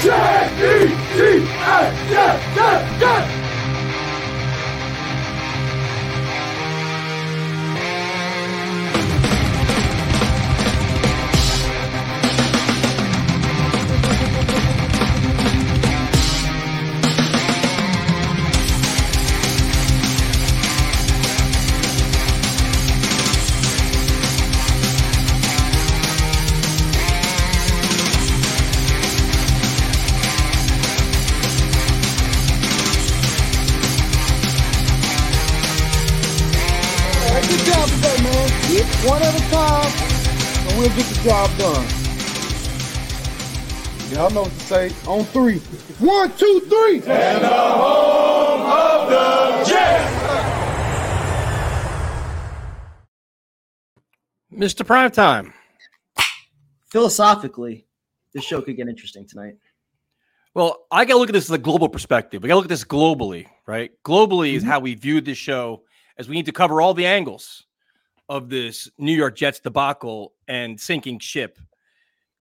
Good we'll get the job done. Y'all know what to say. On three. One, two, three. Mr. Primetime. Philosophically, this show could get interesting tonight. Well, I got to look at this as a global perspective. We got to look at this globally, right? Globally is mm-hmm. how we viewed this show as we need to cover all the angles of this New York Jets debacle and sinking ship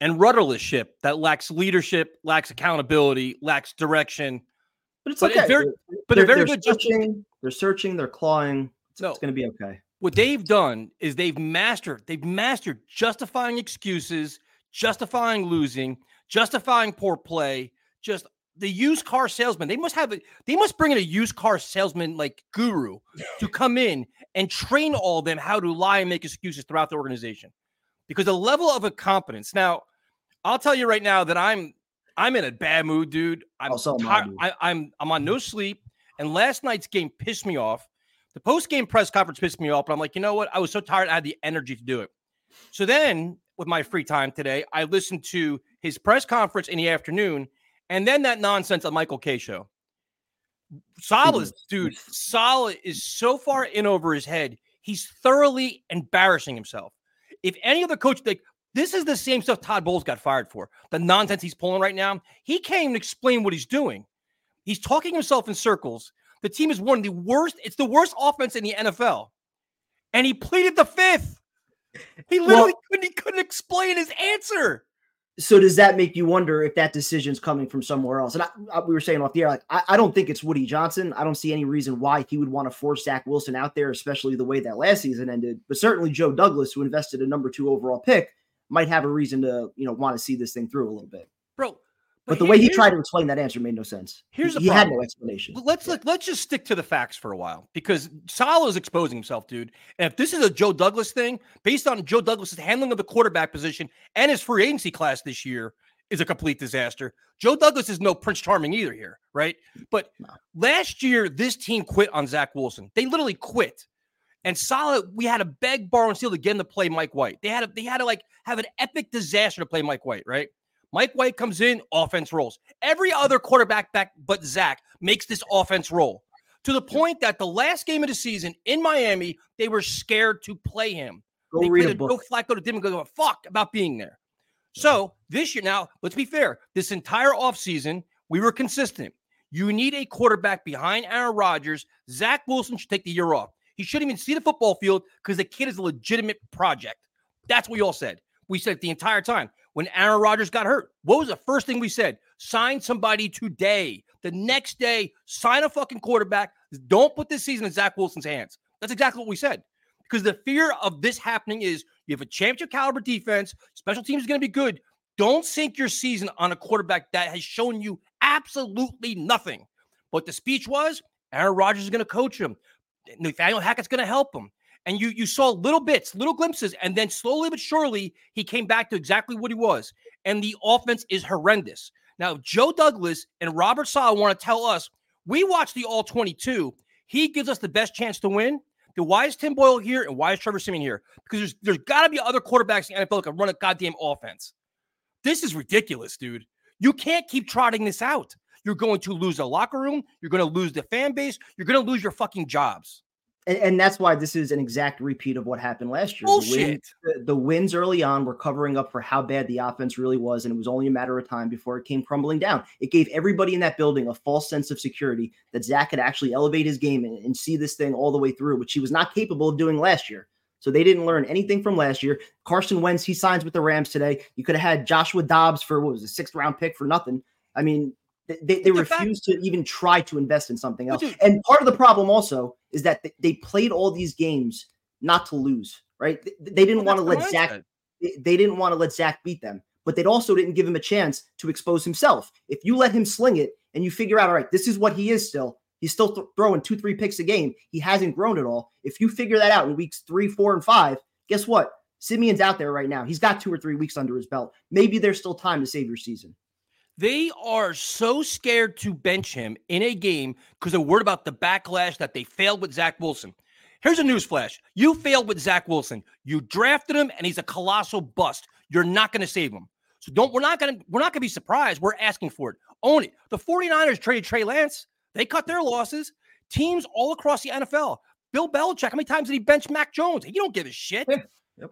and rudderless ship that lacks leadership, lacks accountability, lacks direction. But it's But okay. it's very- They're- but a they're, very they're good searching. They're searching. They're clawing. It's, No. it's going to be okay. What they've done is they've mastered, they've mastered justifying excuses, justifying losing, justifying poor play, just the used car salesman. They must have it, they must bring in a used car salesman like guru to come in and train all of them how to lie and make excuses throughout the organization. Because the level of incompetence. Now, I'll tell you right now that I'm I'm in a bad mood, dude. I'm Oh, I, tired. dude. I, I'm I'm on no sleep. And last night's game pissed me off. The post game press conference pissed me off, but I'm like, you know what? I was so tired, I had the energy to do it. So then, with my free time today, I listened to his press conference in the afternoon, and then that nonsense on Michael Kay show. Saleh, dude. Saleh is so far in over his head. He's thoroughly embarrassing himself. If any other coach, like this is the same stuff Todd Bowles got fired for. The nonsense he's pulling right now. He can't even explain what he's doing. He's talking himself in circles. The team is one of the worst. It's the worst offense in the NFL, and he pleaded the fifth. He literally couldn't. He couldn't explain his answer. So does that make you wonder if that decision's coming from somewhere else? And I, I- we were saying off the air, like I, I don't think it's Woody Johnson. I don't see any reason why he would want to force Zach Wilson out there, especially the way that last season ended. But certainly Joe Douglas, who invested a number two overall pick, might have a reason to you know want to see this thing through a little bit. bro. But, the here- way he tried to explain that answer made no sense. Here's he, the he had no explanation. Let's let, let's just stick to the facts for a while because Saleh is exposing himself, dude. And if this is a Joe Douglas thing, based on Joe Douglas's handling of the quarterback position and his free agency class this year, is a complete disaster. Joe Douglas is no Prince Charming either here, right? But last year, this team quit on Zach Wilson. They literally quit. And Saleh, we had to beg, borrow, and steal to get him to play Mike White. They had to, they had to like have an epic disaster to play Mike White, right? Mike White comes in, offense rolls. Every other quarterback back but Zach makes this offense roll to the point that the last game of the season in Miami, they were scared to play him. Go they read a book. Joe Flacco to didn't go fuck about being there. So this year, now let's be fair. This entire offseason, we were consistent. You need a quarterback behind Aaron Rodgers. Zach Wilson should take the year off. He shouldn't even see the football field because the kid is a legitimate project. That's what we all said. We said it the entire time. When Aaron Rodgers got hurt, what was the first thing we said? Sign somebody today. The next day, sign a fucking quarterback. Don't put this season in Zach Wilson's hands. That's exactly what we said. Because the fear of this happening is you have a championship caliber defense, special teams is going to be good. Don't sink your season on a quarterback that has shown you absolutely nothing. But the speech was, Aaron Rodgers is going to coach him. Nathaniel Hackett's going to help him. And you you saw little bits, little glimpses, and then slowly but surely he came back to exactly what he was. And the offense is horrendous. Now, Joe Douglas and Robert Saleh want to tell us we watch the all 22. He gives us the best chance to win. Then why is Tim Boyle here and why is Trevor Siemian here? Because there's there's got to be other quarterbacks in the NFL that can run a goddamn offense. This is ridiculous, dude. You can't keep trotting this out. You're going to lose the locker room. You're going to lose the fan base. You're going to lose your fucking jobs. And, and, that's why this is an exact repeat of what happened last year. The, wins, the, the, wins early on were covering up for how bad the offense really was, and it was only a matter of time before it came crumbling down. It gave everybody in that building a false sense of security that Zach could actually elevate his game and, and see this thing all the way through, which he was not capable of doing last year. So they didn't learn anything from last year. Carson Wentz, he signs with the Rams today. You could have had Joshua Dobbs for what was a sixth round pick for nothing. I mean, they, they refuse to even try to invest in something else. And part of the problem also is that they played all these games not to lose, right? They didn't well, want to let Zach. They didn't want to let Zach beat them, but they also didn't give him a chance to expose himself. If you let him sling it and you figure out, all right, this is what he is still. He's still th- throwing two, three picks a game. He hasn't grown at all. If you figure that out in weeks three, four, and five, guess what? Siemian's out there right now. He's got two or three weeks under his belt. Maybe there's still time to save your season. They are so scared to bench him in a game because they're worried about the backlash that they failed with Zach Wilson. Here's a newsflash. You failed with Zach Wilson. You drafted him and he's a colossal bust. You're not going to save him. So don't we're not going to we're not going to be surprised. We're asking for it. Own it. The 49ers traded Trey Lance. They cut their losses. Teams all across the NFL. Bill Belichick, how many times did he bench Mac Jones? He don't give a shit.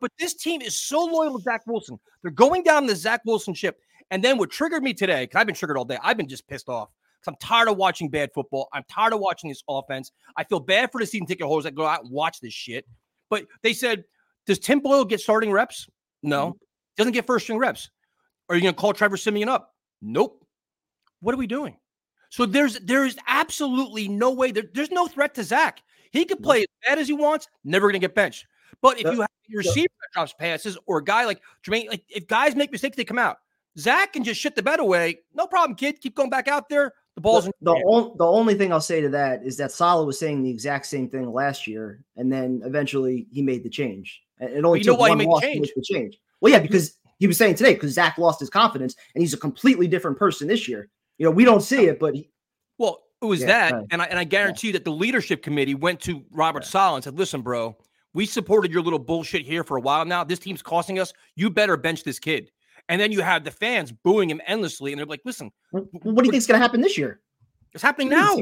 But this team is so loyal to Zach Wilson. They're going down the Zach Wilson ship. And then what triggered me today, because I've been triggered all day, I've been just pissed off. Because I'm tired of watching bad football. I'm tired of watching this offense. I feel bad for the season ticket holders that go out and watch this shit. But they said, does Tim Boyle get starting reps? No. Mm-hmm. Doesn't get first string reps. Are you going to call Trevor Siemian up? Nope. What are we doing? So there's there's absolutely no way there, there's no threat to Zach. He could play as bad as he wants, never going to get benched. But if you have a receiver that drops passes or a guy like Jermaine, like if guys make mistakes, they come out. Zach can just shit the bed away. No problem, kid. Keep going back out there. The ball's the, the, on, the only thing I'll say to that is that Saleh was saying the exact same thing last year, and then eventually he made the change. It only took one loss to make the change. Well, yeah, because he was saying today because Zach lost his confidence and he's a completely different person this year. You know, we don't see it, but he, well, it was yeah, that, right. and I and I guarantee yeah. that the leadership committee went to Robert yeah. And said, "Listen, bro, we supported your little bullshit here for a while now. This team's costing us. You better bench this kid." And then you have the fans booing him endlessly. And they're like, listen, what do you think is going to happen this year? It's happening now.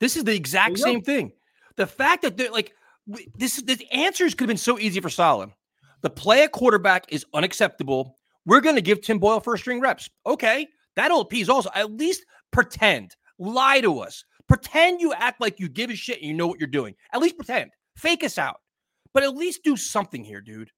This is the exact same thing. The fact that they're like, this, the answers could have been so easy for Saleh. The play at quarterback is unacceptable. We're going to give Tim Boyle first string reps. Okay. That'll appease also. At least pretend. Lie to us. Pretend you act like you give a shit and you know what you're doing. At least pretend. Fake us out. But at least do something here, dude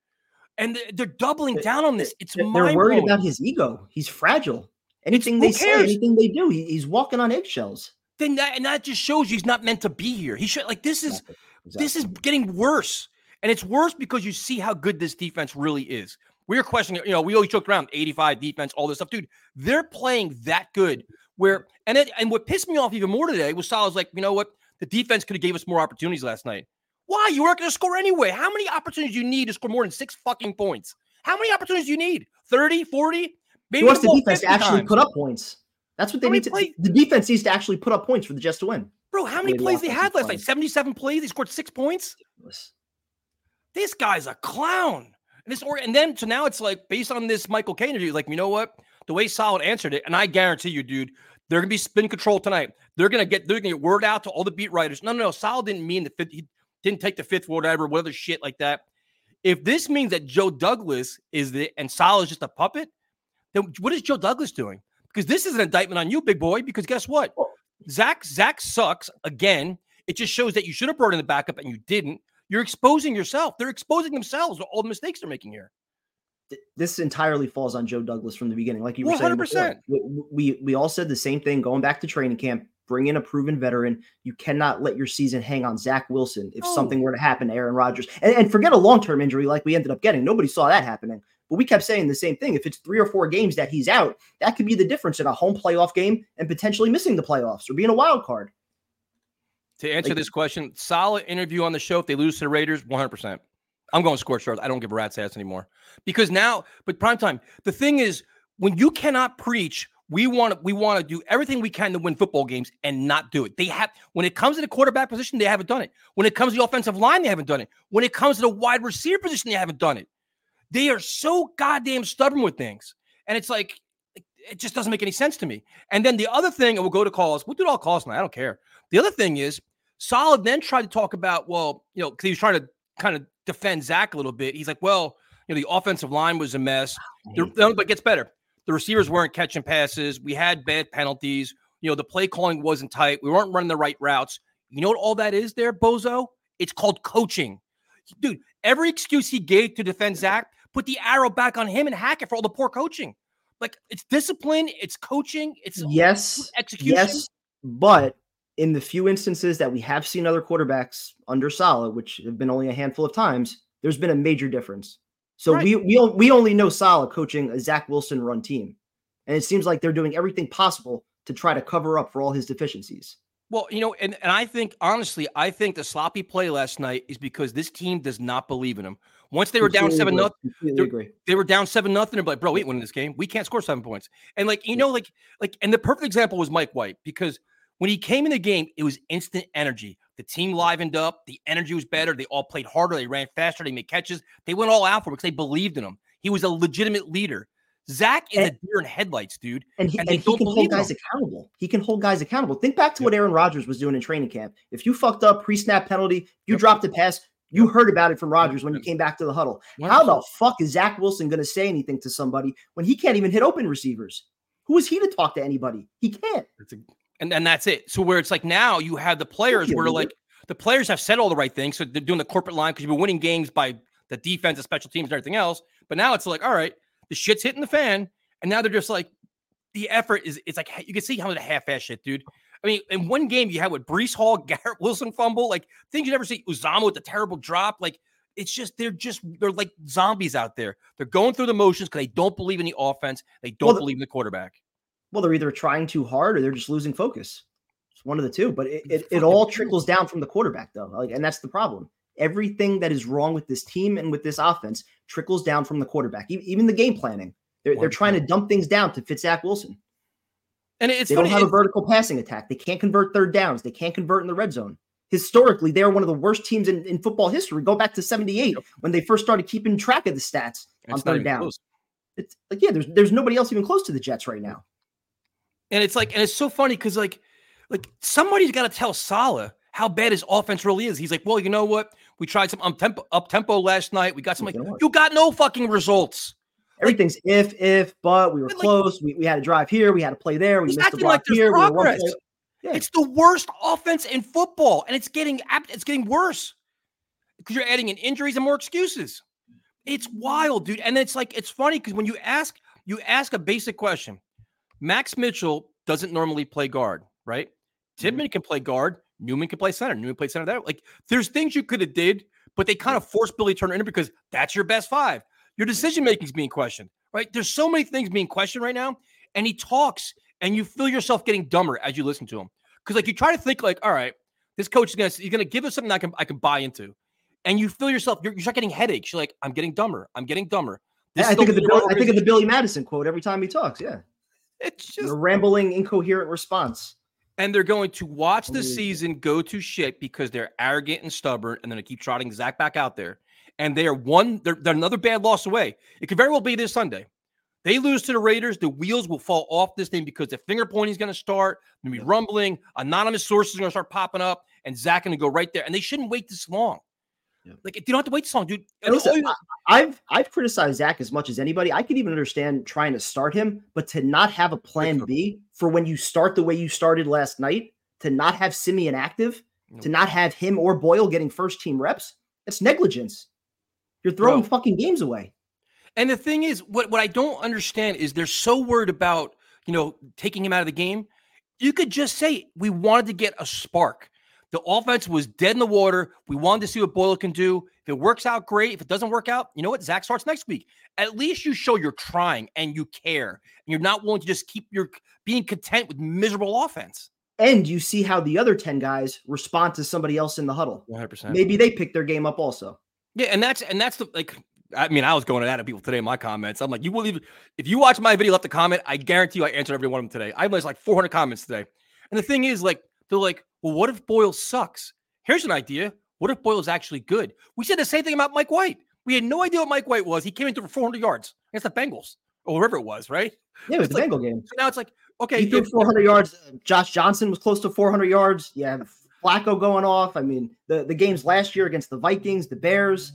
and they're doubling down on this. It's they're worried about his ego. He's fragile. Anything they say, anything they do, he, he's walking on eggshells. Then that and that just shows he's not meant to be here. He should like this is exactly. Exactly. this is getting worse, and it's worse because you see how good this defense really is. We are questioning, you know, we always joked around 85 defense, all this stuff, dude. They're playing that good. Where and it, and what pissed me off even more today was Saleh's like, you know what, the defense could have gave us more opportunities last night. Why? You weren't going to score anyway. How many opportunities do you need to score more than six fucking points? How many opportunities do you need? 30, 40? Maybe he wants the defense to actually times. put up points. That's what they need to play- The defense needs to actually put up points for the Jets to win. Bro, how many plays they had last night? 77 plays. They scored six points. This guy's a clown. And this or and then so now it's like based on this Michael Kay interview, like, you know what? The way Saleh answered it, and I guarantee you, dude, they're gonna be spin control tonight. They're gonna get they're gonna get word out to all the beat writers. No, no, no. Saleh didn't mean that he didn't take the fifth, whatever, whatever shit like that. If this means that Joe Douglas is the and Saleh is just a puppet, then what is Joe Douglas doing? Because this is an indictment on you, big boy. Because guess what? Oh. Zach Zach sucks again. It just shows that you should have brought in the backup and you didn't. You're exposing yourself. They're exposing themselves with all the mistakes they're making here. This entirely falls on Joe Douglas from the beginning, like you were 100%. saying. Before. We, we we all said the same thing going back to training camp bring in a proven veteran. You cannot let your season hang on Zach Wilson if oh. something were to happen to Aaron Rodgers. And, and forget a long term injury like we ended up getting. Nobody saw that happening. But we kept saying the same thing. If it's three or four games that he's out, that could be the difference in a home playoff game and potentially missing the playoffs or being a wild card. To answer Like- this question, Saleh interview on the show. If they lose to the Raiders, 100%. I'm going score earth. I don't give a rat's ass anymore. Because now, but prime time, the thing is, when you cannot preach, we want to we want to do everything we can to win football games and not do it. They have when it comes to the quarterback position, they haven't done it. When it comes to the offensive line, they haven't done it. When it comes to the wide receiver position, they haven't done it. They are so goddamn stubborn with things. And it's like it just doesn't make any sense to me. And then the other thing, and we'll go to calls. We'll do it all calls now. I don't care. The other thing is, Saleh then tried to talk about, well, you know, because he was trying to kind of defend Zach a little bit. He's like, well, you know, the offensive line was a mess. But gets better. The receivers weren't catching passes. We had bad penalties. You know, the play calling wasn't tight. We weren't running the right routes. You know what all that is there, Bozo? It's called coaching. Dude, every excuse he gave to defend Zach, put the arrow back on him and Hackett for all the poor coaching. Like it's discipline, it's coaching, it's Yes, execution. yes, but in the few instances that we have seen other quarterbacks under Saleh, which have been only a handful of times, there's been a major difference. So Right. we we we only know Saleh coaching a Zach Wilson run team, and it seems like they're doing everything possible to try to cover up for all his deficiencies. Well, you know, and, and I think honestly, I think the sloppy play last night is because this team does not believe in him. Once they were down seven nothing, they were down seven nothing. And like, bro, we ain't winning this game. We can't score seven points. And like, you know, like, like, and the perfect example was Mike White because when he came in the game, it was instant energy. The team livened up. The energy was better. They all played harder. They ran faster. They made catches. They went all out for him because they believed in him. He was a legitimate leader. Zach is a deer in headlights, dude. And he, And and he can hold guys him. accountable. He can hold guys accountable. Think back to what Aaron Rodgers was doing in training camp. If you fucked up pre-snap penalty, you Yep. dropped a pass, you heard about it from Rodgers when you came back to the huddle. How the fuck is Zach Wilson going to say anything to somebody when he can't even hit open receivers? Who is he to talk to anybody? He can't. It's a- and and that's it. So where it's like now you have the players where like the players have said all the right things, so they're doing the corporate line because you've been winning games by the defense, the special teams, and everything else. But now it's like, all right, the shit's hitting the fan, and now they're just like, the effort is. It's like you can see how the half-ass shit, dude. I mean, in one game you had with Breece Hall, Garrett Wilson fumble, like things you never see. Uzomah with the terrible drop, like. It's just they're just they're like zombies out there. They're going through the motions because they don't believe in the offense. They don't Well, believe in the quarterback. Well, they're either trying too hard or they're just losing focus. It's one of the two. But it, it, it all trickles down from the quarterback, though. Like, and that's the problem. Everything that is wrong with this team and with this offense trickles down from the quarterback. Even the game planning. They're, they're trying to dump things down to fit Zach Wilson. And it's they funny. don't have a vertical passing attack. They can't convert third downs. They can't convert in the red zone. Historically, they're one of the worst teams in, in football history. Go back to 78 when they first started keeping track of the stats on third even down. close. It's like, yeah, there's there's nobody else even close to the Jets right now. And it's like, and it's so funny because like, like somebody's got to tell Saleh how bad his offense really is. He's like, well, you know what? We tried some up tempo, up tempo last night. We got some like, you got no fucking results. Everything's if, if, but we were But, like- close. We, we had to drive here. We had to play there. We missed the block like here. we play- Yeah. It's the worst offense in football, and it's getting it's getting worse because you're adding in injuries and more excuses. It's wild, dude. And it's like it's funny because when you ask you ask a basic question, Max Mitchell doesn't normally play guard, right? Mm-hmm. Can play guard. Newman can play center. Newman played center there. Like there's things you could have did, but they kind of forced Billy Turner in because that's your best five. Your decision making is being questioned, right? There's so many things being questioned right now, and he talks, and you feel yourself getting dumber as you listen to him because like you try to think like, all right, this coach is gonna he's gonna give us something I can I can buy into, and you feel yourself you're, you start getting headaches. You're like, I'm getting dumber. I'm getting dumber. This I think of the Bill, I think of the. Billy Madison quote every time he talks. Yeah, It's just the rambling, incoherent response. and they're going to watch the season go to shit because they're arrogant and stubborn, and then they keep trotting Zach back out there. And they are one, they're, they're another bad loss away. It could very well be this Sunday. They lose to the Raiders, the wheels will fall off this thing because the finger pointing is going to start, going to be rumbling, anonymous sources are going to start popping up, and Zach going to go right there. And they shouldn't wait this long. Yeah. Like, you don't have to wait this long, dude. Listen, I've I've criticized Zach as much as anybody. I can even understand trying to start him, but to not have a plan B for when you start the way you started last night, to not have Siemian active, to not have him or Boyle getting first team reps, that's negligence. You're throwing Bro. fucking games away. And the thing is, what, what I don't understand is they're so worried about, you know, taking him out of the game. You could just say, we wanted to get a spark. The offense was dead in the water. We wanted to see what Boyle can do. If it works out, great. If it doesn't work out, you know what? Zach starts next week. At least you show you're trying and you care. And you're not willing to just keep your being content with miserable offense. and you see how the other 10 guys respond to somebody else in the huddle. 100%. Maybe they pick their game up also. Yeah, and that's and that's the like. I mean, I was going at that at people today in my comments. I'm like, you will even if you watch my video, left a comment. I guarantee you, I answered every one of them today. I was like 400 comments today, and the thing is, like, they're like, well, what if Boyle sucks? Here's an idea. What if Boyle's actually good? We said the same thing about Mike White. We had no idea what Mike White was. He came in for 400 yards against the Bengals or wherever it was, right? Yeah, it was It's the like- Bengal game. So now it's like, okay, He threw 400 yards. Josh Johnson was close to 400 yards. Yeah, Flacco going off. I mean, the, the games last year against the Vikings, the Bears.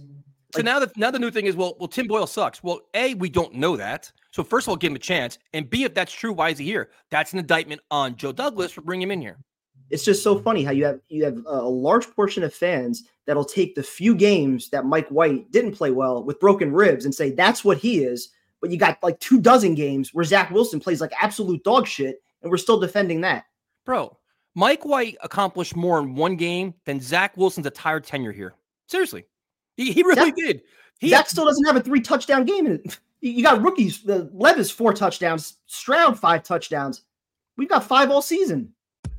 So now the now the new thing is well, well, Tim Boyle sucks. Well, a we don't know that. So first of all, give him a chance, and b if that's true, why is he here? That's an indictment on Joe Douglas for bringing him in here. It's just so funny how you have you have a large portion of fans that'll take the few games that Mike White didn't play well with broken ribs and say that's what he is. But you got like two dozen games where Zach Wilson plays like absolute dog shit, and we're still defending that. Bro, Mike White accomplished more in one game than Zach Wilson's entire tenure here. Seriously, he, he really Zach- did. He Zach still doesn't have a three touchdown game. In it. You you got rookies. The Levis four touchdowns, Stroud five touchdowns. We've got five all season.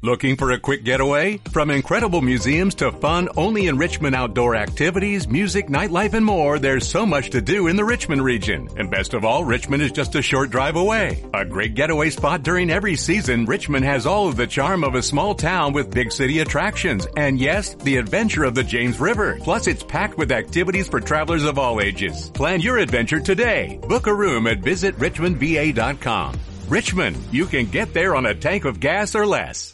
Looking for a quick getaway? From incredible museums to fun only in Richmond outdoor activities, music, nightlife, and more, there's so much to do in the Richmond region. And best of all, Richmond is just a short drive away. A great getaway spot during every season, Richmond has all of the charm of a small town with big city attractions. And yes, the adventure of the James River. Plus, it's packed with activities for travelers of all ages. Plan your adventure today. Book a room at visitrichmondva.com. Richmond, you can get there on a tank of gas or less.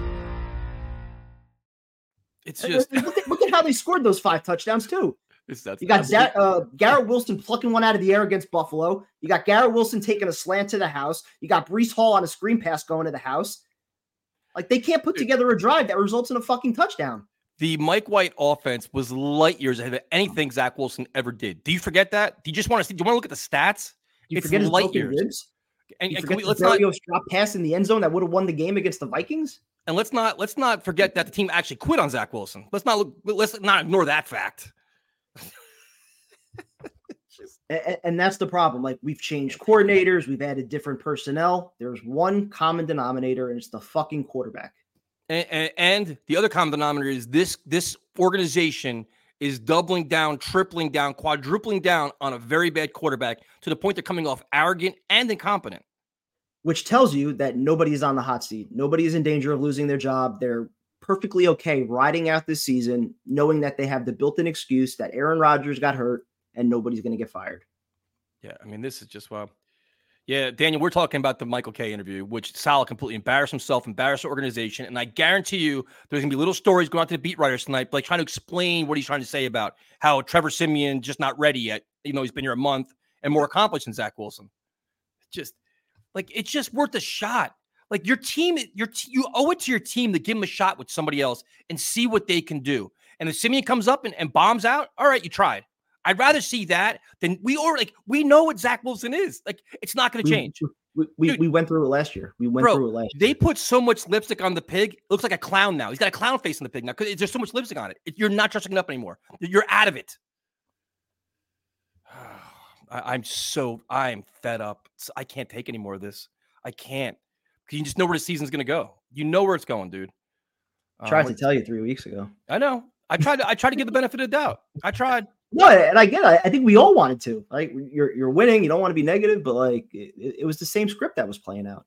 It's just look, at, look at how they scored those five touchdowns too. it's, that's You got Zach, uh, Garrett Wilson plucking one out of the air against Buffalo. You got Garrett Wilson taking a slant to the house. You got Breece Hall on a screen pass going to the house. Like they can't put together a drive that results in a fucking touchdown. the Mike White offense was light years ahead of anything Zach Wilson ever did. Do you forget that? Do you just want to see? Do you want to look at the stats? You It's forget light years. ribs. And, and we, let's not drop pass in the end zone that would have won the game against the Vikings. and let's not let's not forget that the team actually quit on Zach Wilson. Let's not look. Let's not ignore that fact. And, and that's the problem. Like we've changed coordinators, we've added different personnel. There's one common denominator, and it's the fucking quarterback. And, and, and the other common denominator is this this organization is doubling down, tripling down, quadrupling down on a very bad quarterback to the point they're coming off arrogant and incompetent. which tells you that nobody is on the hot seat. Nobody is in danger of losing their job. They're perfectly okay riding out this season, knowing that they have the built in excuse that Aaron Rodgers got hurt and nobody's going to get fired. Yeah, I mean, this is just well. Yeah, Daniel, we're talking about the Michael Kay interview, which Saleh completely embarrassed himself, embarrassed the organization, and I guarantee you, there's gonna be little stories going out to the beat writers tonight, like trying to explain what he's trying to say about how Trevor Siemian just not ready yet. You know, he's been here a month and more accomplished than Zach Wilson. Just like it's just worth a shot. Like your team, your t- you owe it to your team to give him a shot with somebody else and see what they can do. And if Siemian comes up and, and bombs out, all right, you tried. I'd rather see that than we or like we know what Zach Wilson is. Like it's not going to change. We, we, Dude. we went through it last year. We went Bro, through it last They put so much lipstick on the pig. It looks like a clown now. He's got a clown face on the pig now because there's so much lipstick on it. You're not dressing it up anymore. You're out of it. I, I'm so I'm fed up. I can't take any more of this. I can't. You just know where the season's going to go. You know where it's going, dude. Uh, Tried to tell you three weeks ago. I know. I tried to. I tried to give the benefit of the doubt. I tried. No, and I get it. I think we all wanted to. Like you're you're winning. You don't want to be negative, but like it, it was the same script that was playing out.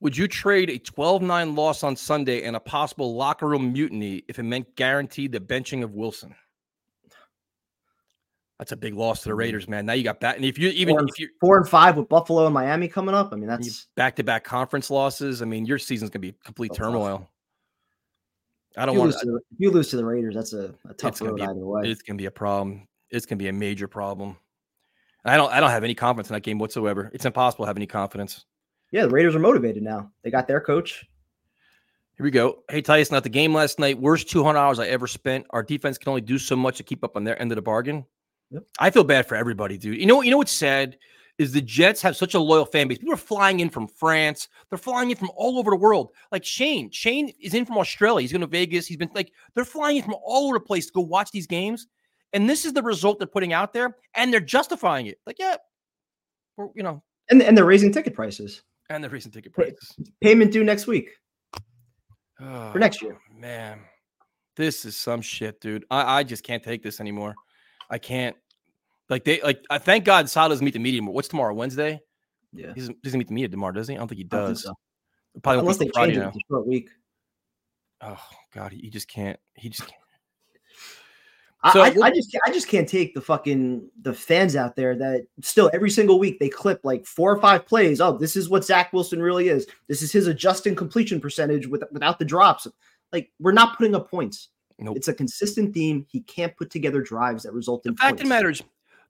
Would you trade a 12-9 loss on Sunday and a possible locker room mutiny if it meant guaranteed the benching of Wilson? That's a big loss to the Raiders, man. Now you got that, and if you even Four if you four and five with Buffalo and Miami coming up, I mean that's back-to-back conference losses, I mean your season's gonna be complete So tough. turmoil. I don't want to the, if you lose to the Raiders, that's a, a tough road either way. it's gonna be a problem. It's gonna be a major problem. And I don't I don't have any confidence in that game whatsoever. It's impossible to have any confidence. Yeah, the Raiders are motivated now. They got their coach. Here we go. Hey Tyson, not the game last night, worst two hundred hours I ever spent. Our defense can only do so much to keep up on their end of the bargain. Yep. I feel bad for everybody, dude. You know? You know what's sad is the Jets have such a loyal fan base. People are flying in from France. They're flying in from all over the world. Like Shane, Shane is in from Australia. He's going to Vegas. He's been like they're flying in from all over the place to go watch these games. And this is the result they're putting out there, and they're justifying it. Like, yeah, we're, you know, And and they're raising ticket prices. and they're raising ticket prices Payment due next week. Oh, for next year. Man, this is some shit, dude. I, I just can't take this anymore. I can't. Like they like. I thank God Sal doesn't meet the media. What's tomorrow? Wednesday. Yeah. He doesn't, doesn't meet the media tomorrow, does he? I don't think he don't think does. so. Probably Unless they Friday change it now. short week. Oh God, he, he just can't. He just can't. I, So I, I just I just can't take the fucking the fans out there that still every single week they clip like four or five plays. Oh, this is what Zach Wilson really is. This is his adjusting completion percentage with, without the drops. Like we're not putting up points. Nope. It's a consistent theme. He can't put together drives that result in The fact points. the matter is,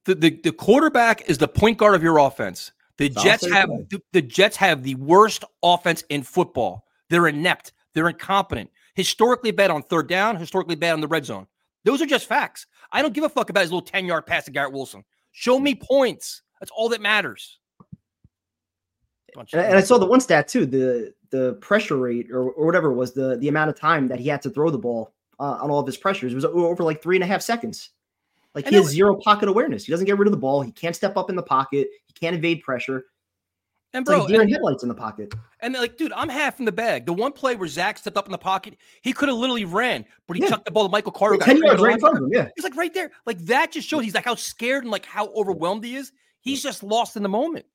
the, the the quarterback is the point guard of your offense. The Jets have the, the Jets have the worst offense in football. They're inept. They're incompetent. Historically bad on third down. Historically bad on the red zone. Those are just facts. I don't give a fuck about his little ten yard pass to Garrett Wilson. Show me points. That's all that matters. And, I saw the one stat too. The the pressure rate or, or whatever it was the the amount of time that he had to throw the ball uh, on all of his pressures was over like three and a half seconds. Like he has zero pocket awareness. He doesn't get rid of the ball. He can't step up in the pocket. He can't evade pressure. And It's bro, like deer in and, headlights in the pocket. and like, dude, I'm half in the bag. The one play where Zach stepped up in the pocket, he could have literally ran, but he Yeah. chucked the ball to Michael Carter. Ten yards yard right in front of him. Yeah. He's like right there. Like that just shows he's like how scared and like how overwhelmed he is. He's just lost in the moment.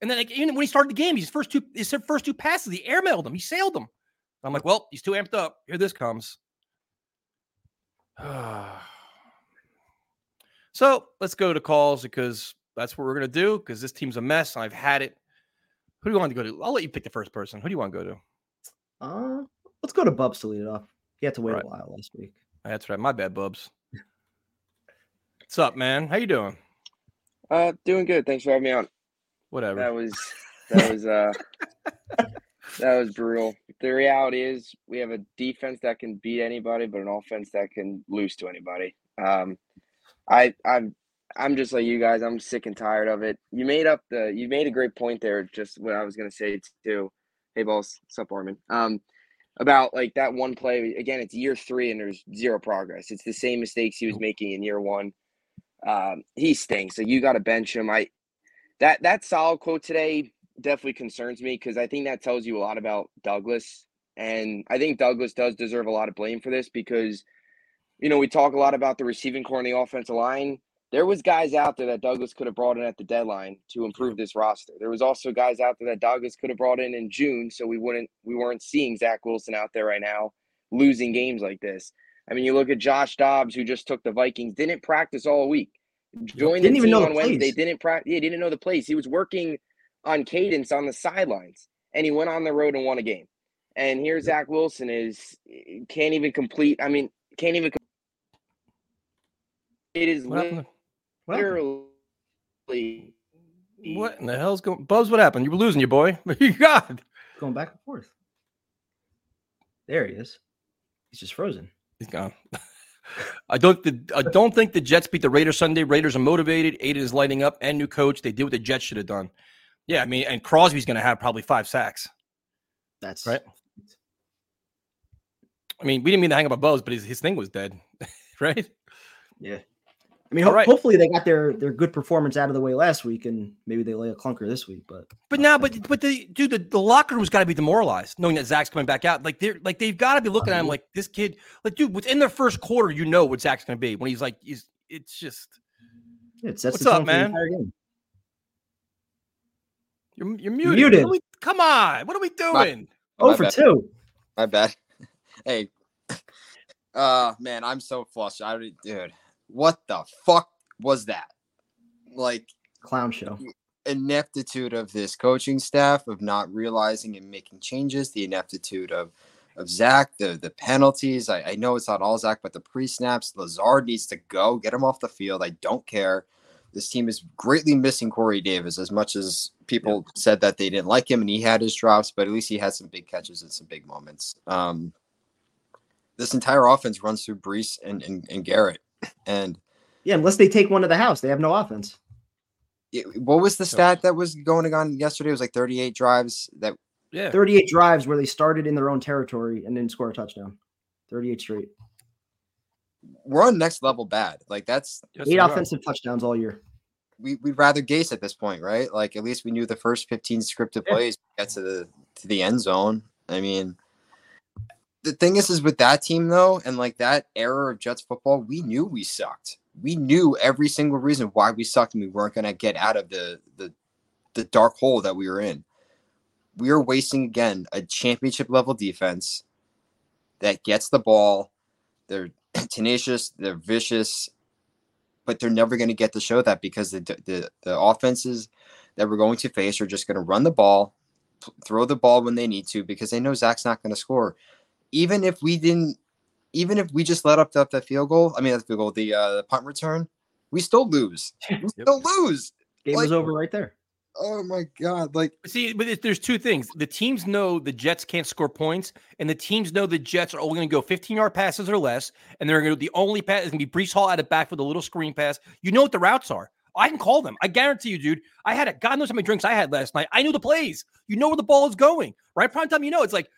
And then like even when he started the game, his first two his first two passes, he airmailed them. He sailed them. I'm like, well, he's too amped up. Here this comes. so let's go to calls because that's what we're gonna do because this team's a mess and I've had it. Who do you want to go to? I'll let you pick the first person. Who do you want to go to? Uh, let's go to Bubs to lead it off. He had to wait Right. a while last week. That's right. My bad, Bubs. What's up, man? How you doing? Uh, doing good. Thanks for having me on. Whatever. That was that was uh that was brutal. The reality is we have a defense that can beat anybody, but an offense that can lose to anybody. Um, I I'm I'm just like you guys. I'm sick and tired of it. You made up the you made a great point there. Just what I was gonna say too. Hey, boss, sup, Armin? Um, about like that one play again. It's year three and there's zero progress. It's the same mistakes he was making in year one. Um, he stinks. So you got to bench him. I that that Saleh quote today definitely concerns me because I think that tells you a lot about Douglas, and I think Douglas does deserve a lot of blame for this because, you know, we talk a lot about the receiving core and the offensive line. There was guys out there that Douglas could have brought in at the deadline to improve this roster. There was also guys out there that Douglas could have brought in in June, so we wouldn't we weren't seeing Zach Wilson out there right now losing games like this. I mean, you look at Josh Dobbs, who just took the Vikings, didn't practice all week. Joined Didn't the even team know the on Wednesday. plays. Didn't practice. Yeah, didn't know the place. He was working on cadence on the sidelines, and he went on the road and won a game. And here Zach Wilson is eh, can't even complete. I mean, can't even. com- It is What? Literally. What in the hell's going? Bubs, what happened? You were losing your boy. God, Going back and forth. There he is. He's just frozen. he's gone. I don't. The, I don't think the Jets beat the Raiders Sunday. Raiders are motivated. Aidan is lighting up, and new coach. They did what the Jets should have done. Yeah, I mean, and Crosby's going to have probably five sacks. That's Right. I mean, we didn't mean to hang up a Bubs, but his, his thing was dead, right? Yeah. I mean, ho- right. hopefully they got their their good performance out of the way last week, and maybe they lay a clunker this week. But But now, but but the dude, the, the locker room's got to be demoralized, knowing that Zach's coming back out. Like they're like they've got to be looking at him like this kid. Like, dude, within their first quarter, you know what Zach's going to be when he's like, he's. It's just yeah, it What's the up, tone for the man? entire game. you're you're muted. muted. We, come on, what are we doing? Oh for bad. two. My bad. Hey, uh, man, I'm so flushed. I already, dude, what the fuck was that? Like Clown show. ineptitude of this coaching staff of not realizing and making changes. The ineptitude of of Zach, the the penalties. I, I know it's not all Zach, but the pre snaps. Lazard needs to go. Get him off the field. I don't care. This team is greatly missing Corey Davis as much as people said that they didn't like him and he had his drops, but at least he had some big catches and some big moments. Um, this entire offense runs through Breece and, and, and Garrett. And Yeah, unless they take one to the house, they have no offense. it- what was the stat that was going on yesterday? It was like 38 drives that Yeah. 38 drives where they started in their own territory and didn't score a touchdown. 38 straight. we're on next level bad. Like that's Yes, Eight we are. offensive touchdowns all year. we, we'd rather Gase at this point, right? Like at least we knew the first 15 scripted Yeah. plays get to the to the end zone. I mean, the thing is, is with that team though, and like that era of Jets football, we knew we sucked. We knew every single reason why we sucked, and we weren't going to get out of the the the dark hole that we were in. We are wasting again a championship level defense that gets the ball. They're tenacious. They're vicious but they're never going to get to show that because the, the the offenses that we're going to face are just going to run the ball, throw the ball when they need to because they know Zach's not going to score. Even if we didn't, even if we just let up that, that field goal, I mean that field goal, the uh, the punt return, we still lose. We still lose. Game Like- was over right there. Oh my god! Like See, but it- there's two things. The teams know the Jets can't score points, and the teams know the Jets are only going to go 15 yard passes or less, and they're going to the only pass is going to be Breece Hall out of back with a little screen pass. You know what the routes are. I can call them. I guarantee you, dude. I had a God knows how many drinks I had last night. I knew the plays. You know where the ball is going, right? Prime time, you know it's like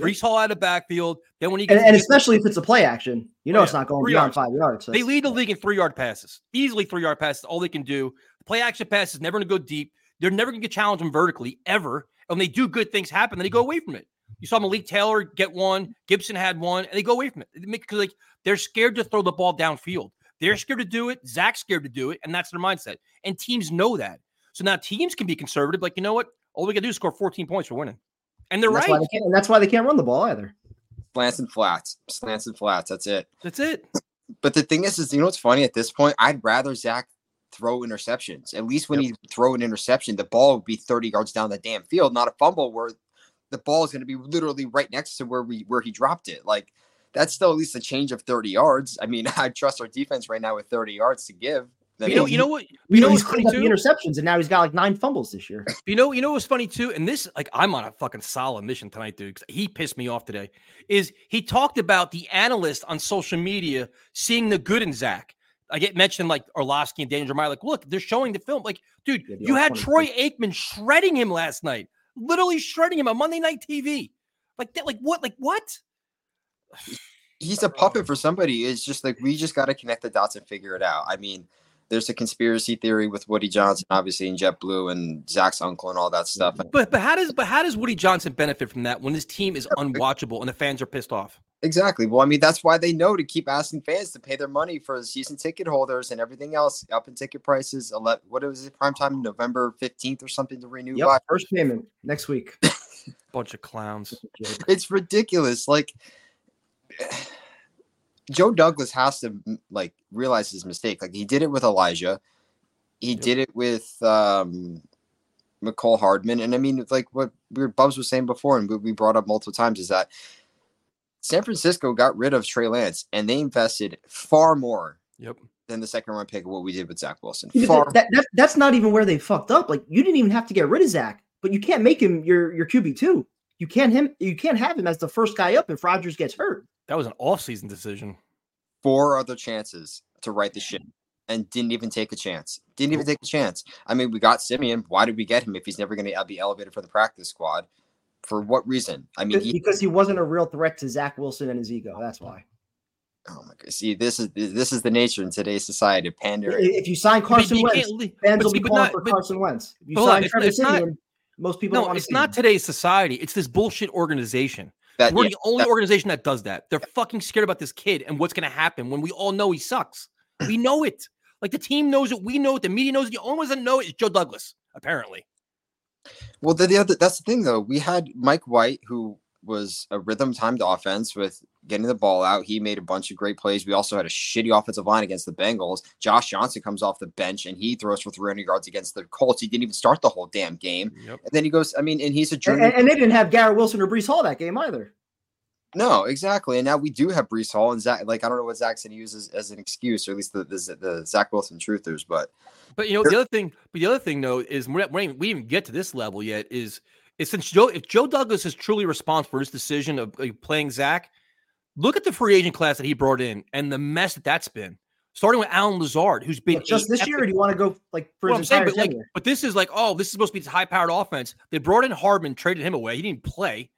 Breece Hall out of backfield. Then when he And, and especially if it's a play action, you know Oh, it's not going Three beyond yards. five yards. so They lead the league in three yard passes, easily three yard passes. All they can do. The play action pass is never going to go deep. They're never going to get challenged them vertically ever. And when they do good things happen, then they go away from it. You saw Malik Taylor get one, Gipson had one, and they go away from it because like they're scared to throw the ball downfield. They're scared to do it. Zach's scared to do it, and that's their mindset. And teams know that. So now teams can be conservative. Like you know what? All we got to do is score 14 points for winning, and they're and that's right. why they can't, and that's why they can't run the ball either. slants and flats, slants and flats. That's it. That's it. But the thing is, is you know what's funny at this point? I'd rather Zach throw interceptions. At least when he throw an interception, the ball would be 30 yards down the damn field, not a fumble where the ball is going to be literally right next to where we where he dropped it. Like that's still at least a change of 30 yards. I mean, I trust our defense right now with 30 yards to give. You know, you know what? You You know he's what's funny cleaned up the interceptions, and now he's got like nine fumbles this year. You know, you know what's funny too, and this like I'm on a fucking Saleh mission tonight, dude. he pissed me off today. Is he talked about the analyst on social media seeing the good in Zach? I get mentioned like Orlovsky and Daniel Jeremiah. Like, look, they're showing the film. Like, dude, Yeah, you had all-22. Troy Aikman shredding him last night, literally shredding him on Monday Night TV. Like that, like what? Like what? he's a puppet for somebody. It's just like we just got to connect the dots and figure it out. I mean, there's a conspiracy theory with Woody Johnson, obviously, and JetBlue and Zach's uncle and all that stuff. But but how does but how does Woody Johnson benefit from that when his team is unwatchable and the fans are pissed off? Exactly. Well, I mean, that's why they know to keep asking fans to pay their money for season ticket holders and everything else up in ticket prices. Ele- What was it? Prime time November 15th or something to renew Yep, by. first payment next week. Bunch of clowns. It's ridiculous. Like, Joe Douglas has to like realize his mistake. Like he did it with Elijah, he did it with um, Mecole Hardman, and I mean, like what we were, Bubs was saying before, and we, we brought up multiple times is that San Francisco got rid of Trey Lance, and they invested far more Yep. than the second round pick of what we did with Zach Wilson. Far, that, that, that- that's not even where they fucked up. Like you didn't even have to get rid of Zach, but you can't make him your your QB two. You can't him. You can't have him as the first guy up if Rodgers gets hurt. That was an off-season decision. four other chances to right the ship and didn't even take a chance. Didn't even take a chance. I mean, we got Siemian. Why did we get him if he's never going to uh, be elevated for the practice squad? For what reason? I mean, he, because he wasn't a real threat to Zach Wilson and his ego. That's why. oh my god! See, this is this is the nature in today's society of pandering. If you sign Carson you Wentz, fans will be calling not- for but- Carson Wentz. If you Hold on, sign Trevor it's not- Siemian, most people don't No, want to it's see not him. today's society. It's this bullshit organization. That We're yeah, the only organization that does that. They're fucking scared about this kid and what's going to happen when we all know he sucks. We know it. Like the team knows it. We know it. The media knows it. The only ones that know it is Joe Douglas, apparently. Well, the, the other that's the thing though. We had Mike White, who was a rhythm timed offense with getting the ball out. He made a bunch of great plays. We also had a shitty offensive line against the Bengals. Josh Johnson comes off the bench and he throws for 300 yards against the Colts. He didn't even start the whole damn game. Yep. And then he goes, I mean, and he's a And, junior. and- and they didn't have Garrett Wilson or Breece Hall that game either. No, exactly. And now we do have Breece Hall and Zach. Like I don't know what Zach's going to use as, as, an excuse, or at least the, the the Zach Wilson truthers. But but you know the other thing, but the other thing though is we we we even get to this level yet is is since Joe if Joe Douglas is truly responsible for his decision of playing Zach, look at the free agent class that he brought in and the mess that that's been. Starting with Allen Lazard, who's been just this year, or do you want to go like for well, his saying, but, like, but this is like, oh, this is supposed to be this high-powered offense. They brought in Hardman, traded him away. He didn't play.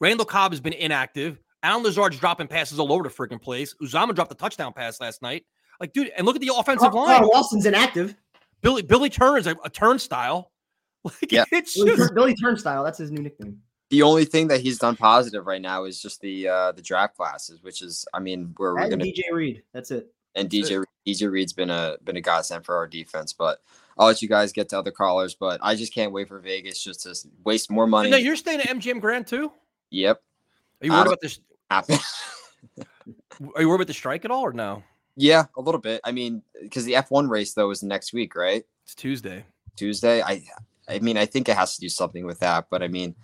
Randall Cobb has been inactive. Allen Lazard's dropping passes all over the freaking place. Uzomah dropped a touchdown pass last night. Like, dude, and look at the offensive Carl, line. Carl Lawson's inactive. Billy Billy Turner's a, a turnstile. Like, yeah. it's Billy, just, Billy Turnstile. That's his new nickname. The only thing that he's done positive right now is just the uh the draft classes, which is, I mean, we're, we're And gonna DJ Reed. That's it. and DJ DJ Reed's been a been a godsend for our defense. But I'll let you guys get to other callers. But I just can't wait for Vegas just to waste more money. No, you're staying at MGM Grand too. Yep. Are you worried Um, about this? Happen. Are you worried about the strike at all, or no? yeah, a little bit. I mean, because the F1 race though is next week, right? It's Tuesday. Tuesday. I I mean, I think it has to do something with that. But I mean,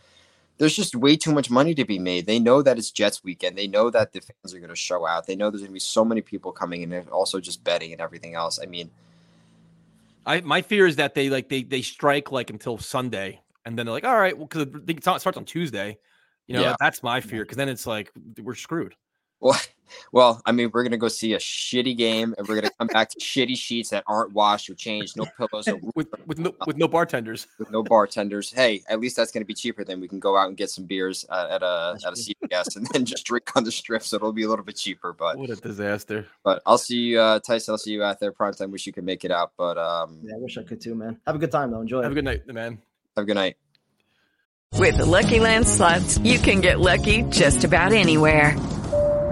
there's just way too much money to be made. They know that it's Jets weekend. They know that the fans are going to show out. They know there's going to be so many people coming in and also just betting and everything else. I mean, I my fear is that they like they they strike like until Sunday, and then they're like, all right, well, because it starts on Tuesday. You know, Yeah. that's my fear because then it's like we're screwed. Well, well, I mean, we're going to go see a shitty game and we're going to come back to shitty sheets that aren't washed or changed, no pillows, or with with no with no bartenders. with no bartenders. Hey, at least that's going to be cheaper. Then we can go out and get some beers uh, at a at a CVS and then just drink on the strip. So it'll be a little bit cheaper. But What a disaster! but I'll see you, uh, Tyson. I'll see you out there. Prime time. Wish you could make it out. But um, Yeah, I wish I could too, man. Have a good time though. Enjoy. Have a good night, man. have a good night. With the Lucky Land slots, you can get lucky just about anywhere.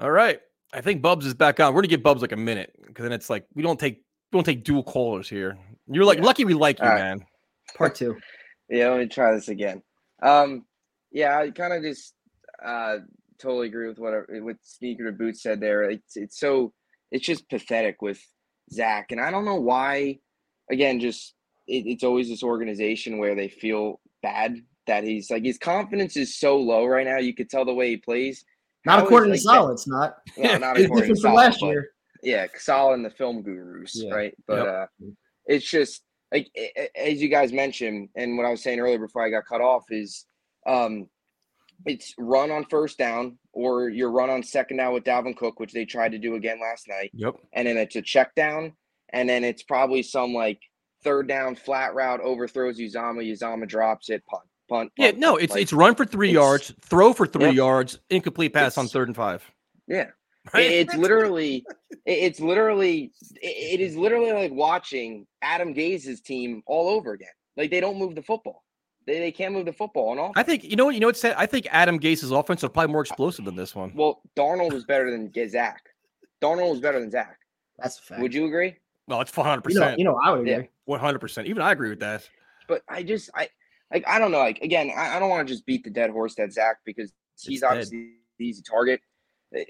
All right, I think Bubs is back on. We're gonna give Bubs like a minute because then it's like we don't take we don't take dual callers here. You're like lucky we like you, All right. man. Part two. Yeah, let me try this again. Um, yeah, I kind of just uh totally agree with what what Sneaker to Boot said there. It's it's so it's just pathetic with Zach, and I don't know why. Again, just it, it's always this organization where they feel bad that he's like his confidence is so low right now. You could tell the way he plays. Not according to like, Sal, it's not. Well, not It's according to Sal, last year. yeah, Casala and the film gurus, Yeah. right? But Yep. uh it's just like as you guys mentioned, and what I was saying earlier before I got cut off is um it's run on first down or you're run on second down with Dalvin Cook, which they tried to do again last night, Yep. and then it's a check down, and then it's probably some like third down flat route overthrows Uzomah, Uzomah drops it, punt, punt. Yeah, punt, no, punt. it's Like, it's run for three yards, throw for three Yep. yards, incomplete pass on third and five. yeah. Right? It- It's literally, it's literally, it- it is literally like watching Adam Gase's team all over again. Like they don't move the football. They, they can't move the football on all. I think you know what you know what said. I think Adam Gase's offense is probably more explosive than this one. Well, Darnold was better than Zach. Darnold was better than Zach. That's a fact. Would you agree? Well, it's four hundred You know, percent. you know, I would Yeah. agree. One hundred percent. Even I agree with that. But I just, I like, I don't know. Like again, I, I don't want to just beat the dead horse that Zach because he's dead. obviously the easy target.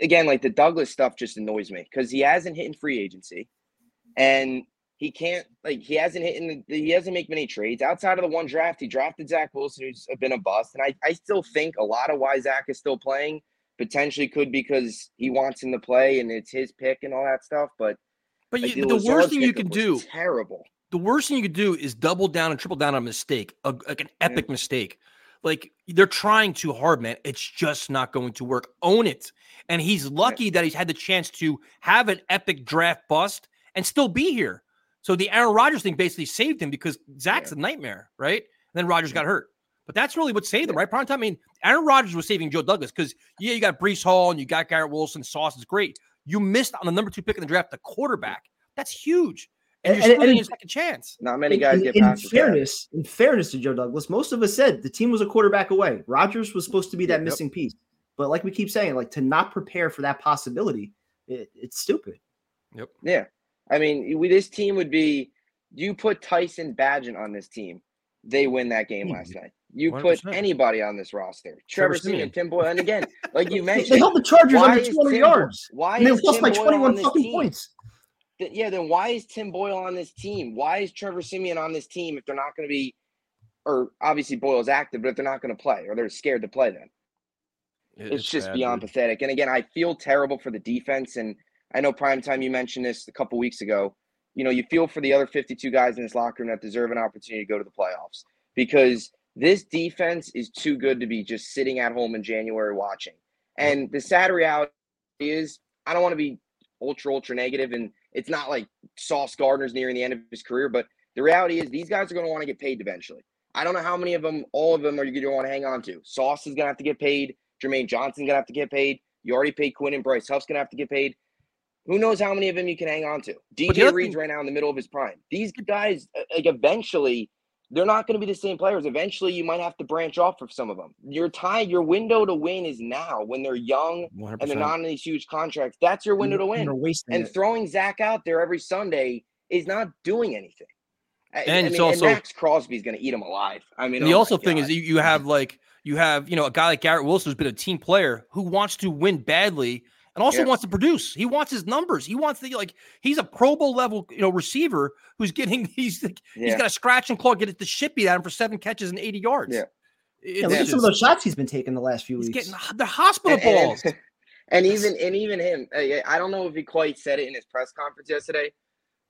Again, like the Douglas stuff just annoys me because he hasn't hit in free agency, and he can't like he hasn't hit in the he hasn't make many trades outside of the one draft. He drafted Zach Wilson, who's been a bust, and I I still think a lot of why Zach is still playing potentially could because he wants him to play and it's his pick and all that stuff. But But like, you, the worst thing you can do, terrible. The worst thing you could do is double down and triple down on a mistake, a, like an epic mistake. Like they're trying too hard, man. It's just not going to work. Own it. And he's lucky that he's had the chance to have an epic draft bust and still be here. So the Aaron Rodgers thing basically saved him because Zach's a nightmare, right? And then Rodgers got hurt. But that's really what saved him, right? Prime time. I mean, Aaron Rodgers was saving Joe Douglas because yeah, you got Breece Hall and you got Garrett Wilson. Sauce is great. You missed on the number two pick in the draft, the quarterback. That's huge. And, And- you're and- still and- a second chance. Not many guys in, get in past the fairness, in fairness to Joe Douglas, most of us said the team was a quarterback away. Rodgers was supposed to be that Yep. missing piece. But like we keep saying, like to not prepare for that possibility, it, it's stupid. Yep. Yeah. I mean, we, this team would be. You put Tyson Badgett on this team, they win that game last night. You put 100%. anybody on this roster, Trevor, Trevor Siemian, Tim Boyle, and again, like you mentioned, They held the Chargers under 200 Tim yards. Why and they is lost Tim by 21 fucking team? points. Th- Yeah, then why is Tim Boyle on this team? Why is Trevor Siemian on this team if they're not going to be, or obviously Boyle's active, but if they're not going to play or they're scared to play them? It- It's, just bad, beyond dude. pathetic. And again, I feel terrible for the defense. And I know prime time you mentioned this a couple weeks ago. You know, you feel for the other 52 guys in this locker room that deserve an opportunity to go to the playoffs because this defense is too good to be just sitting at home in January watching. And the sad reality is, I don't want to be ultra, ultra negative, and it's not like Sauce Gardner's nearing the end of his career, but the reality is these guys are going to want to get paid eventually. I don't know how many of them, all of them, are you going to want to hang on to. Sauce is going to have to get paid. Jermaine Johnson's going to have to get paid. You already paid Quinn and Bryce Huff's going to have to get paid. Who knows how many of them you can hang on to? DJ Reed's thing- right now in the middle of his prime. These guys, uh, like eventually, they're not going to be the same players. Eventually, you might have to branch off of some of them. Your time, your window to win is now when they're young and they're not in these huge contracts. That's your window to win. they're wasting And it. throwing Zach out there every Sunday is not doing anything. I- And I it's mean, also- and Maxx Crosby's going to eat him alive. I mean, the oh also thing is you, you have like you have you know a guy like Garrett Wilson who's been a team player who wants to win badly and also Yeah. wants to produce. He wants his numbers. He wants to like he's a Pro Bowl level you know receiver who's getting he's like, he's Yeah. got a scratch and claw get it the shit beat out him for seven catches and eighty yards. Yeah. Yeah, look at some of those shots he's been taking the last few he's weeks. getting the hospital and, and- balls. and even and even him, I I don't know if he quite said it in his press conference yesterday,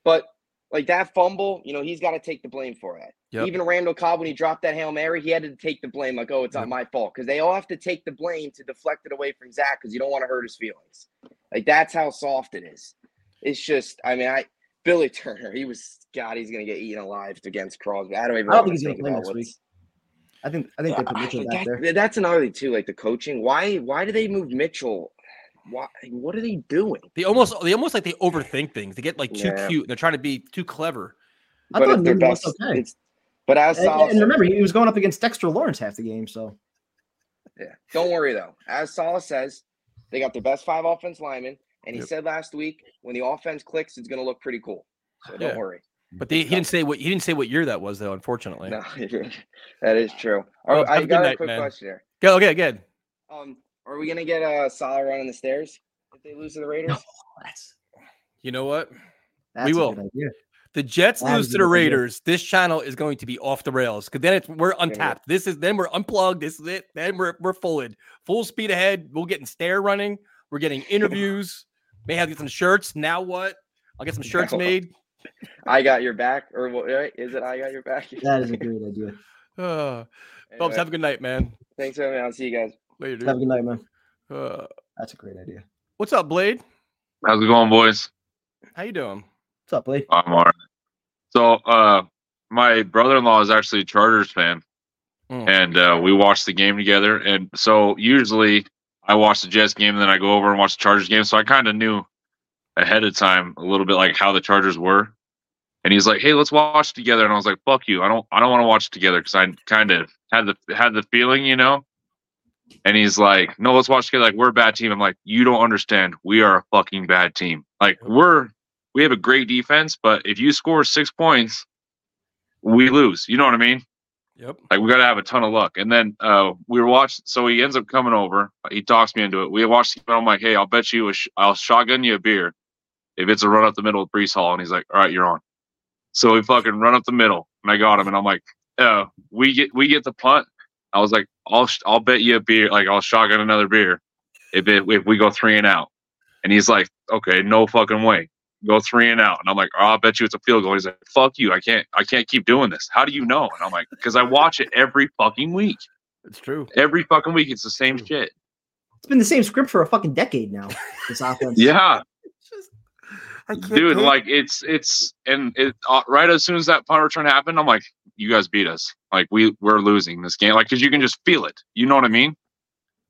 but like that fumble, you know, he's got to take the blame for that. Yep. Even Randall Cobb, when he dropped that hail mary, he had to take the blame. Like, oh, it's Yep. not my fault because they all have to take the blame to deflect it away from Zach because you don't want to hurt his feelings. Like that's how soft it is. It's just, I mean, I Billy Turner, he was God, he's gonna get eaten alive against Crosby. I don't even. I don't think he's gonna play next week. I think I think they put Mitchell but back that- there. That's another thing too, like the coaching. Why why do they move Mitchell? Why what are they doing? They almost they almost like they overthink things. They get like too Yeah. cute. They're trying to be too clever. I But thought if their was best, okay. it's but as And, Sal and remember, he was going up against Dexter Lawrence half the game. So Yeah. Don't worry though. As Saleh says, they got their best five offense linemen, and he Yep. said last week when the offense clicks, it's going to look pretty cool. So don't worry. But they, he didn't say what he didn't say what year that was though. Unfortunately. No, that is true. Well, have I a got a night, quick man. question here. Go okay, good. Um, are we going to get a solid run running the stairs if they lose to the Raiders? that's You know what? that's We will. The Jets That lose to the good idea. Raiders. This channel is going to be off the rails because then it's we're untapped. This is then we're unplugged. This is it. Then we're we're full in full speed ahead. We'll get in stair running. We're getting interviews. May have to get some shirts. Now what? I'll get some shirts Now made. I got your back, or what? Right? Is it I got your back? That is a great idea. Uh, Phelps, Anyway, have a good night, man. thanks, man. I'll see you guys. Later, Have a good night, man. Uh, That's a great idea. what's up, Blade? How's it going, boys? How you doing? What's up, Blake? I'm all right. So, uh, my brother-in-law is actually a Chargers fan, Mm. and uh, we watched the game together. And so, usually, I watch the Jets game, and then I go over and watch the Chargers game. So, I kind of knew ahead of time a little bit like how the Chargers were. And he's like, "Hey, let's watch together." And I was like, "Fuck you! I don't, I don't want to watch together because I kind of had the had the feeling, you know." And he's like, "No, let's watch together. Like we're a bad team." I'm like, "You don't understand. We are a fucking bad team. Like we're we have a great defense, but if you score six points, we lose. You know what I mean? Yep. Like we got to have a ton of luck. And then uh, we were watching. So he ends up coming over. He talks me into it. We watched. the I'm like, "Hey, I'll bet you. A sh- I'll shotgun you a beer if it's a run up the middle of Breece Hall." And he's like, "All right, you're on." So we fucking run up the middle, and I got him. And I'm like, "Uh, we get we get the punt." I was like, "I'll I'll bet you a beer. Like I'll shotgun another beer if it, if we go three and out." And he's like, "Okay, no fucking way." Go three and out, and I'm like, oh, "I'll bet you it's a field goal." He's like, "Fuck you! I can't, I can't keep doing this." How do you know? And I'm like, "Because I watch it every fucking week." It's true. Every fucking week, it's the same shit. It's been the same script for a fucking decade now. This offense. Yeah, I dude. Like it's it's and it uh, right as soon as that punt return happened, I'm like, you guys beat us. Like we we're losing this game. Like because you can just feel it. You know what I mean?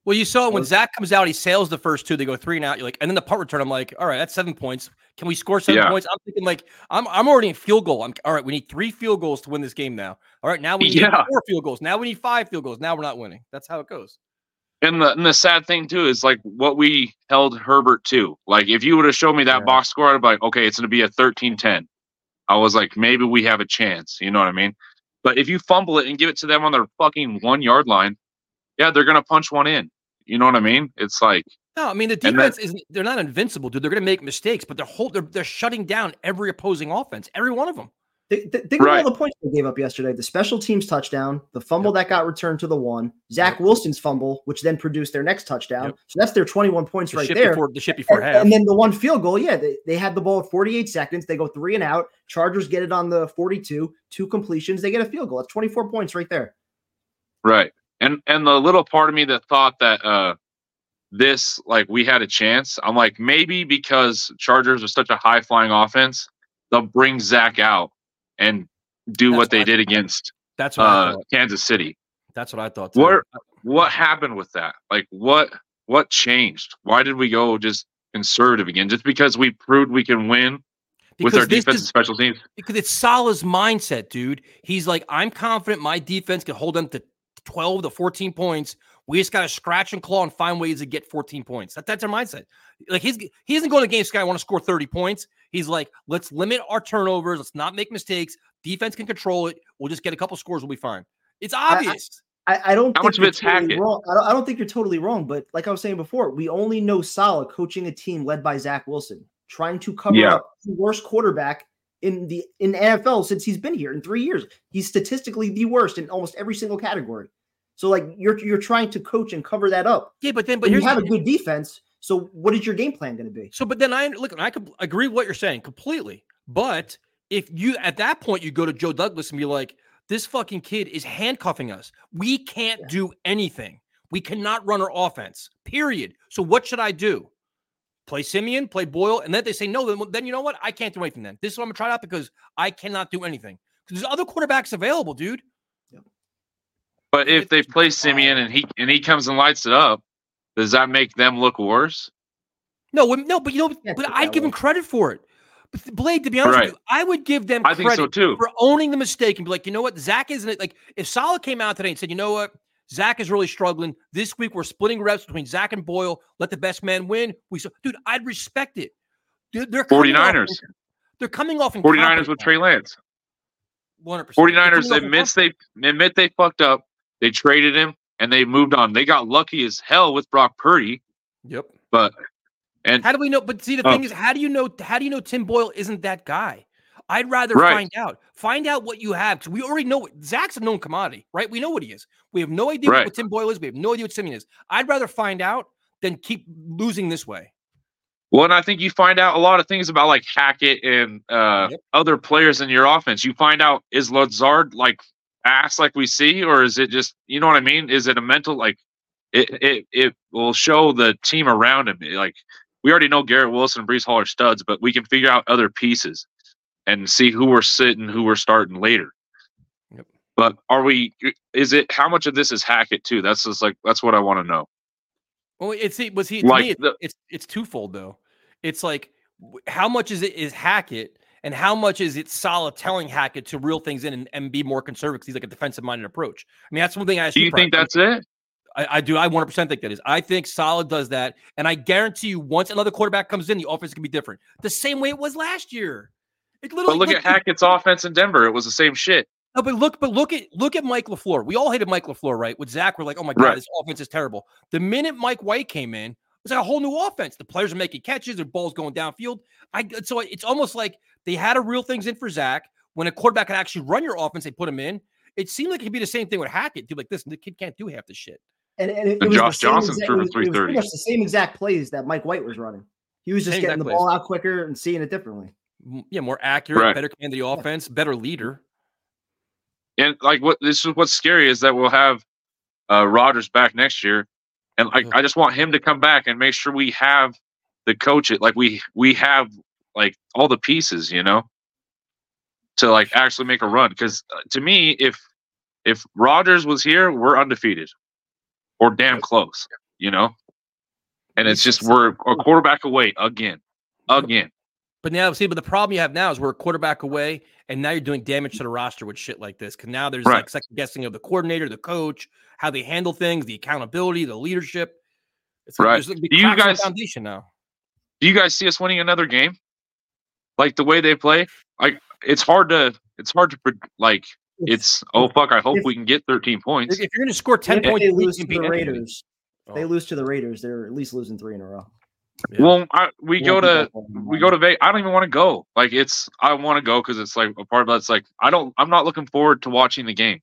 Well, you saw it when Zach comes out, he sails the first two. They go three and out. You're like, and then the punt return. I'm like, all right, that's seven points. Can we score seven Yeah. points? I'm thinking like, I'm I'm already in field goal. I'm all right. We need three field goals to win this game now. All right, now we need Yeah. four field goals. Now we need five field goals. Now we're not winning. That's how it goes. And the and the sad thing too is like what we held Herbert to. Like if you would have shown me that box score, I'd be like, okay, it's gonna be a 13-10. I was like, maybe we have a chance. You know what I mean? But if you fumble it and give it to them on their fucking one yard line, yeah, they're gonna punch one in. You know what I mean? It's like No, I mean the defense is they're not invincible, dude. They're going to make mistakes, but they're whole they're, they're shutting down every opposing offense, every one of them. Think, think think of all the points they gave up yesterday. The special teams touchdown, the fumble that got returned to the one, Zach Wilson's fumble, which then produced their next touchdown. So that's their 21 points The right there. before- the shit before and, half. and then the one field goal, yeah, they, they had the ball at 48 seconds. They go three and out. Chargers get it on the 42, two completions. They get a field goal. That's 24 points right there. Right. And and the little part of me that thought that uh this like we had a chance, I'm like, maybe because Chargers are such a high flying offense, they'll bring Zach out and do what they did against That's what uh. Kansas City. That's what I thought. Too. What what happened with that? Like what what changed? Why did we go just conservative again? Just because we proved we can win with our defense is- and special teams? because it's Saleh's mindset, dude. He's like, I'm confident my defense can hold them to 12 to 14 points. We just got to scratch and claw and find ways to get 14 points. That, that's our mindset. Like he's he isn't going to game sky. I want to score 30 points. He's like, let's limit our turnovers. Let's not make mistakes. Defense can control it. We'll just get a couple scores. We'll be fine. It's obvious. I, I don't How think much of you're it's totally Hackett? wrong. I don't, I don't think you're totally wrong, but like I was saying before, we only know Saleh coaching a team led by Zach Wilson, trying to cover Yeah. up the worst quarterback in the in NFL since he's been here in three years. He's statistically the worst in almost every single category. So like you're you're trying to coach and cover that up. yeah, but then but But you have the- a good defense. So what is your game plan going to be? So, but then I look, I could agree with what you're saying completely. But if you at that point you go to Joe Douglas and be like, this fucking kid is handcuffing us. We can't do anything. We cannot run our offense. Period. So what should I do? Play Siemian, play Boyle, and then they say no. Then, then you know what? I can't do anything. Then this is what I'm gonna try it out because I cannot do anything. Because there's other quarterbacks available, dude. But if they play Siemian and he and he comes and lights it up, does that make them look worse? No, no, but you know, but I'd give them credit for it. But Blade, to be honest Right. with you, I would give them I think credit so, too. for owning the mistake and be like, you know what, Zach isn't it? Like, if Saleh came out today and said, you know what, Zach is really struggling this week, we're splitting reps between Zach and Boyle. Let the best man win. We, so, dude, I'd respect it. Dude, they're coming off 49ers. in- They're coming off in 49ers with Trey Lance. One hundred 49ers admits they admit they fucked up. They traded him and they moved on. They got lucky as hell with Brock Purdy. Yep. But and How do we know? But see, the Oh. thing is, how do you know? How do you know Tim Boyle isn't that guy? I'd rather Right. find out. Find out what you have because we already know what- Zach's a known commodity, right? We know what he is. We have no idea Right. what Tim Boyle is. We have no idea what Siemian is. I'd rather find out than keep losing this way. well, and I think you find out a lot of things about like Hackett and uh, other players in your offense. You find out is Lazard like ass like we see, or is it just you know what I mean? Is it a mental like it it it will show the team around him. Like we already know Garrett Wilson and Breece Hall are studs, but we can figure out other pieces and see who we're sitting, who we're starting later. But are we? Is it how much of this is Hackett too? That's just like that's what I want to know. Well, it's it was he Like me. It, the- it's it's toofold though. It's like how much is it is Hackett and how much is it Saleh telling Hackett to reel things in and, and be more conservative because he's like a defensive minded approach. I mean, that's one thing I. Do you think that's it? I, I do. I 100% think that is. I think Saleh does that. And I guarantee you, once another quarterback comes in, the offense can be different. The same way it was last year. It But literally look at Hackett's offense in Denver. It was the same shit. No, but look, but look at look at Mike LaFleur. We all hated Mike LaFleur, right? With Zach, we're like, oh my God, Right. this offense is terrible. The minute Mike White came in, it's like a whole new offense. The players are making catches, their balls going downfield. I so it's almost like they had to reel things in for Zach. When a quarterback can actually run your offense, they put him in. It seemed like it could be the same thing with Hackett. Dude, like this, the kid can't do half the shit. And, and it, And it was Josh same Johnson exact- threw for was- it was pretty 330. much the same exact plays that Mike White was running. He was just Same getting the exact ball plays. out quicker and seeing it differently. Yeah, more accurate, Right. better command of the offense, better leader. And like what this is what's scary is that we'll have uh, Rodgers back next year, and like I just want him to come back and make sure we have the coach it like we we have like all the pieces, you know, to like actually make a run. Because uh, to me, if if Rodgers was here, we're undefeated or damn close, you know. And it's just we're a quarterback away again, again. But now, see, but the problem you have now is we're a quarterback away, and now you're doing damage to the roster with shit like this. Because now there's Right. like second guessing of the coordinator, the coach, how they handle things, the accountability, the leadership. It's like Right. there's like big Do you cracks in the guys- foundation now? Do you guys see us winning another game? Like the way they play, like it's hard to it's hard to like it's oh fuck. I hope if- we can get 13 points. If you're going to score ten If points, they lose to the anybody. Raiders, if they oh. lose to the Raiders, they're at least losing three in a row. Well, I, we Yeah, go to we go to Vegas. I don't even want to go. Like it's I want to go because it's like a part of that's like I don't. I'm not looking forward to watching the game.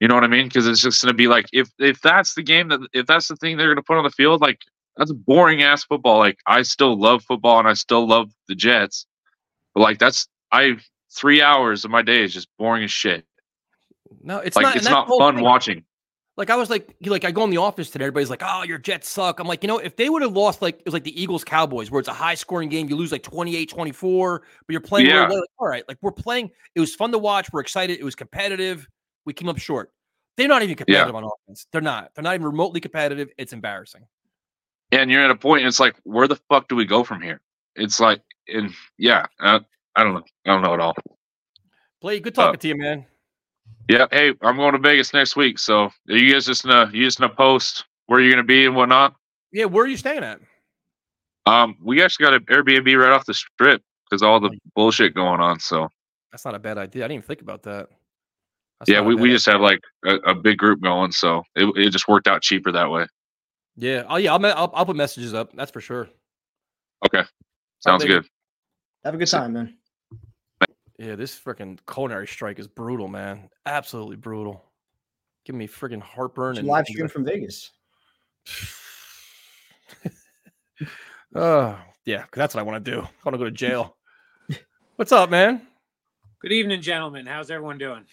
You know what I mean? Because it's just gonna be like if if that's the game that if that's the thing they're gonna put on the field, like that's boring ass football. Like I still love football and I still love the Jets, but like that's I three hours of my day is just boring as shit. No, it's like not. it's not fun thing. watching. Like I was like, like I go in the office today. Everybody's like, "Oh, your Jets suck." I'm like, you know, if they would have lost, like it was like the Eagles Cowboys, where it's a high scoring game, you lose like 28-24, but you're playing. really Yeah. well. Like, all right, like we're playing. It was fun to watch. We're excited. It was competitive. We came up short. They're not even competitive on offense. They're not. They're not even remotely competitive. It's embarrassing. and you're at a point and it's like where the fuck do we go from here it's like and yeah uh, i don't know i don't know at all Blake, good Uh, talking to you, man. Yeah hey i'm going to vegas next week so are you guys just gonna you just gonna post where you're gonna be and whatnot Yeah, where are you staying at? um we actually got an airbnb right off the strip because all the bullshit going on so That's not a bad idea. I didn't even think about that. That's yeah not we, bad we idea. just have like a, a big group going so it, it just worked out cheaper that way Yeah. Oh yeah. I'll, I'll I'll put messages up. That's for sure. okay sounds baby. good Have a good time, man. Yeah, this freaking culinary strike is brutal, man. Absolutely brutal. Give me freaking heartburn Should and live stream from Vegas. Oh, yeah, 'cause that's what I want to do. I want to go to jail. What's up, man? Good evening, gentlemen. How's everyone doing?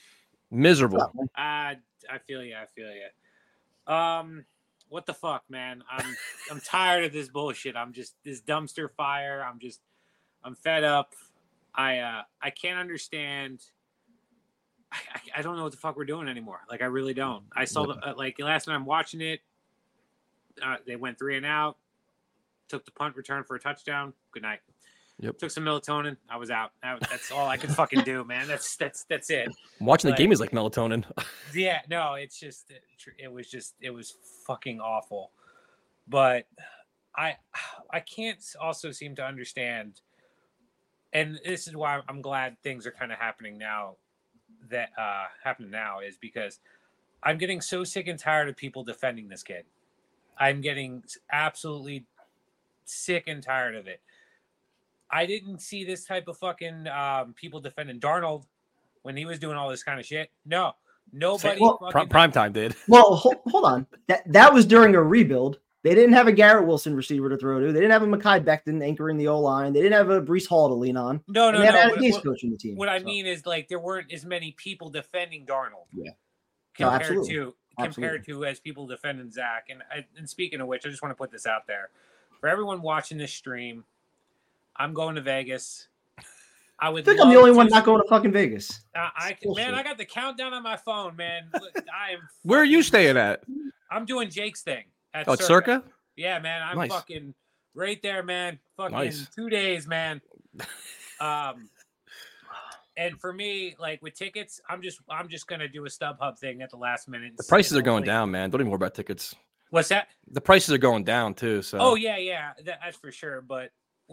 Miserable. I I feel you. I feel you. Um, what the fuck, man? I'm I'm tired of this bullshit. I'm just this dumpster fire. I'm just I'm fed up. I uh I can't understand. I, I, I don't know what the fuck we're doing anymore. Like I really don't. I saw the uh, like last night I'm watching it. Uh, they went three and out. Took the punt return for a touchdown. Good night. Yep. Took some melatonin. I was out. That, that's all I could fucking do, man. That's that's that's it. Watching the game is like melatonin. yeah, no, it's just it, it was just it was fucking awful. But I I can't also seem to understand and this is why I'm glad things are kind of happening now that uh happening now is because I'm getting so sick and tired of people defending this kid. I'm getting absolutely sick and tired of it. I didn't see this type of fucking um, people defending Darnold when he was doing all this kind of shit. No, nobody. Well, fucking, Prime time did. Well, hold, hold on. That that was during a rebuild. They didn't have a Garrett Wilson receiver to throw to. They didn't have a Mekhi Becton anchoring the O line. They didn't have a Breece Hall to lean on. No, no, they had no. Adam What, Gase coaching the team. what I so. mean is like there weren't as many people defending Darnold. Yeah. No, Compared absolutely. to compared to as people defending Zach. And I, and speaking of which, I just want to put this out there for everyone watching this stream. I'm going to Vegas. I I would. think I'm the only to one not going to fucking Vegas. I, I can, man. I got the countdown on my phone, man. Look, I am. Where are you staying at? I'm doing Jake's thing at Oh, it's Circa? Yeah, man, I'm Nice. fucking right there, man. Fucking Nice. two days, man. Um, and for me, like with tickets, I'm just I'm just gonna do a StubHub thing at the last minute. The prices are going down, man. Don't even worry about tickets. What's that? The prices are going down too. So Oh yeah, yeah, that, that's for sure. But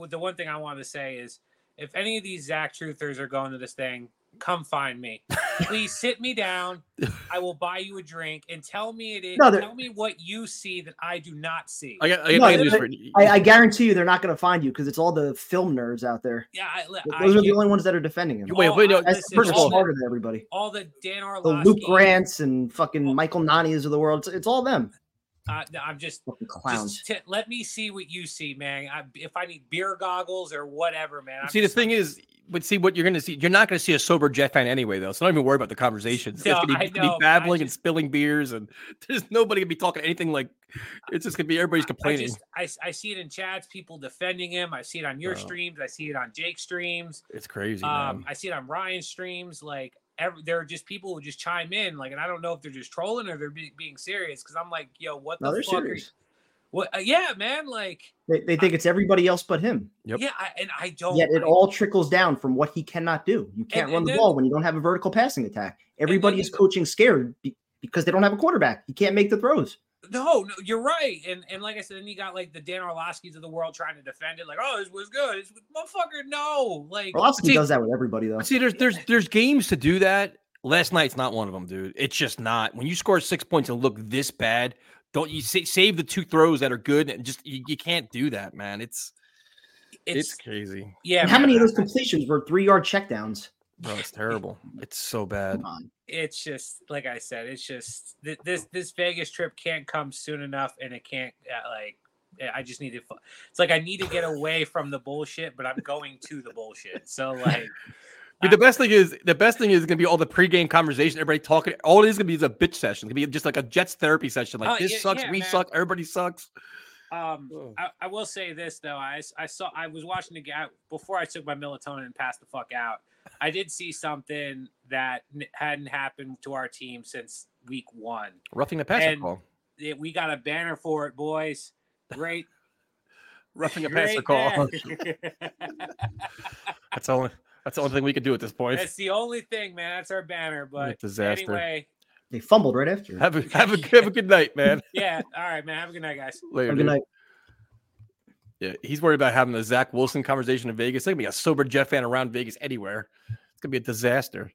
the one thing I want to say is, if any of these Zach truthers are going to this thing, come find me. Please sit me down. I will buy you a drink and tell me it is. No, tell me what you see that I do not see. I I No, got I. I, I guarantee you they're not going to find you because it's all the film nerds out there. yeah, I, Those I are the get- only ones that are defending him. Wait, wait, no, That's listen, first of all all the- smarter than everybody. all the Dan The Luke Grants and fucking Michael Nanias of the world. It's, it's all them. Uh, I'm just clowns. Just t- let me see what you see, man. I, if I need beer goggles or whatever, man. I'm See, the just- thing is, But see what you're going to see. You're not going to see a sober Jet fan anyway, though. So don't even worry about the conversations. No, it's going I to be know, but I babbling and spilling beers, and there's nobody going to be talking anything like. It's just going to be everybody's I complaining. just I, I see it in chats, people defending him. I see it on your Oh. streams. I see it on Jake's streams. it's crazy, Um, man. I see it on Ryan's streams. Like every, there are just people who just chime in. Like, and I don't know if they're just trolling or they're be, being serious. Because I'm like, yo, what No, the they're fuck? Are you, serious. what? Uh, yeah, man. Like, They, they think it's everybody else but him. yeah, I, and I don't. Yet it I- all trickles down from what he cannot do. You can't And- run and the then- ball when you don't have a vertical passing attack. Everybody then- is coaching scared be- because they don't have a quarterback. He can't make the throws. No, no, you're right. And and like I said, then you got like the Dan Orlovsky's of the world trying to defend it, like, oh, this was good. It's motherfucker, no. Like Orlovsky see- does that with everybody though. See, there's there's there's games to do that. Last night's not one of them, dude. It's just not. When you score six points and look this bad, don't you sa- save the two throws that are good and just you, you can't do that, man. It's it's, It's- crazy. yeah. How many of those completions were three yard checkdowns? Bro, it's terrible. It's so bad. it's just like I said, it's just th- this this Vegas trip can't come soon enough, and it can't uh, like I just need to. fu- It's like I need to get away from the bullshit, but I'm going to the bullshit. So like, But the best thing is the best thing is gonna be all the pregame conversation, everybody talking. All it is gonna be is a bitch session. It's gonna be just like a Jets therapy session. Like Oh, this yeah, sucks, yeah, we man. suck, everybody sucks. um, I, I will say this though, I, I saw I was watching the guy before I took my melatonin and passed the fuck out. I did see something that n- hadn't happened to our team since week one. Roughing the passer And call. it- we got a banner for it, boys. Great. Roughing a passer call. That's only that's the only thing we can do at this point. That's the only thing, man. That's our banner. But disaster. anyway, They fumbled right after. Have a have a have a good night, man. yeah. All right, man. Have a good night, guys. Later, Have a good night. Yeah, he's worried about having the Zach Wilson conversation in Vegas. There's gonna be a sober Jet fan around Vegas anywhere. It's gonna be a disaster.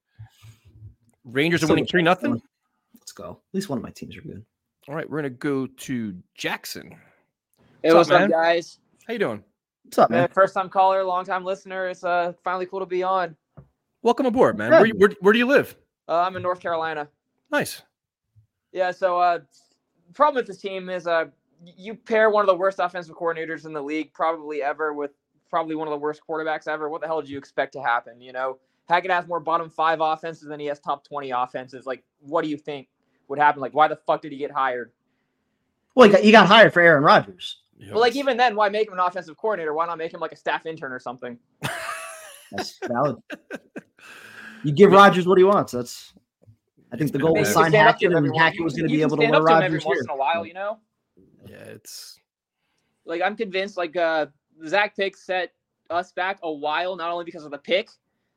Rangers are Sober winning three nothing. Let's go. At least one of my teams are good. All right, we're gonna go to Jackson. Hey, What's what's up, up, man? guys? How you doing? What's up, Man, man? first time caller, long time listener. It's uh finally cool to be on. Welcome aboard, man. Where, where, where do you live? Uh, I'm in North Carolina. Nice. Yeah, so uh problem with this team is uh you pair one of the worst offensive coordinators in the league probably ever with probably one of the worst quarterbacks ever. What the hell did you expect to happen? You know, Hackett has more bottom five offenses than he has top twenty offenses. Like, what do you think would happen? Like, why the fuck did he get hired? Well, you got, you got hired for Aaron Rodgers. But like even then, why make him an offensive coordinator? Why not make him like a staff intern or something? That's valid. you give Rodgers what he wants. That's. I think the goal Maybe was you sign stand up to Hackett, and Hackett was going to be able to stand wear up every Rodgers once here. in a while, you know. Yeah, it's like I'm convinced like uh Zach pick set us back a while, not only because of the pick,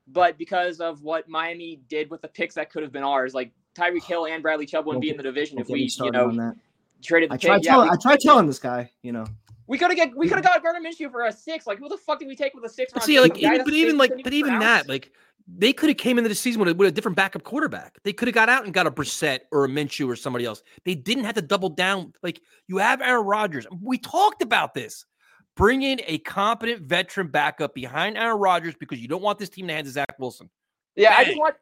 but because of what Miami did with the picks that could have been ours. Like Tyreek Hill and Bradley Chubb wouldn't be in the division if we, you know, on that. Traded the I pick. tried Yeah, telling. we, I tried telling this guy. You know. we could have get we could have got Gardner Minshew for a six. Like who the fuck did we take with a six But round? see, like, even, but even like, but even even pronounce? that, like, they could have came into the season with a, with a different backup quarterback. They could have got out and got a Brissett or a Minshew or somebody else. They didn't have to double down. Like, you have Aaron Rodgers. We talked about this. Bring in a competent veteran backup behind Aaron Rodgers because you don't want this team to hand to Zach Wilson. Yeah, I just want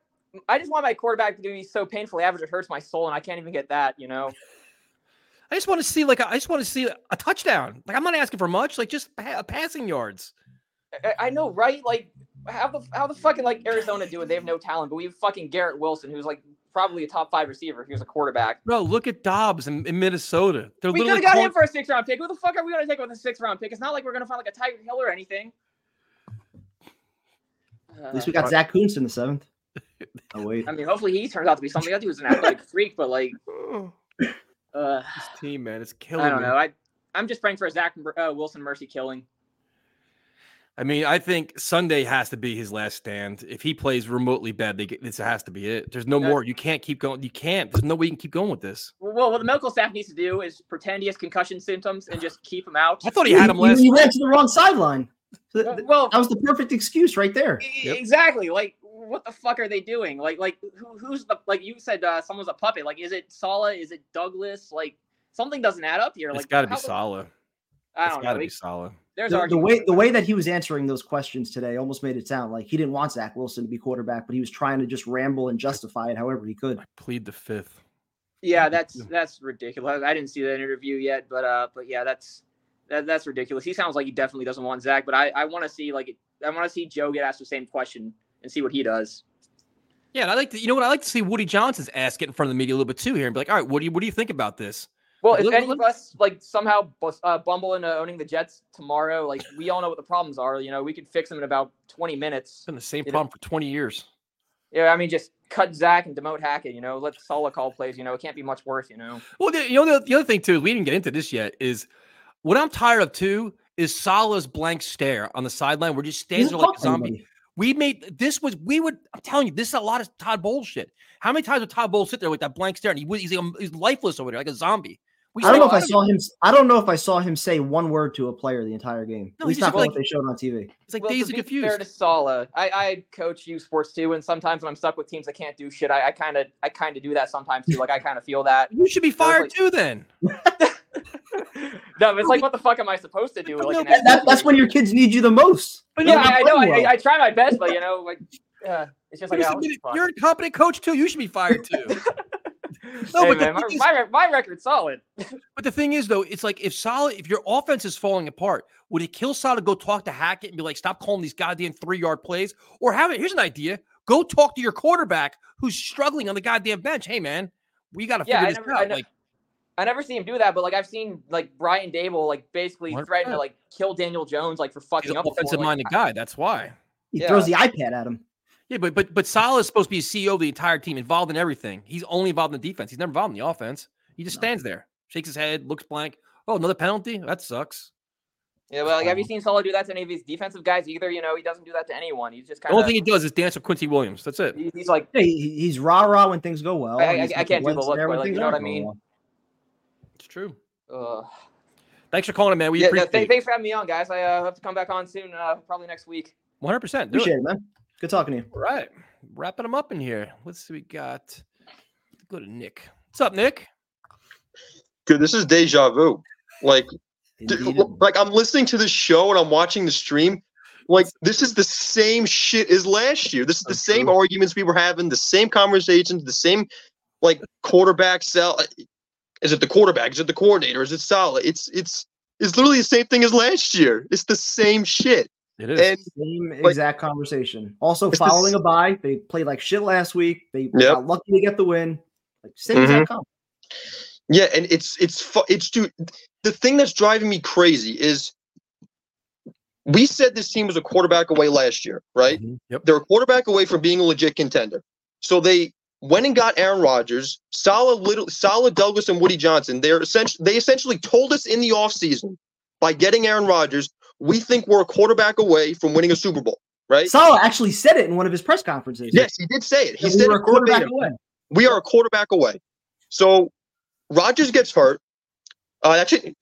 I just want my quarterback to be so painfully average it hurts my soul, and I can't even get that. You know. I just want to see like a, I just want to see a touchdown. Like I'm not asking for much. Like just pa- passing yards. I- I know, right? Like, how the how the fucking like Arizona do it? They have no talent, but we have fucking Garrett Wilson, who's like probably a top five receiver if he was a quarterback. Bro, look at Dobbs in, in Minnesota. They're We could literally have got calling- him for a six round pick. Who the fuck are we gonna take with a six round pick? It's not like we're gonna find like a Tiger Hill or anything. At least we got Zach Kuntz in the seventh. Oh wait. I mean, hopefully he turns out to be something. I think he was an athletic freak, but like, uh, this team, man, it's killing I don't me. know. I I'm just praying for a Zach uh, Wilson mercy killing. I mean, I think Sunday has to be his last stand. If he plays remotely bad, they get, this has to be it. There's no Yeah. more. You can't keep going. You can't. There's no way you can keep going with this. Well, what the medical staff needs to do is pretend he has concussion symptoms and just keep him out. I thought he had him You- last. You ran to the wrong sideline. So th- th- Well, that was the perfect excuse right there. Exactly. Like, what the fuck are they doing? Like, like who, who's the like you said uh, someone's a puppet. Like, is it Saleh? Is it Douglas? Like, something doesn't add up here. It's Like, got to be how the- Saleh. I don't got to be He- Saleh. There's The, the way the way that he was answering those questions today almost made it sound like he didn't want Zach Wilson to be quarterback, but he was trying to just ramble and justify it however he could. Plead the fifth. Yeah, that's that's ridiculous. I didn't see that interview yet, but uh, but yeah, that's that, that's ridiculous. He sounds like he definitely doesn't want Zach, but I I want to see like I want to see Joe get asked the same question and see what he does. Yeah, and I like to, you know what? I like to see Woody Johnson's ass get in front of the media a little bit too here and be like, all right, what do you what do you think about this? Well, if any of us like somehow uh, bumble into owning the Jets tomorrow, like we all know what the problems are. You know, we could fix them in about 20 minutes. been the same You know? problem for 20 years. Yeah, I mean, just cut Zach and demote Hackett. You know, let Saleh call plays. You know, it can't be much worse. You know. Well, the, you know the, the other thing too, we didn't get into this yet, is what I'm tired of too is Saleh's blank stare on the sideline where he just stands there like a zombie. anybody. We made this was we would. I'm telling you, this is a lot of Todd Bowles shit. How many times would Todd Bowles sit there with that blank stare and he, was- he's, um, he's lifeless over there like a zombie? We I don't know if I saw him. I don't know if I saw him say one word to a player the entire game. No, At least not like- what they showed on TV. It's like well, dazed to be confused. fair to Saleh, I, I coach youth sports too, and sometimes when I'm stuck with teams that can't do shit, I kind of I kind of do that sometimes too. Like I kind of feel that. You should be So fired like- too then. No, it's like what the fuck am I supposed to do? Like no, That- that- that's when your kids need you the most. But yeah, I, I know. I, well. I, I try my best, but you know, like, uh, it's just like You're, oh, submitted- you're a competent coach too. You should be fired too. no, Hey, but, man, my, is, my, my record's solid. but the thing is, though, it's like if solid, if your offense is falling apart, would it kill Saleh to go talk to Hackett and be like, "Stop calling these goddamn three yard plays"? Or have it? Here's an idea: go talk to your quarterback who's struggling on the goddamn bench. Hey, man, we got to Yeah, figure I this never, out. I, like, I never see him do that, but like I've seen like Brian Daboll like basically 100%. threaten to like kill Daniel Jones like for fucking an up. before, offensive like, minded guy. That's why. He Yeah. throws the iPad at him. Yeah, but but but Saleh is supposed to be a CEO of the entire team, involved in everything. He's only involved in the defense. He's never involved in the offense. He just stands there, shakes his head, looks blank. Oh, another penalty? That sucks. Yeah, well, like, have you seen Saleh do that to any of these defensive guys either? You know, he doesn't do that to anyone. He's just kind of. The only thing he does is dance with Quincy Williams. That's it. He's like, Yeah, he, he's rah rah when things go well. I- I- I can't do the Wentz look, but, when like, things you know what I mean? well. It's true. Ugh. Thanks for calling, in, man. We yeah, yeah, appreciate th- it. thanks for having me on, guys. I uh, have to come back on soon, uh, probably next week. 100%. Appreciate it. it, man. Good talking to you. All right. Wrapping them up in here. Let's see. We got. Go to Nick. What's up, Nick? Good. This is deja vu. Like, d- like I'm listening to the show and I'm watching the stream. Like, this is the same shit as last year. This is the same arguments we were having, the same conversations, the same like quarterback sell. Is it the quarterback? Is it the coordinator? Is it Saleh? It's it's it's literally the same thing as last year. It's the same shit. It is And Same like- exact conversation. Also, It's the following s- a bye, they played like shit last week. They Yep. got lucky to get the win. Like same Mhm. exact comment. Yeah, and it's it's fu- it's dude. The thing that's driving me crazy is we said this team was a quarterback away last year, right? Yep. They're a quarterback away from being a legit contender. So they went and got Aaron Rodgers, solid little solid Douglas and Woody Johnson. They're essentially they essentially told us in the offseason by getting Aaron Rodgers, we think we're a quarterback away from winning a Super Bowl, right? Saleh actually said it in one of his press conferences. Yes, he did say it. He that we said were it a quarterback verbatim. away. We are a quarterback away. So Rodgers gets hurt. Uh, actually,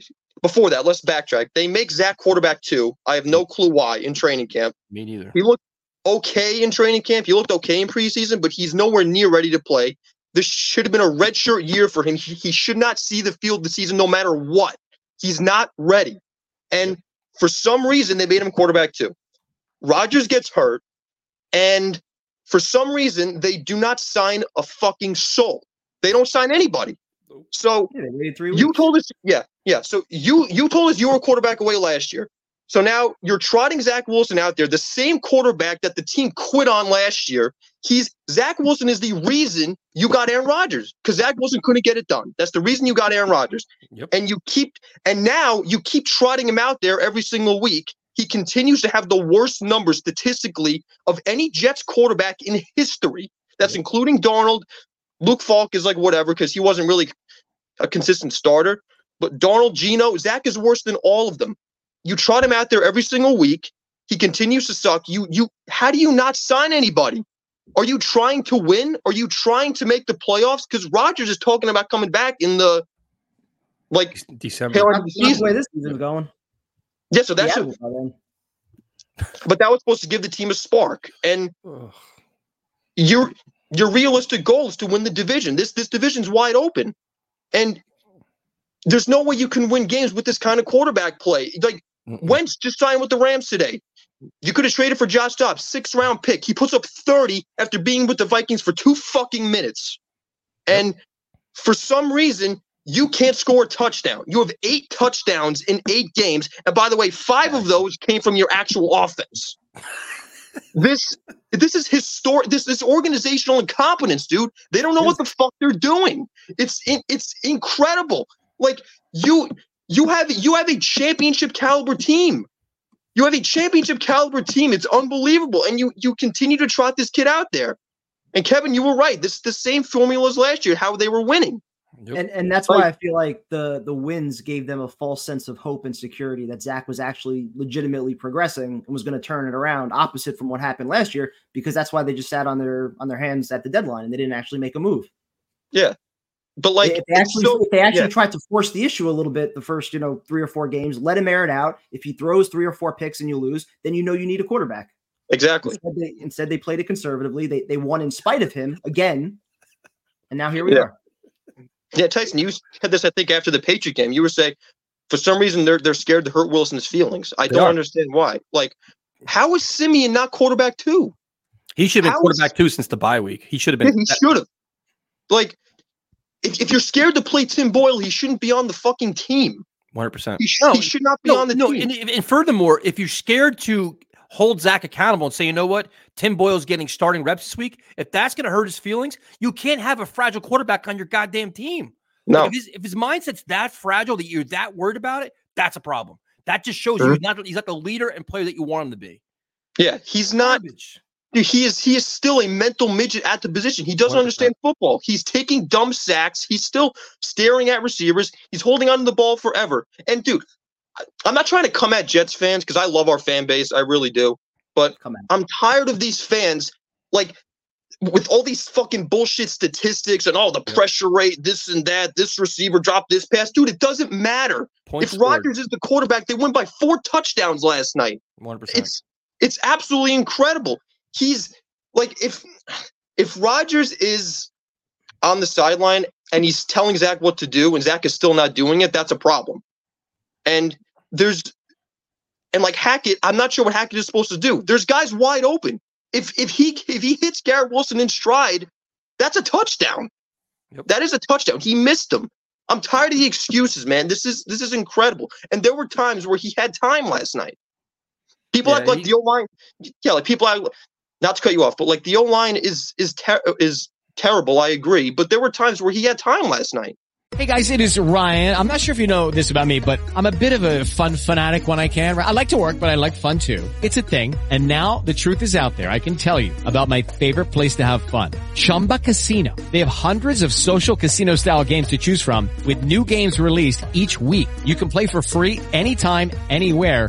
before that, let's backtrack. They make Zach quarterback two. I have no clue why in training camp. Me neither. He looked okay in training camp. He looked okay in preseason, but he's nowhere near ready to play. This should have been a redshirt year for him. He, he should not see the field this season no matter what. He's not ready. And for some reason, they made him quarterback too. Rodgers gets hurt. And for some reason, they do not sign a fucking soul. They don't sign anybody. So Yeah, you told us, yeah, yeah. So you you told us you were a quarterback away last year. So now you're trotting Zach Wilson out there, the same quarterback that the team quit on last year. He's Zach Wilson is the reason you got Aaron Rodgers because Zach Wilson couldn't get it done. That's the reason you got Aaron Rodgers. And you keep and now you keep trotting him out there every single week. He continues to have the worst numbers statistically of any Jets quarterback in history. That's including Darnold. Luke Falk is like whatever because he wasn't really a consistent starter. But Darnold Geno, Zach is worse than all of them. You trot him out there every single week. He continues to suck. You you how do you not sign anybody? Are you trying to win? Are you trying to make the playoffs? Because Rodgers is talking about coming back in the like December. tail end of the season. way this season's going. Yeah, so that's Yeah, it. but that was supposed to give the team a spark. And your your realistic goal is to win the division. This this division's wide open, and there's no way you can win games with this kind of quarterback play. Like Wentz just signed with the Rams today. You could have traded for Josh Dobbs, six round pick. He puts up 30 after being with the Vikings for two fucking minutes. And for some reason, you can't score a touchdown. You have eight touchdowns in eight games. And by the way, five of those came from your actual offense. this this is historic. This this organizational incompetence, dude. They don't know what the fuck they're doing. It's it's incredible. Like you you have you have a championship caliber team. You have a championship caliber team. It's unbelievable, and you you continue to trot this kid out there. And Kevin, you were right. This is the same formula as last year. How they were winning. And and that's why I feel like the the wins gave them a false sense of hope and security that Zach was actually legitimately progressing and was going to turn it around, opposite from what happened last year. Because that's why they just sat on their on their hands at the deadline and they didn't actually make a move. Yeah, but like if they actually so- if they actually yeah. tried to force the issue a little bit the first you know three or four games, let him air it out. If he throws three or four picks and you lose, then you know you need a quarterback. Exactly. Instead they, instead, they played it conservatively. They they won in spite of him again, and now here we Yeah. are. Yeah, Tyson, you had this, I think, after the Patriot game. You were saying for some reason they're they're scared to hurt Wilson's feelings. I They don't are. understand why. Like, how is Siemian not quarterback two? He should have been How is- quarterback two since the bye week. He should have Yeah, been. he should have. Like, if, if you're scared to play Tim Boyle, he shouldn't be on the fucking team. One hundred percent. He, sh- he should not be on the no, team. And, and furthermore, if you're scared to hold Zach accountable and say, you know what, Tim Boyle's getting starting reps this week, if that's going to hurt his feelings, you can't have a fragile quarterback on your goddamn team. Like, No. if, his, if his mindset's that fragile that you're that worried about it, that's a problem. That just shows you he's not he's not the leader and player that you want him to be. Yeah, he's not. Dude, he is he is still a mental midget at the position. He doesn't 100%. understand football. He's taking dumb sacks. He's still staring at receivers. He's holding on to the ball forever. And dude, I'm not trying to come at Jets fans because I love our fan base. I really do. But I'm tired of these fans like with all these fucking bullshit statistics and all the pressure rate, this and that, this receiver dropped this pass. Dude, it doesn't matter. Points if scored. Rodgers is the quarterback, they win by four touchdowns last night. One hundred percent. It's it's absolutely incredible. He's like if if Rodgers is on the sideline and he's telling Zach what to do and Zach is still not doing it, that's a problem. And there's and like Hackett, I'm not sure what Hackett is supposed to do. There's guys wide open. If if he if he hits Garrett Wilson in stride, that's a touchdown. That is a touchdown. He missed them. I'm tired of the excuses, man. This is this is incredible. And there were times where he had time last night. People Yeah, act like he- the O line, yeah, like people act, not to cut you off, but like the O line is is ter- is terrible. I agree, but there were times where he had time last night. Hey guys, it is Ryan. I'm not sure if you know this about me, but I'm a bit of a fun fanatic when I can. I like to work, but I like fun too. It's a thing. And now the truth is out there. I can tell you about my favorite place to have fun. Chumba Casino. They have hundreds of social casino style games to choose from with new games released each week. You can play for free anytime, anywhere.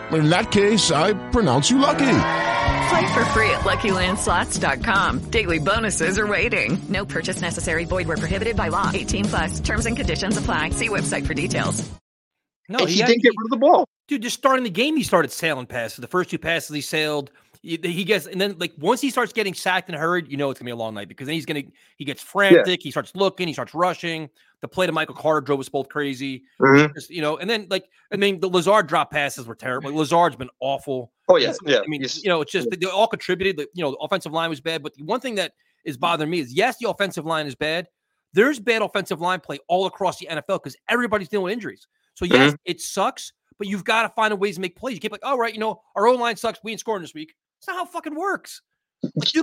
In that case, I pronounce you lucky. Play for free at LuckyLandSlots.com. Daily bonuses are waiting. No purchase necessary. Void where prohibited by law. 18 plus. Terms and conditions apply. See website for details. No, And he had- didn't get rid of the ball. Dude, just starting the game, he started sailing passes. The first two passes he sailed. He he gets, and then like once he starts getting sacked and hurried, you know it's gonna be a long night because then he's gonna he gets frantic. He starts looking. He starts rushing. The play to Michael Carter drove us both crazy. Mhm. Just, you know, and then like I mean, the Lazard drop passes were terrible. Lazard's been awful. Oh yeah, yeah. I mean, you know, it's just they all contributed. You know, the offensive line was bad, but the one thing that is bothering me is yes, the offensive line is bad. There's bad offensive line play all across the NFL because everybody's dealing with injuries. So yes, it sucks, but you've got to find a ways to make plays. You be like, all right, you know, our own line sucks. We ain't scoring this week. That's not how it fucking works.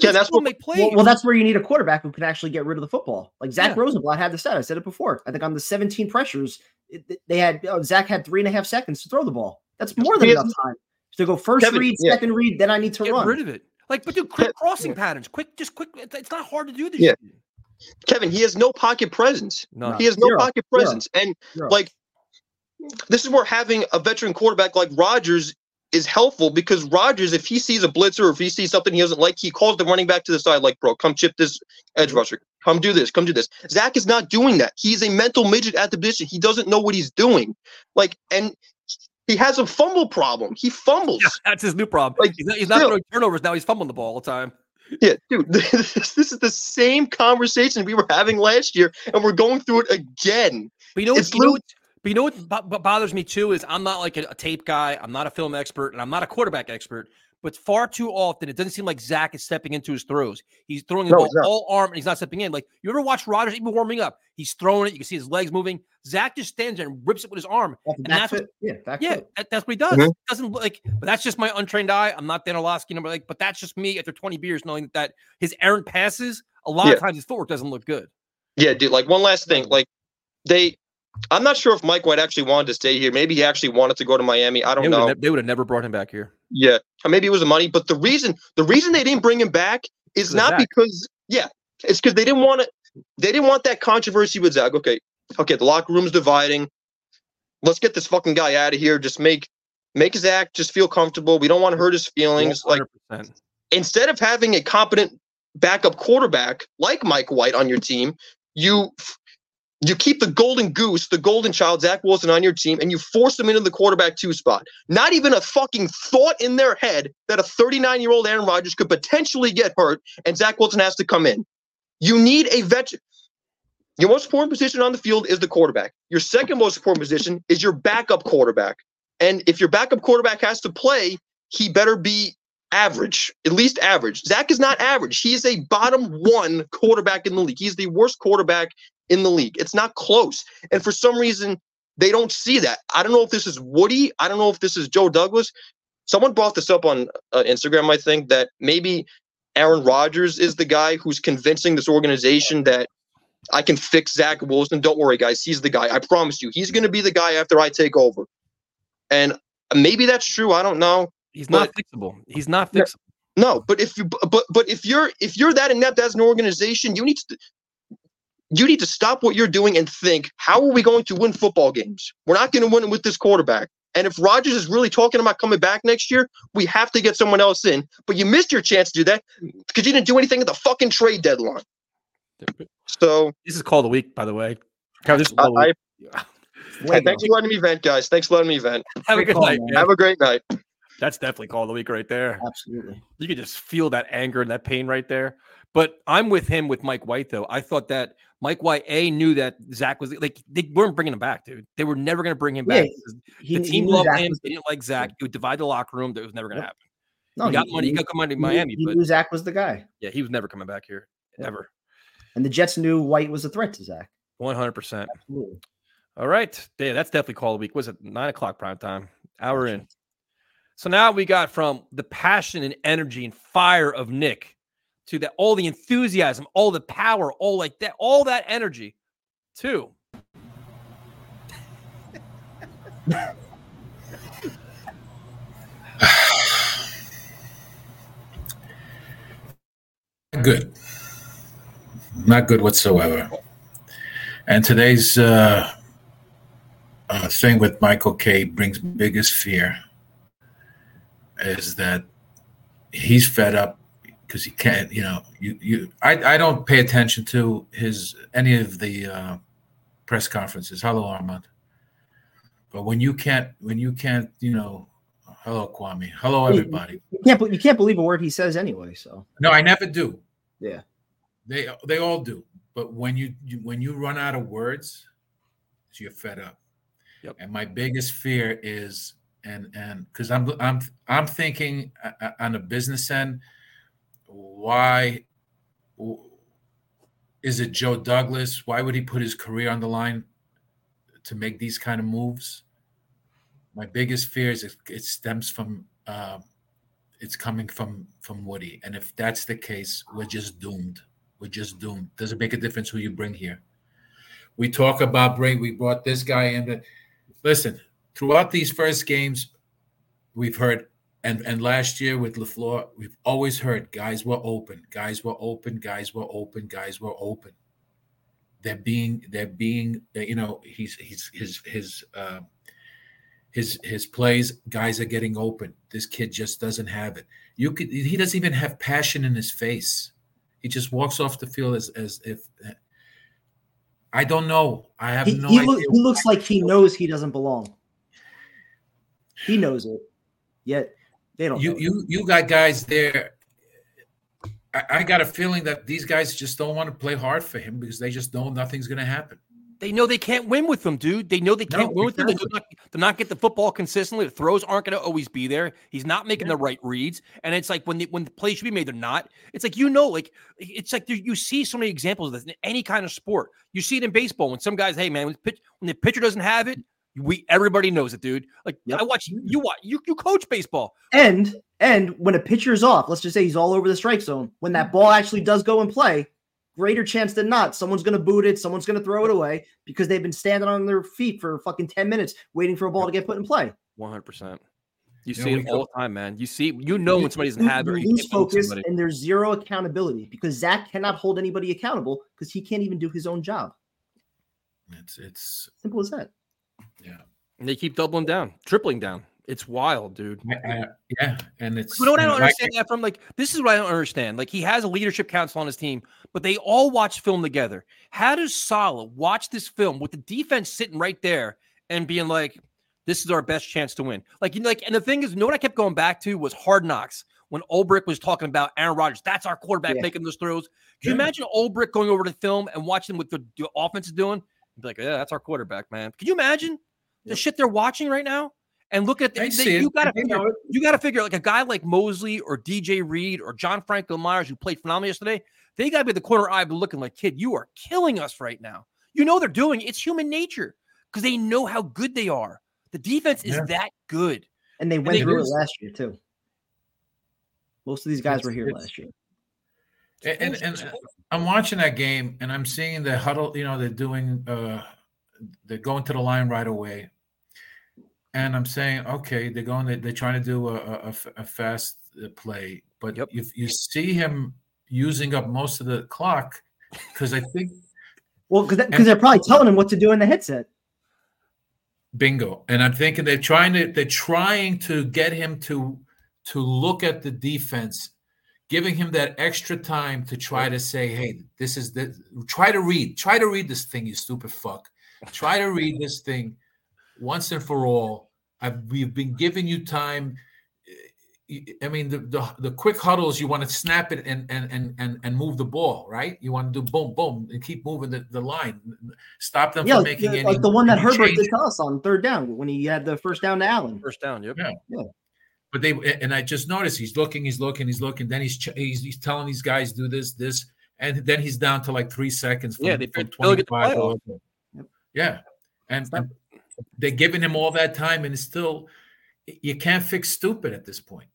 Yeah, that's what-. Well, well, that's where you need a quarterback who can actually get rid of the football. Like Zach Yeah. Rosenblatt had the stat. I said it before. I think on the 17 pressures, it, they had oh, Zach had three and a half seconds to throw the ball. That's more than enough time to go first Kevin, read, yeah. second read. Then I need to get run. rid of it. Like, but dude, quick crossing patterns, quick, just quick. It's not hard to do this. Yeah. shit. Kevin, he has no pocket presence. No. He has no Zero. pocket Zero. presence. And Zero. like this is where having a veteran quarterback like Rodgers is helpful because Rodgers, if he sees a blitzer or if he sees something he doesn't like, he calls the running back to the side, like, bro, come chip this edge rusher. Come do this. Come do this. Zach is not doing that. He's a mental midget at the position. He doesn't know what he's doing. Like, and He has a fumble problem. He fumbles. That's his new problem. Like, he's not, he's not throwing turnovers now. He's fumbling the ball all the time. Yeah, dude, this, this is the same conversation we were having last year, and we're going through it again. But you know? It's You know? But you know what bo- bo- bothers me too is I'm not like a, a tape guy. I'm not a film expert, and I'm not a quarterback expert. But far too often, it doesn't seem like Zach is stepping into his throws. He's throwing the No, ball all arm, and he's not stepping in. Like you ever watch Rodgers even warming up? He's throwing it. You can see his legs moving. Zach just stands there and rips it with his arm, Off the and back that's what, foot. Yeah, back yeah, foot. that- that's what he does. Mhm. Doesn't look like, but that's just my untrained eye. I'm not Dan Orlovsky number like, but that's just me after 20 beers knowing that, that his errant passes a lot Yeah. of times his footwork doesn't look good. Yeah, dude. Like one last thing, like they, I'm not sure if Mike White actually wanted to stay here. Maybe he actually wanted to go to Miami. I don't They know. have they would have never brought him back here. Yeah, or maybe it was the money, but the reason the reason they didn't bring him back is not because yeah, it's because they didn't want to. They didn't want that controversy with Zach. Okay, okay, the locker room's dividing. Let's get this fucking guy out of here. Just make make Zach just feel comfortable. We don't want to hurt his feelings. Like 100%. instead of having a competent backup quarterback like Mike White on your team, you you keep the golden goose, the golden child, Zach Wilson on your team, and you force him into the quarterback two spot. Not even a fucking thought in their head that a 39 year old Aaron Rodgers could potentially get hurt and Zach Wilson has to come in. You need a veteran. Your most important position on the field is the quarterback. Your second most important position is your backup quarterback. And if your backup quarterback has to play, he better be average, at least average. Zach is not average. He is a bottom one quarterback in the league. He's the worst quarterback in the league. It's not close. And for some reason, they don't see that. I don't know if this is Woody. I don't know if this is Joe Douglas. Someone brought this up on uh, Instagram, I think, that maybe Aaron Rodgers is the guy who's convincing this organization that I can fix Zach Wilson. Don't worry, guys. He's the guy. I promise you. He's going to be the guy after I take over. And maybe that's true. I don't know. He's not fixable. He's not fixable. No, but if you but but if you're if you're that inept as an organization, you need to you need to stop what you're doing and think, how are we going to win football games? We're not going to win with this quarterback. And if Rodgers is really talking about coming back next year, we have to get someone else in. But you missed your chance to do that because you didn't do anything at the fucking trade deadline. So This is call of the week, by the way. Kyle, this is I, call the I, week. hey, thanks for letting me vent, guys. Thanks for letting me vent. Have a good night, man. Have a great night. That's definitely call of the week right there. Absolutely. You can just feel that anger and that pain right there. But I'm with him with Mike White though. I thought that Mike White a knew that Zach was like they weren't bringing him back, dude. They were never going to bring him Yeah, back. he- the team loved Zach him. was- They didn't like Zach. It would divide the locker room. That was never going to happen. No, he got he- money. He he- got come out to Miami, he but knew Zach was the guy. yeah, he was never coming back here ever. And the Jets knew White was a threat to Zach. One hundred percent. All right. Yeah, that's definitely call of the week. Was it nine o'clock prime time? Hour in. So now we got from the passion and energy and fire of Nick to that all the enthusiasm, all the power, all like that, all that energy to good. Not good whatsoever. And today's uh, uh, thing with Michael Kay brings biggest fear is that he's fed up because he can't. You know, you you. I I don't pay attention to his any of the uh, press conferences. Hello, Armand. But when you can't, when you can't, you know, hello, Kwame. Hello, everybody. You can't you can't believe a word he says anyway. So No, I never do. yeah. They they all do. But when you, you when you run out of words, you're fed up. Yep. And my biggest fear is and and because I'm I'm I'm thinking uh, uh, on the business end, why is it Joe Douglas? Why would he put his career on the line to make these kind of moves? My biggest fear is it, it stems from uh, it's coming from from Woody, and if that's the case, we're just doomed. We're just doomed. Doesn't make a difference who you bring here. We talk about bring. We brought this guy in. Listen, throughout these first games, we've heard, and and last year with Lafleur, we've always heard guys were open, guys were open, guys were open, guys were open. They're being, they're being, you know, he's he's his his. Uh, his his plays guys are getting open this kid just doesn't have it you could he doesn't even have passion in his face he just walks off the field as as if i don't know i have He, no he, idea look, he looks like he knows he doesn't belong. He knows it. Yet they don't. You know you you got guys there. I, I got a feeling that these guys just don't want to play hard for him because they just know nothing's going to happen. They know they can't win with them, dude. They know they can't win with them. They do exactly. not, they're not get the football consistently. The throws aren't going to always be there. He's not making the right reads, and it's like when the, when the plays should be made, they're not. It's like you know, like it's like you see so many examples of this in any kind of sport. You see it in baseball when some guys, hey man, when the, pitch, when the pitcher doesn't have it, we everybody knows it, dude. Like I watch you watch you you coach baseball. And and when a pitcher is off, let's just say he's all over the strike zone. When that ball actually does go and play, greater chance than not, someone's going to boot it, someone's going to throw it away because they've been standing on their feet for fucking ten minutes waiting for a ball to get put in play. One hundred percent. You Yeah, see we it all the time, man. You see, you know when somebody doesn't You- have it. you Or you lose can't win with focus, somebody. and there's zero accountability because Zach cannot hold anybody accountable because he can't even do his own job. It's it's simple as that. And they keep doubling down, tripling down. It's wild, dude. yeah, and it's You know what I don't know, like- understand that from? Like, this is what I don't understand. Like, he has a leadership council on his team, but they all watch film together. How does Saleh watch this film with the defense sitting right there and being like, "This is our best chance to win"? Like, you know, like, and the thing is, you know what I kept going back to was Hard Knocks when Ulbrich was talking about Aaron Rodgers. That's our quarterback Yeah. making those throws. Can you imagine Ulbrich going over to film and watching what the, the offense is doing? Be like, yeah, that's our quarterback, man. Can you imagine the shit they're watching right now? And look at I they- see you got to figure know you got to figure like a guy like Mosley or DJ Reed or Jon Franklin-Myers who played phenomenal yesterday. They got to be the corner eye, but looking like kid, you are killing us right now. You know they're doing it's human nature because they know how good they are. The defense is Yeah. that good, And they went they through it last year too. Most of these guys It's- were here last year. And, and, and I'm watching that game and I'm seeing the huddle, you know, they're doing uh they're going to the line right away. And I'm saying, okay, they're going, they're, they're trying to do a a fast uh, play, but if you see him using up most of the clock, because I think Well, because they're probably telling him what to do in the headset. Bingo. And I'm thinking they're trying to they're trying to get him to to look at the defense, giving him that extra time to try to say, hey, this is the try to read, try to read this thing, you stupid fuck. Try to read this thing once and for all. I've we've been giving you time. Eh, I mean, the, the the quick huddles, you want to snap it and and and and and move the ball, right? You want to do boom, boom, and keep moving the, the line. Stop them Yeah, from like, making the- any like the one that Herbert changes. did to us on third down when he had the first down to Allen. First down, yep. Yeah. Yeah. But they and I just noticed he's looking, he's looking, he's looking. Then he's he's, he's telling these guys do this, this, and then he's down to like three seconds. Yeah, they from the 25 Yeah, and, and they're giving him all that time, and it's still you can't fix stupid at this point.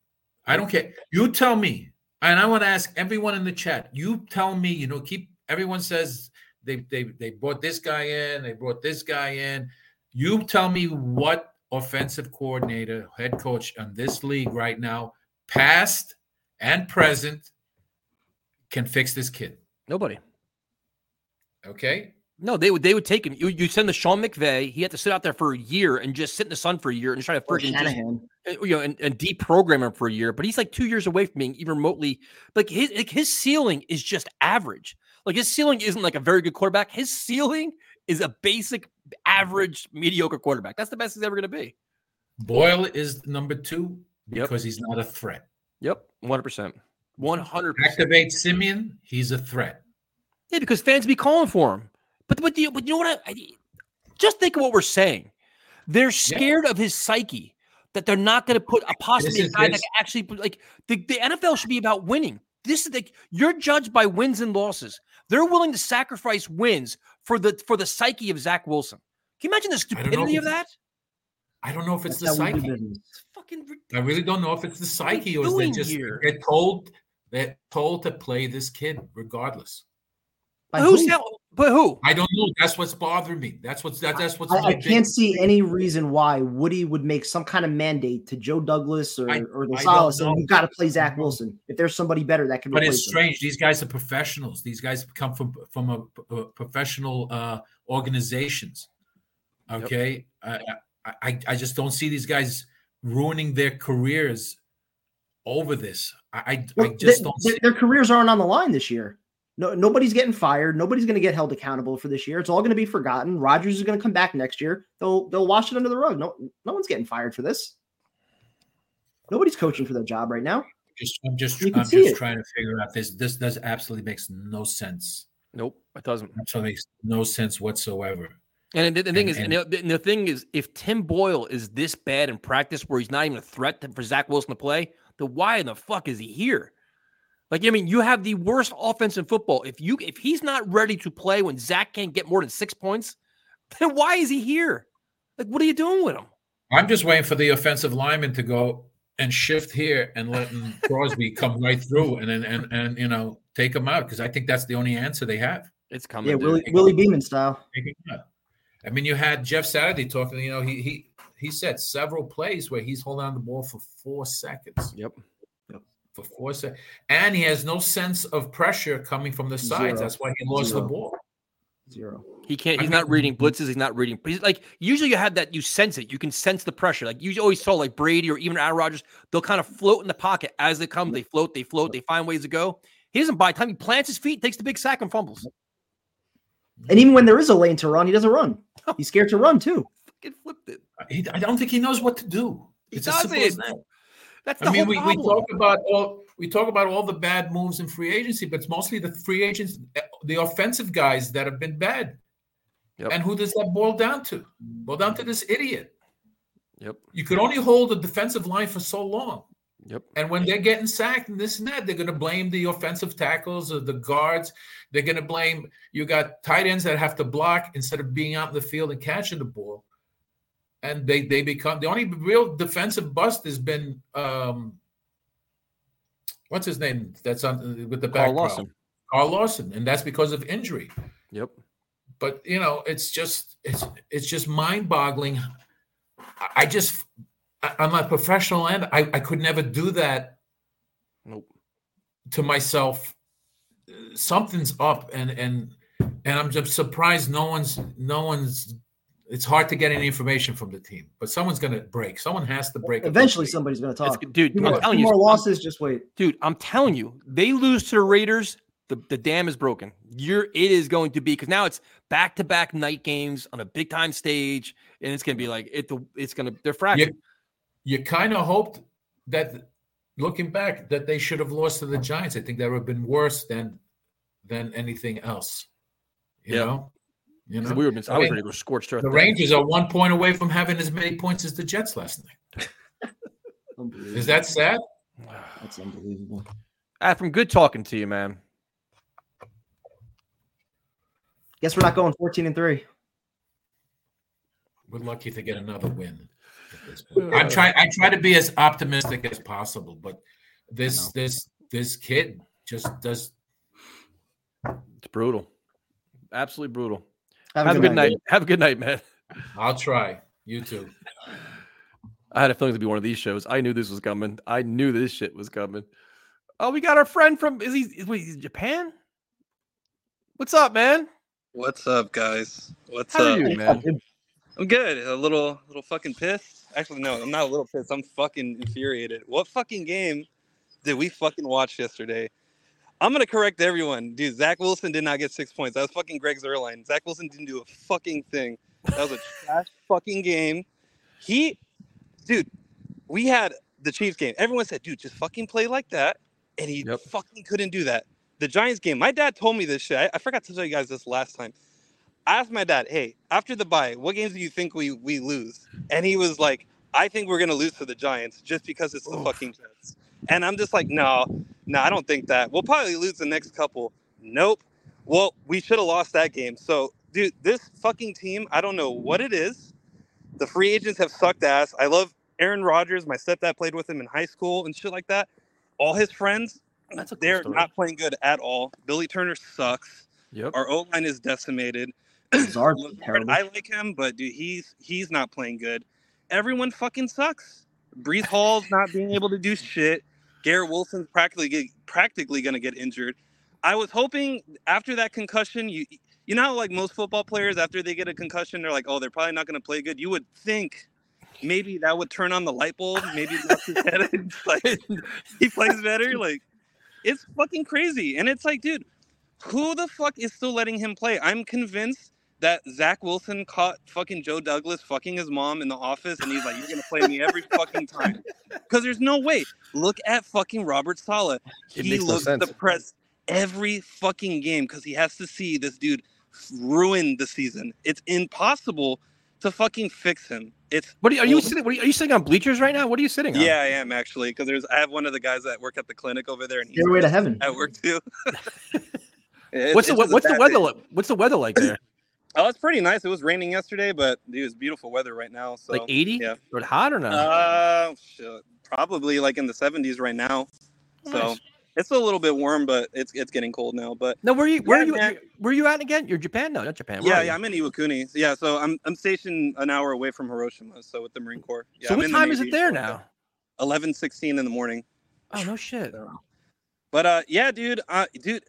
I don't care. You tell me, and I want to ask everyone in the chat. You tell me. You know, keep everyone says they they they brought this guy in, they brought this guy in. You tell me what offensive coordinator, head coach on this league right now, past and present, can fix this kid. Nobody. Okay. No, they would they would take him. You, you send the Sean McVay. He had to sit out there for a year and just sit in the sun for a year and try to freaking just, uh, you know and, and deprogram him for a year. But he's like two years away from being even remotely like his like his ceiling is just average. Like his ceiling isn't like a very good quarterback. His ceiling is a basic average mediocre quarterback. That's the best he's ever going to be. Boyle is number two because he's not a threat. Yep, one hundred percent, one hundred percent. Activate Siemian, he's a threat. Yeah, because fans be calling for him. But but you, but you know what? I, I- just think of what we're saying. They're scared of his psyche that they're not going to put a possibly a guy that this- can actually like the, the NFL should be about winning. This is like you're judged by wins and losses. They're willing to sacrifice wins for the for the psyche of Zach Wilson. Can you imagine the stupidity of that? I don't know if it's That's the how we do psyche. business. Fucking I really don't know if it's the psyche or is they just here? they're told they're told to play this kid regardless. By Who's who? That? But who? I don't know. That's what's bothering me. That's what's that, that's what's I, I can't see any reason why Woody would make some kind of mandate to Joe Douglas or, I- or the I don't Saleh saying know. you got to play Zach Wilson if there's somebody better that can But replace it's him. strange. These guys are professionals. These guys come from from a, a professional uh, organizations. Okay, I, I I just don't see these guys ruining their careers over this. I I, I just they- don't. they- See, their careers aren't on the line this year. No, nobody's getting fired. Nobody's going to get held accountable for this year. It's all going to be forgotten. Rodgers is going to come back next year. They'll they'll wash it under the rug. No, no one's getting fired for this. Nobody's coaching for their job right now. Just, I'm just, I'm just it. trying to figure out this. This does absolutely makes no sense. Nope, it doesn't. So it makes no sense whatsoever. And the, the thing And- is, and- and the, and the thing is, if Tim Boyle is this bad in practice, where he's not even a threat to, for Zach Wilson to play, then why in the fuck is he here? Like, I mean, you have the worst offense in football. If you if he's not ready to play when Zach can't get more than six points, then why is he here? Like, what are you doing with him? I'm just waiting for the offensive lineman to go and shift here and letting Crosby come right through and and and, and you know take him out because I think that's the only answer they have. It's coming. Yeah, Willie, Willie Beamen style. Take him out. I mean, you had Jeff Saturday talking. You know, he he he said several plays where he's holding on the ball for four seconds. Yep. For four seconds, and he has no sense of pressure coming from the sides. Zero. That's why he lost Zero. the ball. Zero. He can't. I He's mean- not reading blitzes. He's not reading. He's like usually you have that. You sense it. You can sense the pressure. Like you always saw, like Brady or even Aaron Rodgers. They'll kind of float in the pocket as they come. They float. They float. They find ways to go. He doesn't. By the time he plants his feet, takes the big sack and fumbles. And even when there is a lane to run, he doesn't run. He's scared to run too. Fucking flipped it. I don't think he knows what to do. He It's as simple as doesn't. That. That's I mean, whole we, we talk about all we talk about all the bad moves in free agency, but it's mostly the free agents, eh, the offensive guys that have been bad. And who does that boil down to? Boil down to this idiot. Yep. You could only hold a defensive line for so long. Yep. And when they're getting sacked and this and that, they're going to blame the offensive tackles or the guards. They're going to blame you got tight ends that have to block instead of being out in the field and catching the ball. And they they become the only real defensive bust has been um what's his name? That's on with the back Carl problem. Lawson. Carl Lawson, and that's because of injury. Yep. But you know, it's just it's it's just mind-boggling. I- I just on my professional end, I, I could never do that Nope. to myself. Something's up, and and and I'm just surprised no one's no one's. It's hard to get any information from the team, but someone's going to break. Someone has to break. Eventually, somebody's going to talk. dude, Two I'm more, telling you, more I'm- losses. Just wait. Dude, I'm telling you, they lose to the Raiders, the, the dam is broken. You're it is going to be because now it's back to back night games on a big time stage, and it's gonna be like it. It's gonna they're fractured. You, you kind of hoped that, looking back, that they should have lost to the Giants. I think that would have been worse than than anything else. You Yeah. know, you 'Cause know, we would've been- I I was ready to go scorched earth The there. Rangers are one point away from having as many points as the Jets last night. Is that sad? That's unbelievable. From good talking to you, man. Guess we're not going 14 and three. We're lucky to get another win. at this point. I'm trying. I try to be as optimistic as possible, but this this this kid just does. It's brutal, absolutely brutal. Have Have, a a good good night. night. Have a good night, man. I'll try. You too. I had a feeling to be one of these shows. I knew this was coming. I knew this shit was coming. Oh, we got our friend from is he is wait, is he Japan? What's up, man? What's up, guys? What's How are up, you, man? I'm good. A little, little fucking pissed. Actually, no, I'm not a little pissed. I'm fucking infuriated. What fucking game did we fucking watch yesterday? I'm gonna correct everyone, dude. Zach Wilson did not get six points. That was fucking Greg Zuerlein. Zach Wilson didn't do a fucking thing. That was a trash fucking game. He, dude, we had the Chiefs game. Everyone said, dude, just fucking play like that, and he fucking couldn't do that. The Giants game. My dad told me this shit. I, I forgot to tell you guys this last time. I asked my dad, "Hey, after the bye, what games do you think we we lose?" And he was like, "I think we're gonna lose to the Giants just because it's the fucking Jets." And I'm just like, "No, no, I don't think that. We'll probably lose the next couple." Nope. Well, we should have lost that game. So, dude, this fucking team, I don't know what it is. The free agents have sucked ass. I love Aaron Rodgers. My stepdad played with him in high school and shit like that. All his friends, they're story. not playing good at all. Billy Turner sucks. Yep. Our O line is decimated. Lazard's Lazard. I like him, but dude, he's he's not playing good. Everyone fucking sucks. Breece Hall's not being able to do shit. Garrett Wilson's practically practically gonna get injured. I was hoping after that concussion, you you know how like most football players after they get a concussion, they're like, oh, they're probably not gonna play good. You would think maybe that would turn on the light bulb. Maybe he plays better. Like it's fucking crazy. And it's like, dude, who the fuck is still letting him play? I'm convinced that Zach Wilson caught fucking Joe Douglas fucking his mom in the office, and he's like, "You're gonna play me every fucking time," because there's no way. Look at fucking Robert Saleh. It He makes no looks sense. depressed every fucking game because he has to see this dude ruin the season. It's impossible to fucking fix him. It's What are you, are you sitting? What are you, are you sitting on bleachers right now? What are you sitting on? yeah, I am actually because there's I have one of the guys that work at the clinic over there, and he's Stairway to heaven. at work too. It's- What's the what- what's the weather day. like? What's the weather like there? Oh, it's pretty nice. It was raining yesterday, but it was beautiful weather right now. So Like 80? Yeah. Or hot or not? Uh, shit, probably like in the 70s right now. So it's a little bit warm, but it's it's getting cold now. But No, where are you? Where Yeah, are you? man. Where are you at again? You're Japan? No, not Japan. Where yeah, yeah, I'm in Iwakuni. Yeah, so I'm I'm stationed an hour away from Hiroshima, so with the Marine Corps. Yeah, so I'm what in the time is it there so now? 11, 16 in the morning. Oh no shit. But uh, yeah, dude, uh, dude,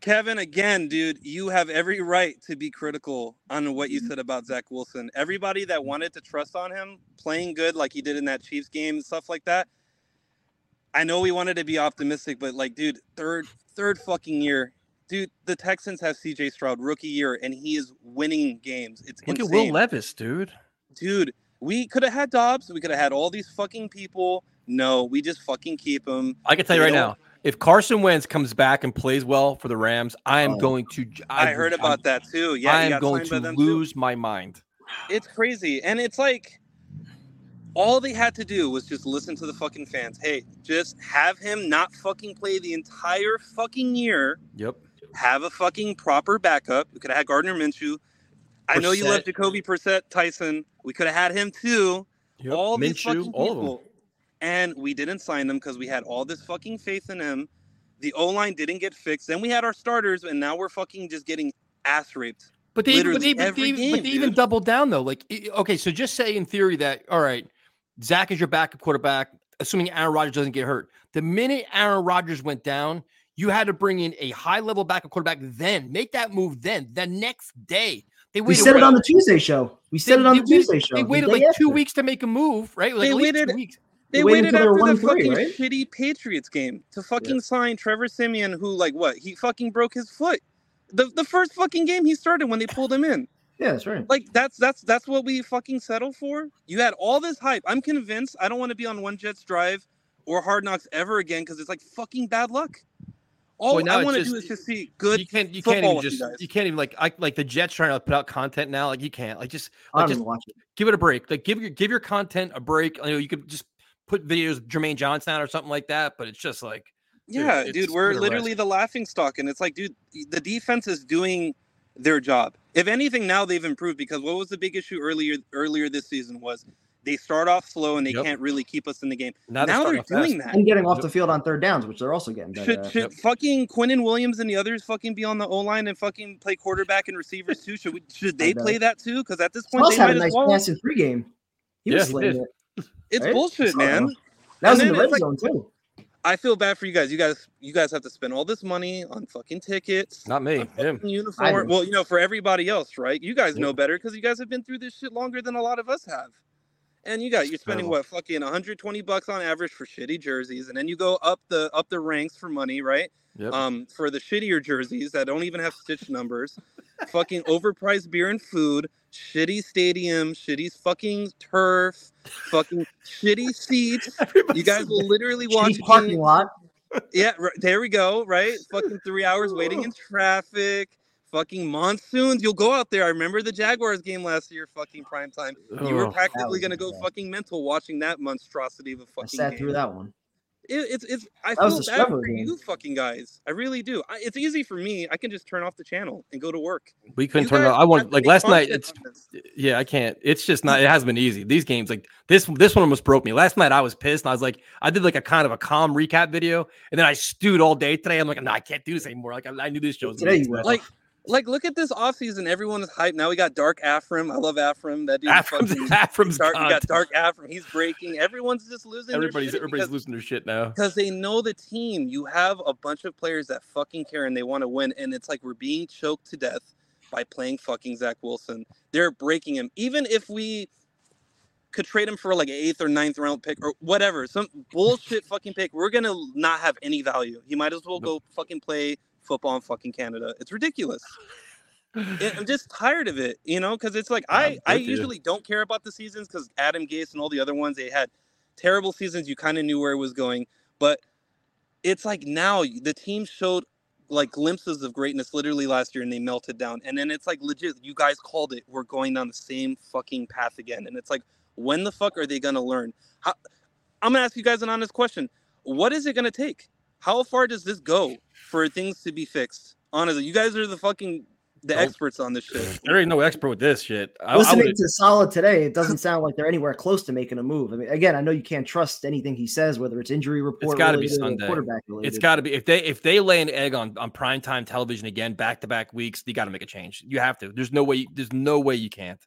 Kevin, again, dude, you have every right to be critical on what you said about Zach Wilson. Everybody that wanted to trust on him playing good like he did in that Chiefs game and stuff like that. I know we wanted to be optimistic, but like, dude, third, third fucking year, dude, the Texans have C.J. Stroud rookie year, and he is winning games. It's Look insane at Will Levis, dude. dude, we could have had Dobbs. We could have had all these fucking people. No, we just fucking keep him. I can tell you We right don't- now, if Carson Wentz comes back and plays well for the Rams, I am Oh. going to. I heard about that too. Yeah, I am going to them too. lose my mind. It's crazy, and it's like all they had to do was just listen to the fucking fans. Hey, just have him not fucking play the entire fucking year. Yep. Have a fucking proper backup. We could have had Gardner Minshew. I know you love Jacoby Brissett Tyson. We could have had him too. Yep, All these Minshew, fucking all of 'em. people. And we didn't sign them because we had all this fucking faith in him. The O line didn't get fixed. Then we had our starters, and now we're fucking just getting ass raped. But they, but they, but they, game, but they even dude. doubled down though. Like, okay, so just say in theory that all right, Zach is your backup quarterback, assuming Aaron Rodgers doesn't get hurt. The minute Aaron Rodgers went down, you had to bring in a high level backup quarterback. Then make that move. Then the next day, they We waited. said it on the Tuesday show. We said it on the Tuesday waited- show. They waited day like two weeks to make a move, right? Like They at least two waited- weeks. They waited waited until they were after the fucking right? shitty Patriots game to fucking sign Trevor Siemian, who like what? He fucking broke his foot. The the first fucking game he started when they pulled him in. Yeah, that's right. Like that's that's that's what we fucking settled for. You had all this hype. I'm convinced I don't want to be on one Jets drive or Hard Knocks ever again because it's like fucking bad luck. All Well, I want to do is just see good You can't. You can't even just. you. You can't even like. I, like the Jets trying to put out content now. Like you can't. Like just. I Like just watch it. give it a break. Like give your give your content a break. You know, you could just put videos of Jermaine Johnson out or something like that. But it's just like. Yeah, it's- dude, it's we're been a rest. literally the laughing stock, and it's like, dude, the defense is doing their job. If anything, now they've improved because what was the big issue earlier earlier this season was they start off slow and they Yep. can't really keep us in the game. Now Now, they're they're doing fast. that. And getting off the field on third downs, which they're also getting better Should at. should fucking Quinnen Williams and the others fucking be on the O line and fucking play quarterback and receivers too? Should we, should they play that too? Because at this point, Smells they had a nice well. pass in pregame. He was Yeah, he slaying did. it. It's right? bullshit, So, man. That was in the red it's like- zone too. I feel bad for you guys. You guys, you guys have to spend all this money on fucking tickets. Not me. Him. Uniform. Well, you know, for everybody else, right? You guys Yep. know better because you guys have been through this shit longer than a lot of us have. And you got you're spending what fucking 120 bucks on average for shitty jerseys, and then you go up the up the ranks for money, right? Yep. Um, for the shittier jerseys that don't even have stitch numbers, fucking overpriced beer and food, shitty stadium, shitty fucking turf, fucking shitty seats. You guys will literally watch Shitty parking games- lot. yeah, r- there we go. Right, fucking three hours waiting in traffic. Fucking monsoons. You'll go out there. I remember the Jaguars game last year. Fucking prime time. You were practically was gonna go bad. fucking mental watching that monstrosity of a fucking I sat game. through that one. It, it's it's. I That feel bad for game. you fucking guys. I really do. I, it's easy for me. I can just turn off the channel and go to work. We couldn't You turn it. guys. I have want like last night. It's yeah, I can't. It's just not. It hasn't been easy. These games like this. This one almost broke me. Last night I was pissed. And I was like, I did like a kind of a calm recap video, and then I stewed all day today. I'm like, no, I can't do this anymore. Like I, I knew this show was gonna Today be you will. Like, like, look at this offseason. Everyone is hyped. Now we got Dark Afram. I love Afram. That dude. Afram's, Afram's Dark, we got Dark Afram. He's breaking. Everyone's just losing. Everybody's their shit everybody's because, losing their shit now. because they know the team. You have a bunch of players that fucking care and they want to win, and it's like we're being choked to death by playing fucking Zach Wilson. They're breaking him. Even if we could trade him for like an eighth or ninth round pick or whatever, some bullshit fucking pick, we're gonna not have any value. He might as well go fucking play football in fucking Canada. It's ridiculous. I'm just tired of it, you know, because it's like I I with you. usually don't care about the seasons because Adam Gase and all the other ones they had terrible seasons. You kind of knew where it was going, but it's like now the team showed like glimpses of greatness literally last year and they melted down, and then it's like legit. You guys called it. We're going down the same fucking path again, and it's like when the fuck are they gonna learn? How, I'm gonna ask you guys an honest question. What is it gonna take? How far does this go for things to be fixed? Honestly, you guys are the fucking the Oh. experts on this shit. There ain't no expert with this shit. I, I Listening would, to Solid today, it doesn't sound like they're anywhere close to making a move. I mean, again, I know you can't trust anything he says, whether it's injury report, it's got to be or Sunday. quarterback related. It's got to be if they if they lay an egg on on primetime television again, back to back weeks, you got to make a change. You have to. There's no way. There's no way you can't.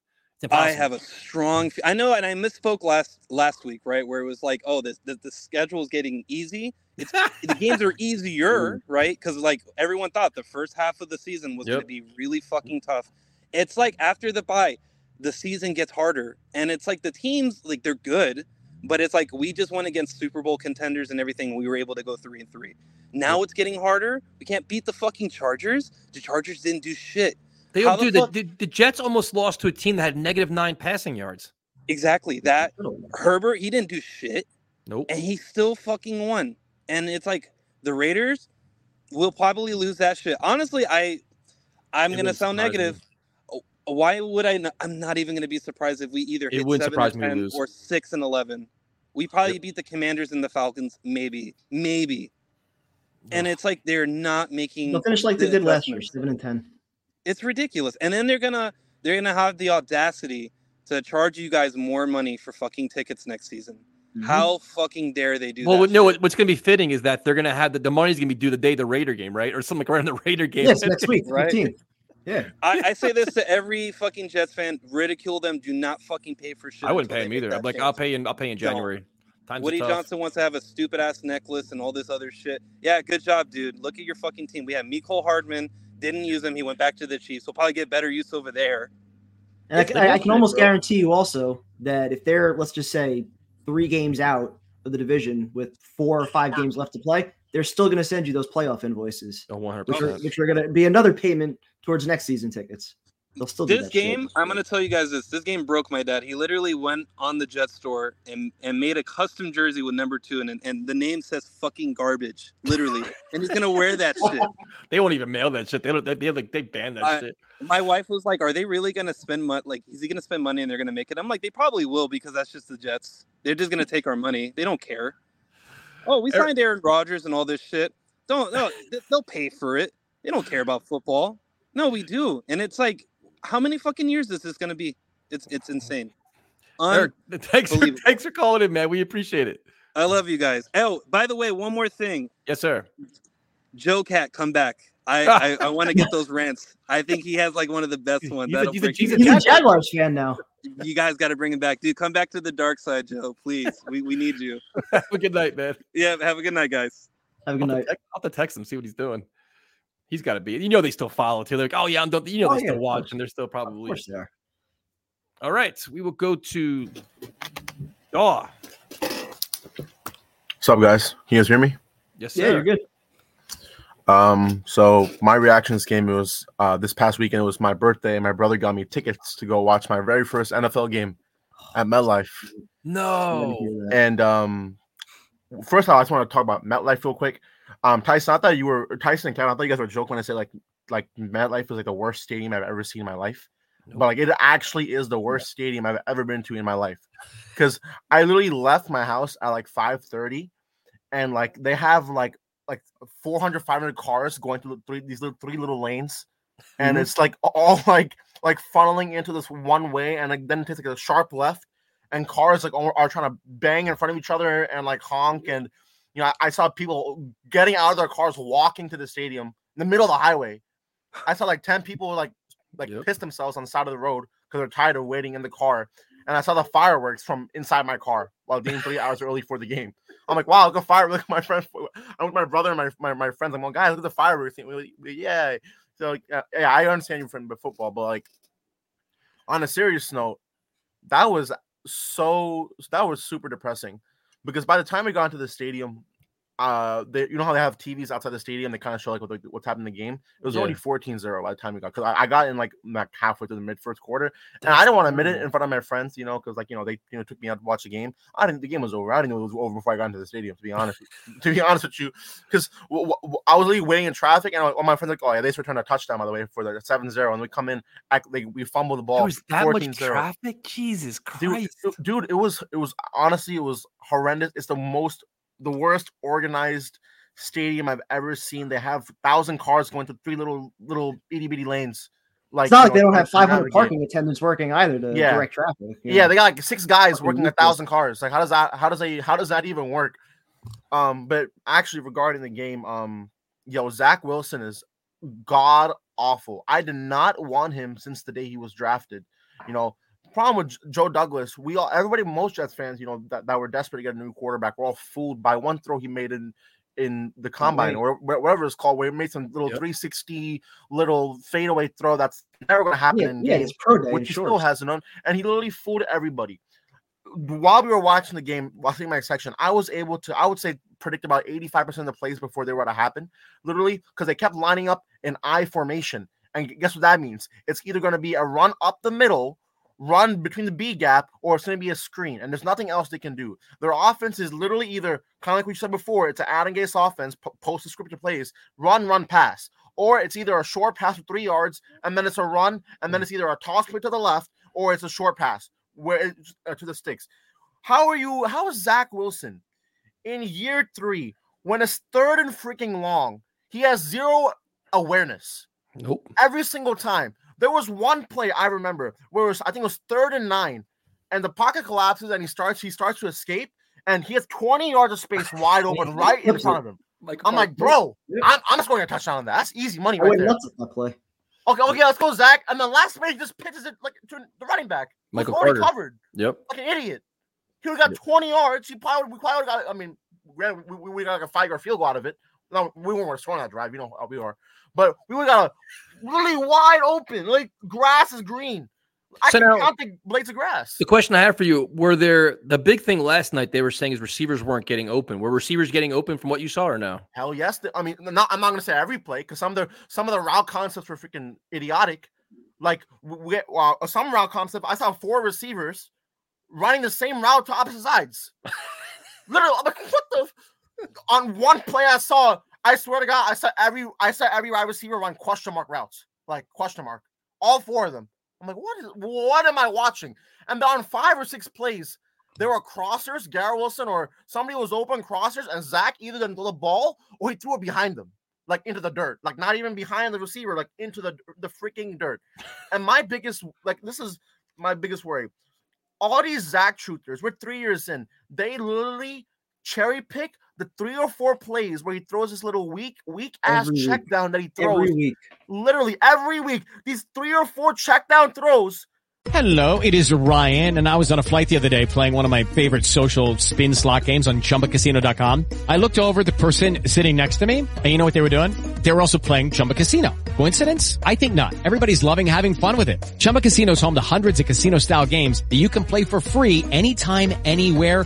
I have a strong. I know, and I misspoke last last week, right? Where it was like, oh, this the, the schedule is getting easy. It's the games are easier, mm. right? Because like everyone thought the first half of the season was going to be really fucking tough. It's like after the bye, the season gets harder, and it's like the teams like they're good, but it's like we just went against Super Bowl contenders and everything. We were able to go three and three. Now it's getting harder. We can't beat the fucking Chargers. The Chargers didn't do shit. They, How the the, fuck- the, the Jets almost lost to a team that had negative nine passing yards. Exactly. That Herbert, he didn't do shit. Nope. And he still fucking won. And it's like the Raiders will probably lose that shit. Honestly, I I'm It gonna sound surprise me. negative. Oh, Why would I not, I'm not even gonna be surprised if we either It hit seven surprise and me to 10 lose. or six and eleven. We probably beat the Commanders and the Falcons, maybe. Maybe. And it's like they're not making They'll finish like they did last year, seven and ten. It's ridiculous. And then they're gonna they're gonna have the audacity to charge you guys more money for fucking tickets next season. Mm-hmm. How fucking dare they do Well, that? what- no, what- what's going to be fitting is that they're going to have the, the money's going to be due the day the Raider game, right? Or something like around the Raider game. Yes, next week, Right. 15th. Yeah. I, I say this to every fucking Jets fan: ridicule them. Do not fucking pay for shit. I wouldn't pay them either. I'm like, change. I'll pay in. I'll pay in January. Times Woody. Johnson wants to have a stupid ass necklace and all this other shit. Yeah, good job, dude. Look at your fucking team. We have Mecole Hardman. Didn't use him. He went back to the Chiefs. He'll probably get better use over there. And I, can- I, I can almost bro. guarantee you also that if they're, let's just say, three games out of the division with four or five games left to play, they're still going to send you those playoff invoices, Oh, 100%. which are, which are going to be another payment towards next season tickets. They'll still do This that shit. game, I'm gonna tell you guys this. This game broke my dad. He literally went on the Jet store and, and made a custom jersey with number two, and and the name says fucking garbage, literally. and he's gonna wear that shit. They won't even mail that shit. They don't. They, they like they ban that I- shit. My wife was like, "Are they really gonna spend money? Like, is he gonna spend money and they're gonna make it?" I'm like, "They probably will because that's just the Jets. They're just gonna take our money. They don't care." Oh, we Er signed Aaron Rodgers and all this shit. Don't no, they'll pay for it. They don't care about football. No, we do. And it's like, how many fucking years is this gonna be? It's it's insane. Eric, thanks for, thanks for calling in, man. We appreciate it. I love you guys. Oh, by the way, one more thing. Yes, sir. Joe Cat, come back. I I, I want to get those rants. I think he has like one of the best ones. He's a- That'll he's a- freak he's a. Jaguars fan now. You guys got to bring him back, dude. Come back to the dark side, Joe. Please, we, we need you. Have a good night, man. Yeah, have a good night, guys. Have a good I'll night. have to- I'll have to text him, see what he's doing. He's got to be. You know, they still follow too. They're like, oh yeah, I'm. Don't, you know, Oh, they yeah, still of watch, and they're still probably. Of course they are. All right, we will go to. Oh, What's up, guys? Can you guys hear me? yes, Yeah, sir. you're good. Um, so my reaction to this game it was uh this past weekend. It was my birthday, and my brother got me tickets to go watch my very first NFL game at MetLife. No. And um, first of all, I just want to talk about MetLife real quick. Um, Tyson, I thought you were Tyson and Kevin. I thought you guys were joking when I said like like MetLife is like the worst stadium I've ever seen in my life. But like it actually is the worst stadium I've ever been to in my life. Because I literally left my house at like 5:30 and like they have like like 400 500 cars going through three these little three little lanes and Mhm. it's like all like like funneling into this one way and like then it takes like a sharp left and cars like are, are trying to bang in front of each other and like honk and you know I, I saw people getting out of their cars walking to the stadium in the middle of the highway. I saw like 10 people like like piss themselves on the side of the road because they're tired of waiting in the car and i saw the fireworks from inside my car while being three hours early for the game. I'm like wow look at fire look at my friend i'm with my brother and my, my, my friends i'm like guys look at the fireworks thing. We- we- yeah so yeah i understand you're from football but like on a serious note that was so that was super depressing because by the time we got into the stadium uh, they, you know how they have TVs outside the stadium? They kind of show like what, like, what's happening in the game. It was Yeah. already 14-0 by the time we got because I, I got in like like halfway through the mid first quarter, and I didn't want to admit it in front of my friends, you know, because like you know they you know took me out to watch the game. I didn't. The game was over. I didn't know it was over before I got into the stadium. To be honest, to be honest with you, because w- w- I was waiting in traffic, and all my friends like, oh yeah, they just returned a touchdown by the way for the 7-0, and we come in, act like we fumble the ball. There was that much 14-0. traffic. Jesus dude, Christ! it- dude, it was it was honestly it was horrendous. It's the most the worst organized stadium I've ever seen. They have thousand cars going through three little little itty bitty lanes. Like it's not like they don't have 500 parking attendants working either to Yeah. direct traffic. Yeah, know. they got like six guys working a thousand cars. Like, how does that? How does they? How does that even work? Um, but actually, regarding the game, um, yo, Zach Wilson is god awful. I did not want him since the day he was drafted. You know, problem with Joe Douglas, we all, everybody, most Jets fans, you know, that, that were desperate to get a new quarterback, were all fooled by one throw he made in in the combine or whatever it's called, where he made some little 360 little fadeaway throw that's never going to happen Yeah, in yeah, games, it's pro day which he still hasn't done, and he literally fooled everybody while we were watching the game, watching my section, I was able to, I would say, predict about 85% of the plays before they were to happen, literally, because they kept lining up in I formation. And guess what that means? It's either going to be a run up the middle, run between the B gap, or it's going to be a screen. And there's nothing else they can do. Their offense is literally either, kind of like we said before, it's an Adam Gase offense, po- post the scripted plays, run, run, pass. Or it's either a short pass for three yards, and then it's a run, and then it's either a toss play to the left, or it's a short pass where it's uh, to the sticks. How are you? How is Zach Wilson in year three when it's third and freaking long? He has zero awareness. Nope. Every single time. There was one play I remember where it was, I think it was third and nine, and the pocket collapses and he starts he starts to escape, and he has 20 yards of space wide open right in front of him. Like I'm uh, like, bro, I'm, I'm scoring a touchdown on that. That's easy money oh, right there. nuts at that play. Okay, okay, let's go, Zach. And the last play, he just pitches it like to the running back. who's Michael already Carter. covered Yep. like an idiot. He would have got 20 yards. He probably we probably got. I mean, we, we, we got like a five yard field goal out of it. No, we weren't scoring that drive. You know how we are, but we would got a really wide open. Like grass is green. I So can now- count the blades of grass. The question I have for you: Were there the big thing last night? They were saying is receivers weren't getting open. Were receivers getting open from what you saw, or no? Hell yes. I mean, not, I'm not going to say every play because some of the some of the route concepts were freaking idiotic. Like we, well, uh, some route concept, I saw four receivers running the same route to opposite sides. Literally, I'm like, what the? On one play, I saw. I swear to God, I saw every I saw every wide receiver run question mark routes, like question mark, all four of them. I'm like, what is? What am I watching? And on five or six plays, there were crossers. Garrett Wilson or somebody was open crossers, and Zach either didn't throw the ball or he threw it behind them, like into the dirt, like not even behind the receiver, like into the the freaking dirt. And my biggest, like, this is my biggest worry. All these Zach truthers, we're three years in, they literally cherry pick the three or four plays where he throws this little weak, weak ass Every check week. down that he throws Every week. literally every week. These three or four check down throws. Hello, it is Ryan, and I was on a flight the other day playing one of my favorite social spin slot games on ChumbaCasino.com. I looked over the person sitting next to me, and you know what they were doing? They were also playing Chumba Casino. Coincidence? I think not. Everybody's loving having fun with it. Chumba Casino is home to hundreds of casino-style games that you can play for free anytime, anywhere,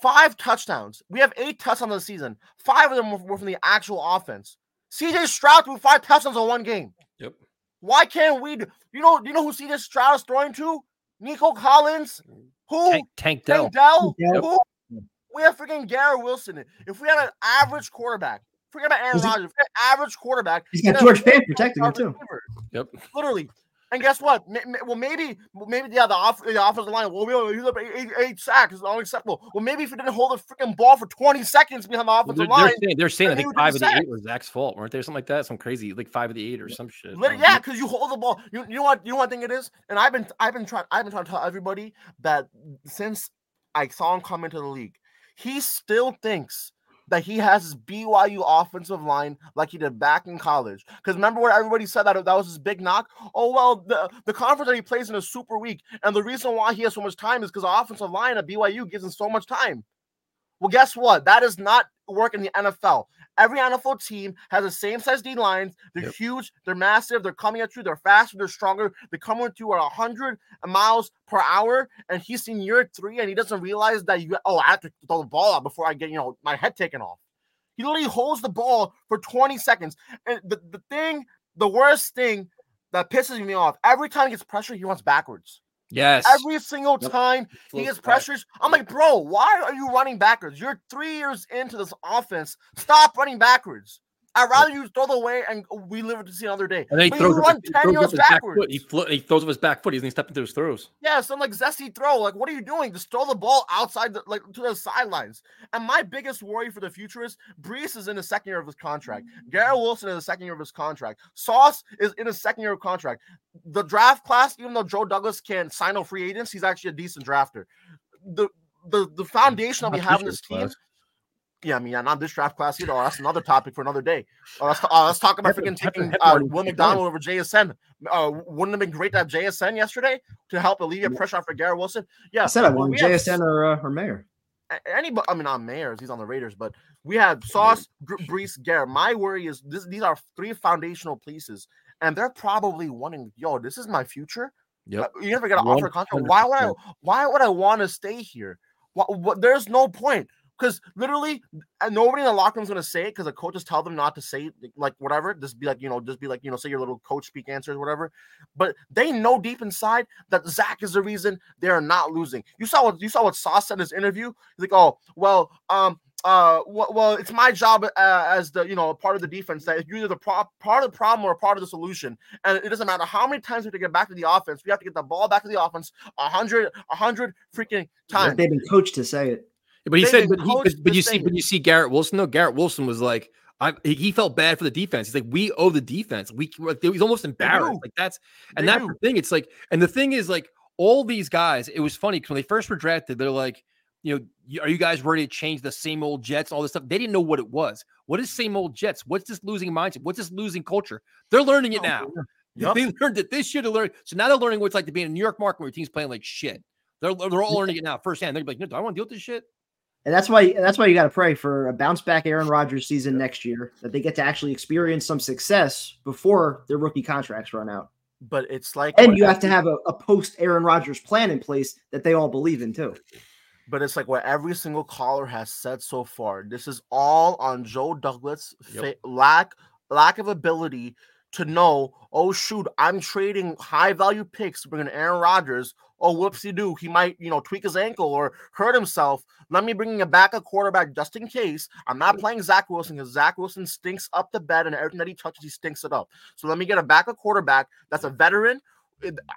five touchdowns. We have eight touchdowns this season. Five of them were were from the actual offense. CJ Stroud threw five touchdowns in one game. Yep. Why can't we? Do, you know, you know who CJ Stroud is throwing to? Nico Collins. Who? Tank, Tank Dell. Tank Dell. Yep. Who? We have freaking Garrett Wilson. If we had an average quarterback, forget about Aaron Rodgers. If we had an average quarterback, He's got George have Fant protecting him, too. receiver. Yep. Literally, And guess what? Well, maybe, maybe yeah, the off the offensive line. Well, we he's up eight sacks. It's unacceptable. Well, maybe if he didn't hold the freaking ball for 20 seconds behind the offensive they're, they're saying, they're saying I think five of the sacks. eight was Zach's fault, weren't there? Something like that. Some crazy like five of the eight or some shit. Um, yeah, because you hold the ball. You, you know what? You know what I think it is. And I've been I've been trying I've been trying to tell everybody that since I saw him come into the league, he still thinks that he has his BYU offensive line like he did back in college. Because remember what everybody said that that was his big knock. Oh well, the the conference that he plays in is super weak, and the reason why he has so much time is because the offensive line at BYU gives him so much time. Well, guess what? That does not work in the NFL. Every NFL team has the same size D lines. They're huge, they're massive, they're coming at you, they're faster, they're stronger. They're coming at you at 100 miles per hour. And he's in year three and he doesn't realize that you, oh, I have to throw the ball out before I get, you know, my head taken off. He literally holds the ball for 20 seconds. And the, the thing, the worst thing that pisses me off, every time he gets pressure, he runs backwards. Yes. Every single Yep. time he gets pressures, I'm like, bro, why are you running backwards? You're three years into this offense. Stop running backwards. I'd rather you throw the away and we live to see another day. And then he But throws, you run his- he 10 throws yards backwards. foot. He, flo- he throws up his back foot. He doesn't step into his throws. Yeah, some like zesty throw. Like, what are you doing? Just throw the ball outside, the, like to the sidelines. And my biggest worry for the future is Breece is in the second year of his contract. Garrett Wilson is in the second year of his contract. Sauce is in his second year of contract. The draft class, even though Joe Douglas can sign no free agents, he's actually a decent drafter. The the the foundation that we have in this team. Yeah, I mean, yeah, not this draft class either. Oh, that's another topic for another day. Oh, let's, uh, let's talk about freaking taking uh, Will McDonald over JSN. Uh, wouldn't it have been great to have JSN yesterday to help alleviate pressure off for Garrett Wilson? Yeah, I said I wanted we have JSN or uh, or Mayer. anybody. I mean, not Mayers. He's on the Raiders, but we have Sauce, Gr- Breece, Garrett. My worry is this: these are three foundational pieces, and they're probably wanting. Yo, this is my future. Yep. Uh, You never get an offer a contract. Why would I? Why would I want to stay here? What, what, there's no point because literally nobody in the locker room's gonna say it because the coaches tell them not to say it, like whatever. Just be like you know, just be like you know, say your little coach speak answers, whatever. But they know deep inside that Zach is the reason they are not losing. You saw what you saw what Sauce said in his interview. He's like, oh well, um. Uh, well, well, it's my job uh, as the you know part of the defense that you're either the pro- part of the problem or part of the solution, and it doesn't matter how many times we have to get back to the offense. We have to get the ball back to the offense a hundred, a hundred freaking times. They've been coached to say it. But he They've said, but, he, but, but you see, but you see Garrett Wilson. though. Garrett Wilson was like, I he, felt bad for the defense. He's like, we owe the defense. We like, he's almost embarrassed. Like that's and They that's do. the thing. It's like, and the thing is, like all these guys. It was funny because when they first were drafted, they're like, you know, are you guys ready to change the same old Jets? All this stuff. They didn't know what it was. What is same old Jets? What's this losing mindset? What's this losing culture? They're learning it oh, now. Yup. They learned it. They should have learned. So now they're learning what it's like to be in a New York market where your team's playing like shit. They're, they're all learning it now firsthand. They're like, no, do I want to deal with this shit? And that's why that's why you got to pray for a bounce back Aaron Rodgers season next year that they get to actually experience some success before their rookie contracts run out. But it's like And you have to have a, a post Aaron Rodgers plan in place that they all believe in too. But it's like what every single caller has said so far. This is all on Joe Douglas' fa- lack lack of ability to know. Oh shoot, I'm trading high value picks to bring in Aaron Rodgers. Oh whoopsie doo, he might you know tweak his ankle or hurt himself. Let me bring a backup quarterback just in case. I'm not playing Zach Wilson because Zach Wilson stinks up the bed and everything that he touches, he stinks it up. So let me get a backup quarterback that's a veteran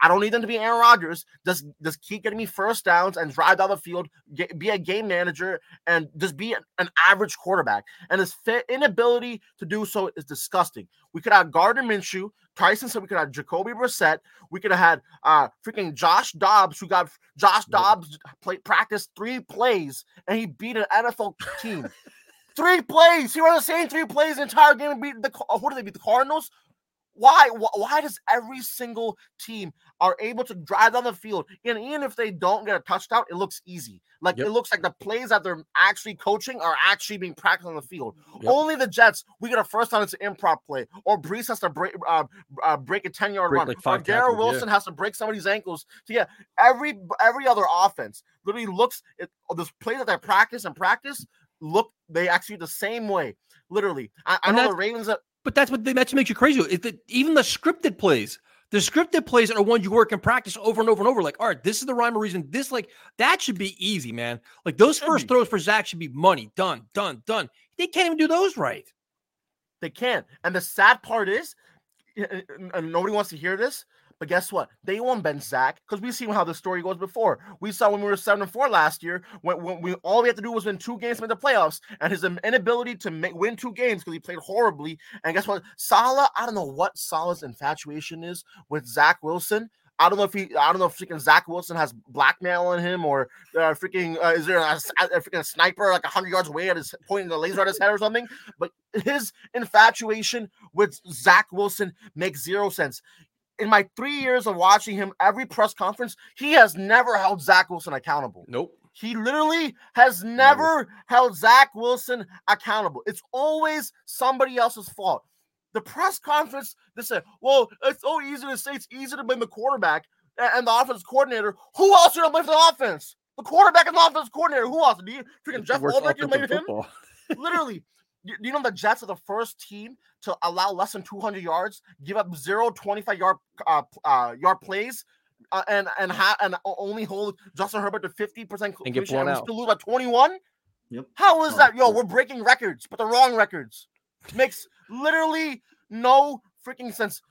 I don't need them to be Aaron Rodgers. Just just keep getting me first downs and drive down the field. Get, be a game manager and just be an, an average quarterback. And his fit inability to do so is disgusting. We could have Gardner Minshew. Tyson said we could have Jacoby Brissett. We could have had uh freaking Josh Dobbs, who got Josh Dobbs play practice three plays and he beat an NFL team. three plays. He ran the same three plays the entire game and beat the who did they beat the Cardinals? Why? Wh- Why does every single team are able to drive down the field, and even if they don't get a touchdown, it looks easy. Like Yep. it looks like the plays that they're actually coaching are actually being practiced on the field. Yep. Only the Jets, we get a first down, it's an improv play, or Breece has to break uh, uh, break a ten yard run, like or Garrett tackles, yeah. Wilson has to break somebody's ankles. So yeah, every every other offense literally looks at this play that they practice and practice look they actually the same way. Literally, I, I know the Ravens. That, But that's what that makes you crazy. Is that even the scripted plays, the scripted plays are ones you work and practice over and over and over. Like, all right, this is the rhyme or reason. This like that should be easy, man. Like those first throws for Zach should be money. Done, done, done. They can't even do those right. They can't. And the sad part is, and nobody wants to hear this, But guess what? They won't bench Zach because we've seen how the story goes before. We saw when we were seven and four last year, when, when we all we had to do was win two games to make the playoffs, and his inability to make, win two games because he played horribly. And guess what? Saleh, I don't know what Saleh's infatuation is with Zach Wilson. I don't know if he, I don't know if freaking Zach Wilson has blackmail on him or uh, freaking uh, is there a, a freaking sniper like hundred yards away at his pointing the laser at his head or something? But his infatuation with Zach Wilson makes zero sense. In my three years of watching him, every press conference, he has never held Zach Wilson accountable. Nope. He literally has never held Zach Wilson accountable. It's always somebody else's fault. The press conference, they said, well, it's so easy to say it's easy to blame the quarterback and the offense coordinator. Who else are you to blame for the offense? The quarterback and the offense coordinator. Who else? Do you freaking Jeff worst Ulbrich? You blame him? Literally. You, you know the Jets are the first team to allow less than 200 yards, give up zero 25 yard uh, uh, yard plays, uh, and and ha- and only hold Justin Herbert to 50 percent And get completion, blown and out. still lose by 21. Yep. How is that? Yo, we're breaking records, but the wrong records. Makes literally no freaking sense.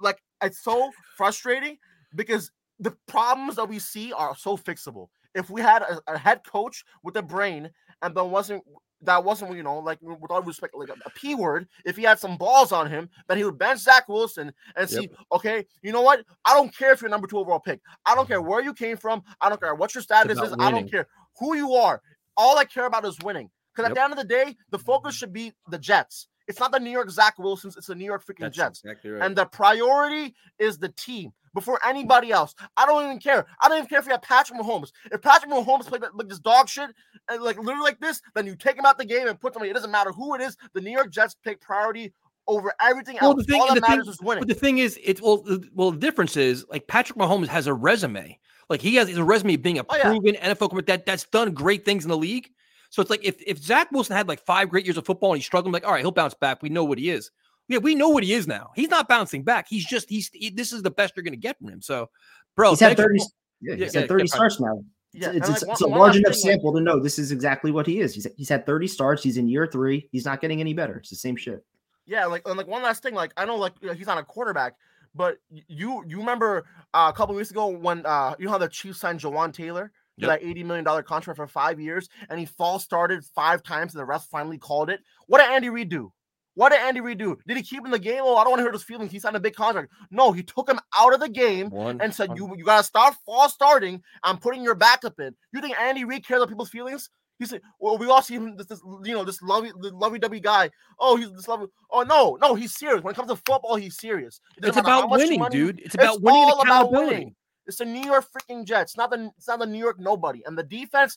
Like it's so frustrating because the problems that we see are so fixable. If we had a, a head coach with a brain and then wasn't that wasn't you know like with all respect like a, a p word, if he had some balls on him, then he would bench Zach Wilson and see, okay, you know what? I don't care if you're number two overall pick. I don't care mm-hmm. where you came from. I don't care what your status is. I don't care who you are. All I care about is winning. Because Yep. at the end of the day, the focus mm-hmm. should be the Jets. It's not the New York Zach Wilsons. It's the New York freaking That's Jets. exactly right. And the priority is the team before anybody else. I don't even care. I don't even care if you have Patrick Mahomes. If Patrick Mahomes played like this dog shit, and like literally like this, then you take him out the game and put somebody. It doesn't matter who it is. The New York Jets take priority over everything Well, else. the thing, All that the thing, is winning. but the thing is, it's well, the, well, the difference is like Patrick Mahomes has a resume. Like he has his resume of being a Oh, yeah. proven NFL quarterback that that's done great things in the league. So it's like if if Zach Wilson had like five great years of football and he's struggling, like all right, he'll bounce back. We know what he is. Yeah, we know what he is now. He's not bouncing back. He's just he's he, this is the best you're going to get from him. So, bro, he's had thanks for- 30, yeah, he's yeah, had 30 yeah, starts now. Yeah, it's, it's, like, it's a one- one large enough thing, like- sample to know this is exactly what he is. He's, he's had 30 starts. He's in year three. He's not getting any better. It's the same shit. Yeah, like and like one last thing, like I know like you know, he's not a quarterback, but you you remember uh, a couple weeks ago when uh you know how the Chiefs signed Jawaan Taylor to Yep. that eighty million dollar contract for five years, and he false started five times, and the ref finally called it. What did Andy Reid do? What did Andy Reid do? Did he keep him in the game? Oh, I don't want to hurt his feelings. He signed a big contract. No, he took him out of the game One- and said, one- "You you gotta start false starting. I'm putting your backup in." You think Andy Reid cares about people's feelings? He said, "Well, we all see him this, this you know this lovey lovey dovey guy. Oh, he's this lovey. Oh no, no, he's serious. When it comes to football, he's serious. It It's about winning, money- dude. It's about winning and all about accountability. winning. It's the New York freaking Jets, not the it's not the New York nobody. And the defense,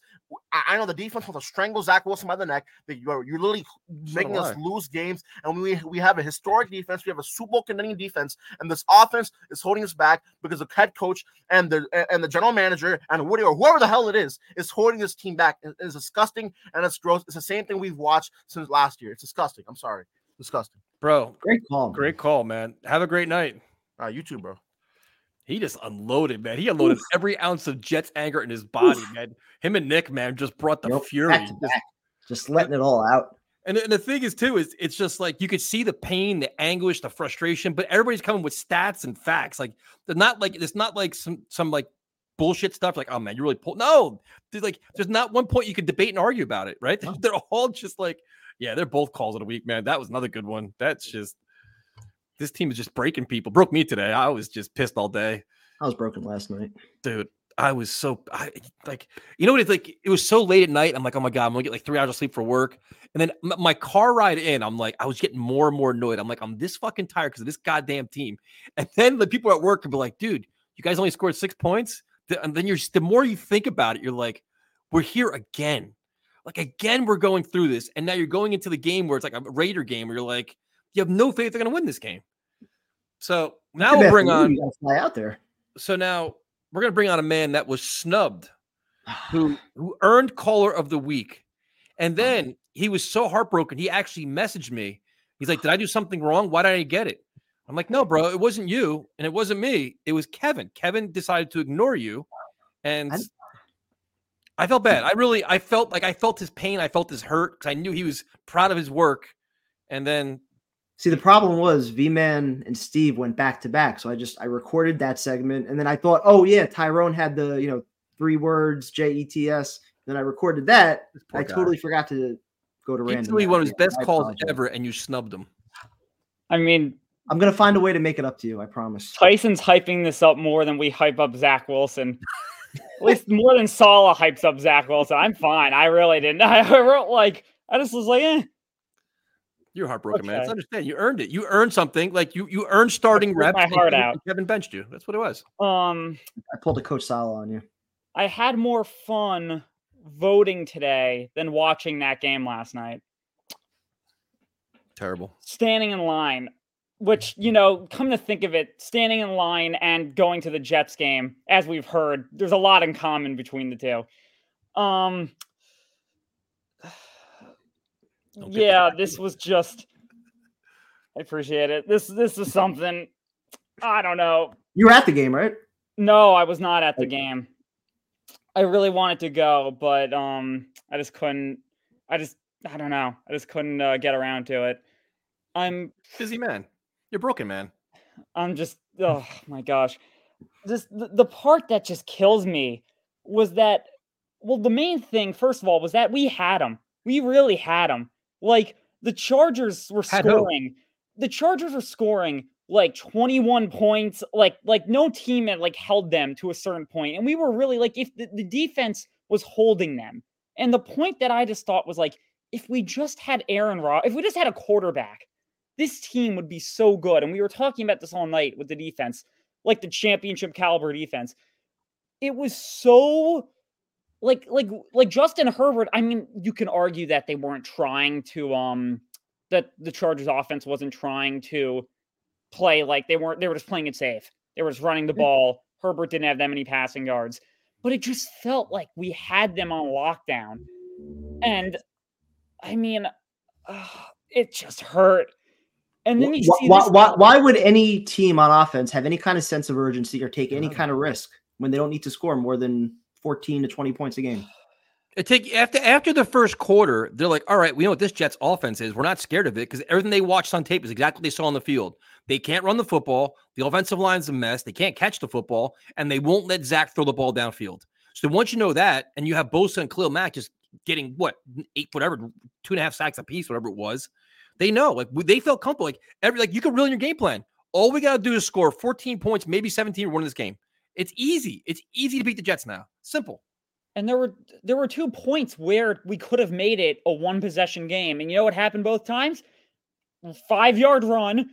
I, I know the defense wants to strangle Zach Wilson by the neck. That you're you're literally making do us lose games. And we we have a historic defense. We have a Super Bowl contending defense, and this offense is holding us back because the head coach and the and the general manager and Woody or whoever the hell it is is holding this team back. It- It's disgusting and it's gross. It's the same thing we've watched since last year. It's disgusting. I'm sorry, disgusting. bro. Great call. man. Great call, man. Have a great night. Uh, you too, bro. He just unloaded, man. He unloaded every ounce of Jets anger in his body, man. Him and Nick, man, just brought the Yep, fury. back Just- back. Just letting it all out. And, and the thing is, too, is it's just like you could see the pain, the anguish, the frustration, but everybody's coming with stats and facts. Like they're not like it's not like some some like bullshit stuff. Like, oh man, you really pulled. No, there's like there's not one point you could debate and argue about it, right? They're all just like, yeah, they're both calls of the week, man. That was another good one. That's just this team is just breaking people. Broke me today. I was just pissed all day. I was broken last night. dude i was so i like you know what it's like? It was so late at night. I'm like oh my god i'm gonna get like three hours of sleep for work. And then my car ride in i'm like i was getting more and more annoyed. I'm like i'm this fucking tired because of this goddamn team. And then the people at work could be like dude you guys only scored six points? And then you're the more you think about it you're like we're here again. Like again we're going through this. And now you're going into the game where it's like a raider game where you're like you have no faith they're gonna win this game. So now we'll bring on fly out there. so now we're going to bring on a man that was snubbed who who earned caller of the week. And then he was so heartbroken he actually messaged me. He's like did i do something wrong? Why did i get it? I'm like no bro it wasn't you and it wasn't me. It was kevin. Kevin decided to ignore you. And i felt bad. Hmm. I really i felt like i felt his pain. I felt his hurt because i knew he was proud of his work. And then See, the problem was V Man and Steve went back to back. So I just I recorded that segment and then I thought, oh yeah, Tyrone had the you know three words J E T S. Then I recorded that. poor I guy. totally forgot to go to He random. threw one of his best I calls apologize. ever, and you snubbed him. I mean, I'm gonna find a way to make it up to you. I promise. Tyson's hyping this up more than we hype up Zach Wilson. At least more than Saleh hypes up Zach Wilson. I'm fine. I really didn't. I wrote like I just was like, eh. You're heartbroken, man. It's Okay. understand. You earned it. You earned something. Like you, you earned starting ripped reps. my heart out. Kevin benched you. That's what it was. Um, I pulled a Coach Saleh on you. I had more fun voting today than watching that game last night. Terrible. Standing in line, which you know, come to think of it, standing in line and going to the Jets game, as we've heard, there's a lot in common between the two. Um, yeah, this was just. I appreciate it. This this is something. I don't know. You were at the game, right? No, I was not at the game. I really wanted to go, but um, I just couldn't. I just, I don't know. I just couldn't uh, get around to it. I'm busy, man. You're broken, man. I'm just, oh my gosh, just the, the part that just kills me was that. Well, the main thing, first of all, was that we had them. We really had them. Like the Chargers were Had scoring. The Chargers were scoring like 21 points. Like like no team had like held them to a certain point, and we were really like if the, the defense was holding them. And the point that I just thought was like if we just had Aaron Rod, if we just had a quarterback, this team would be so good. And we were talking about this all night with the defense, like the championship caliber defense. It was so like like like Justin Herbert. I mean, you can argue that they weren't trying to um that the Chargers offense wasn't trying to play like they weren't they were just playing it safe. They were just running the ball. Herbert didn't have that many passing yards, but it just felt like we had them on lockdown. And I mean, uh, it just hurt. And then you Why, see why, why, why would any team on offense have any kind of sense of urgency or take any kind of risk when they don't need to score more than 14 to 20 points a game? It take after after the first quarter, they're like, all right, we know what this Jets offense is. We're not scared of it because everything they watched on tape is exactly what they saw on the field. They can't run the football. The offensive line's a mess. They can't catch the football, and they won't let Zach throw the ball downfield. So once you know that, and you have Bosa and Khalil Mack just getting what eight, whatever, two and a half sacks apiece, whatever it was, they know like they felt comfortable. Like every like you can reel in your game plan. All we gotta do is score 14 points, maybe 17, or win this game. It's easy. It's easy to beat the Jets now. Simple. And there were there were two points where we could have made it a one possession game. And you know what happened both times? Five yard run.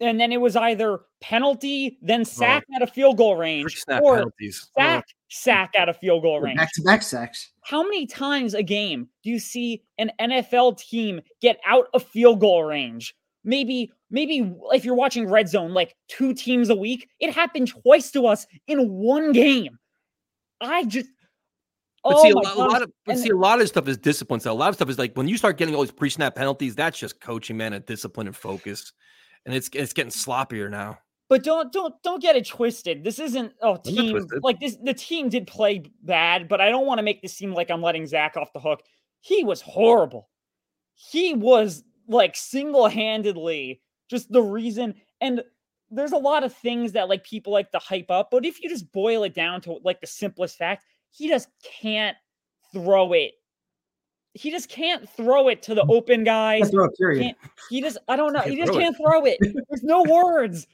And then it was either penalty, then sack at a field goal range, snap or penalties. Oh. sack, sack at a field goal range. Back to back sacks. How many times a game do you see an NFL team get out of field goal range? Maybe, maybe if you're watching Red Zone, like two teams a week, it happened twice to us in one game. I just, But oh see, a, lot, a lot of but And- see, a lot of stuff is discipline. So a lot of stuff is like when you start getting all these pre-snap penalties, that's just coaching, man, and discipline and focus. And it's it's getting sloppier now. But don't don't don't get it twisted. This isn't not team like this. The team did play bad, but I don't want to make this seem like I'm letting Zach off the hook. He was horrible. He was like single-handedly just the reason. And there's a lot of things that like people like to hype up, but if you just boil it down to like the simplest fact, he just can't throw it. He just can't throw it to the open guys. Can't throw it, period. He just I don't know. He just can't throw it. There's no words.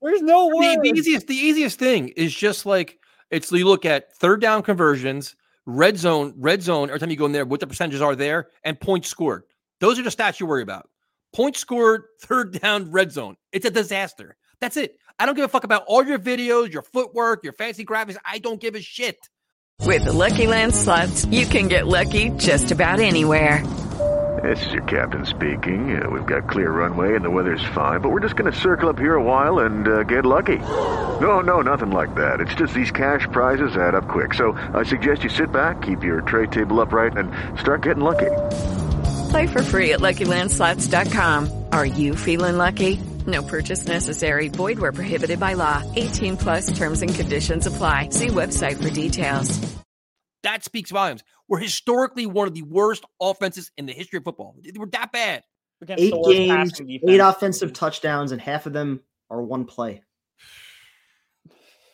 There's no The, words. the easiest the easiest thing is just like it's you look at third down conversions, red zone, red zone. Every time you go in there, what the percentages are there, and points scored. Those are the stats you worry about. Points scored, third down, red zone. It's a disaster. That's it. I don't give a fuck about all your videos, your footwork, your fancy graphics. I don't give a shit. With the Lucky Land slots, you can get lucky just about anywhere. This is your captain speaking. Uh, we've got clear runway and the weather's fine, but we're just going to circle up here a while and uh, get lucky. No, no, nothing like that. It's just these cash prizes add up quick. So I suggest you sit back, keep your tray table upright, and start getting lucky. Play for free at LuckyLandSlots.com. Are you feeling lucky? No purchase necessary. Void where prohibited by law. 18 plus terms and conditions apply. See website for details. That speaks volumes. We're historically one of the worst offenses in the history of football. We're that bad. against Eight games, eight offensive touchdowns, and half of them are one play.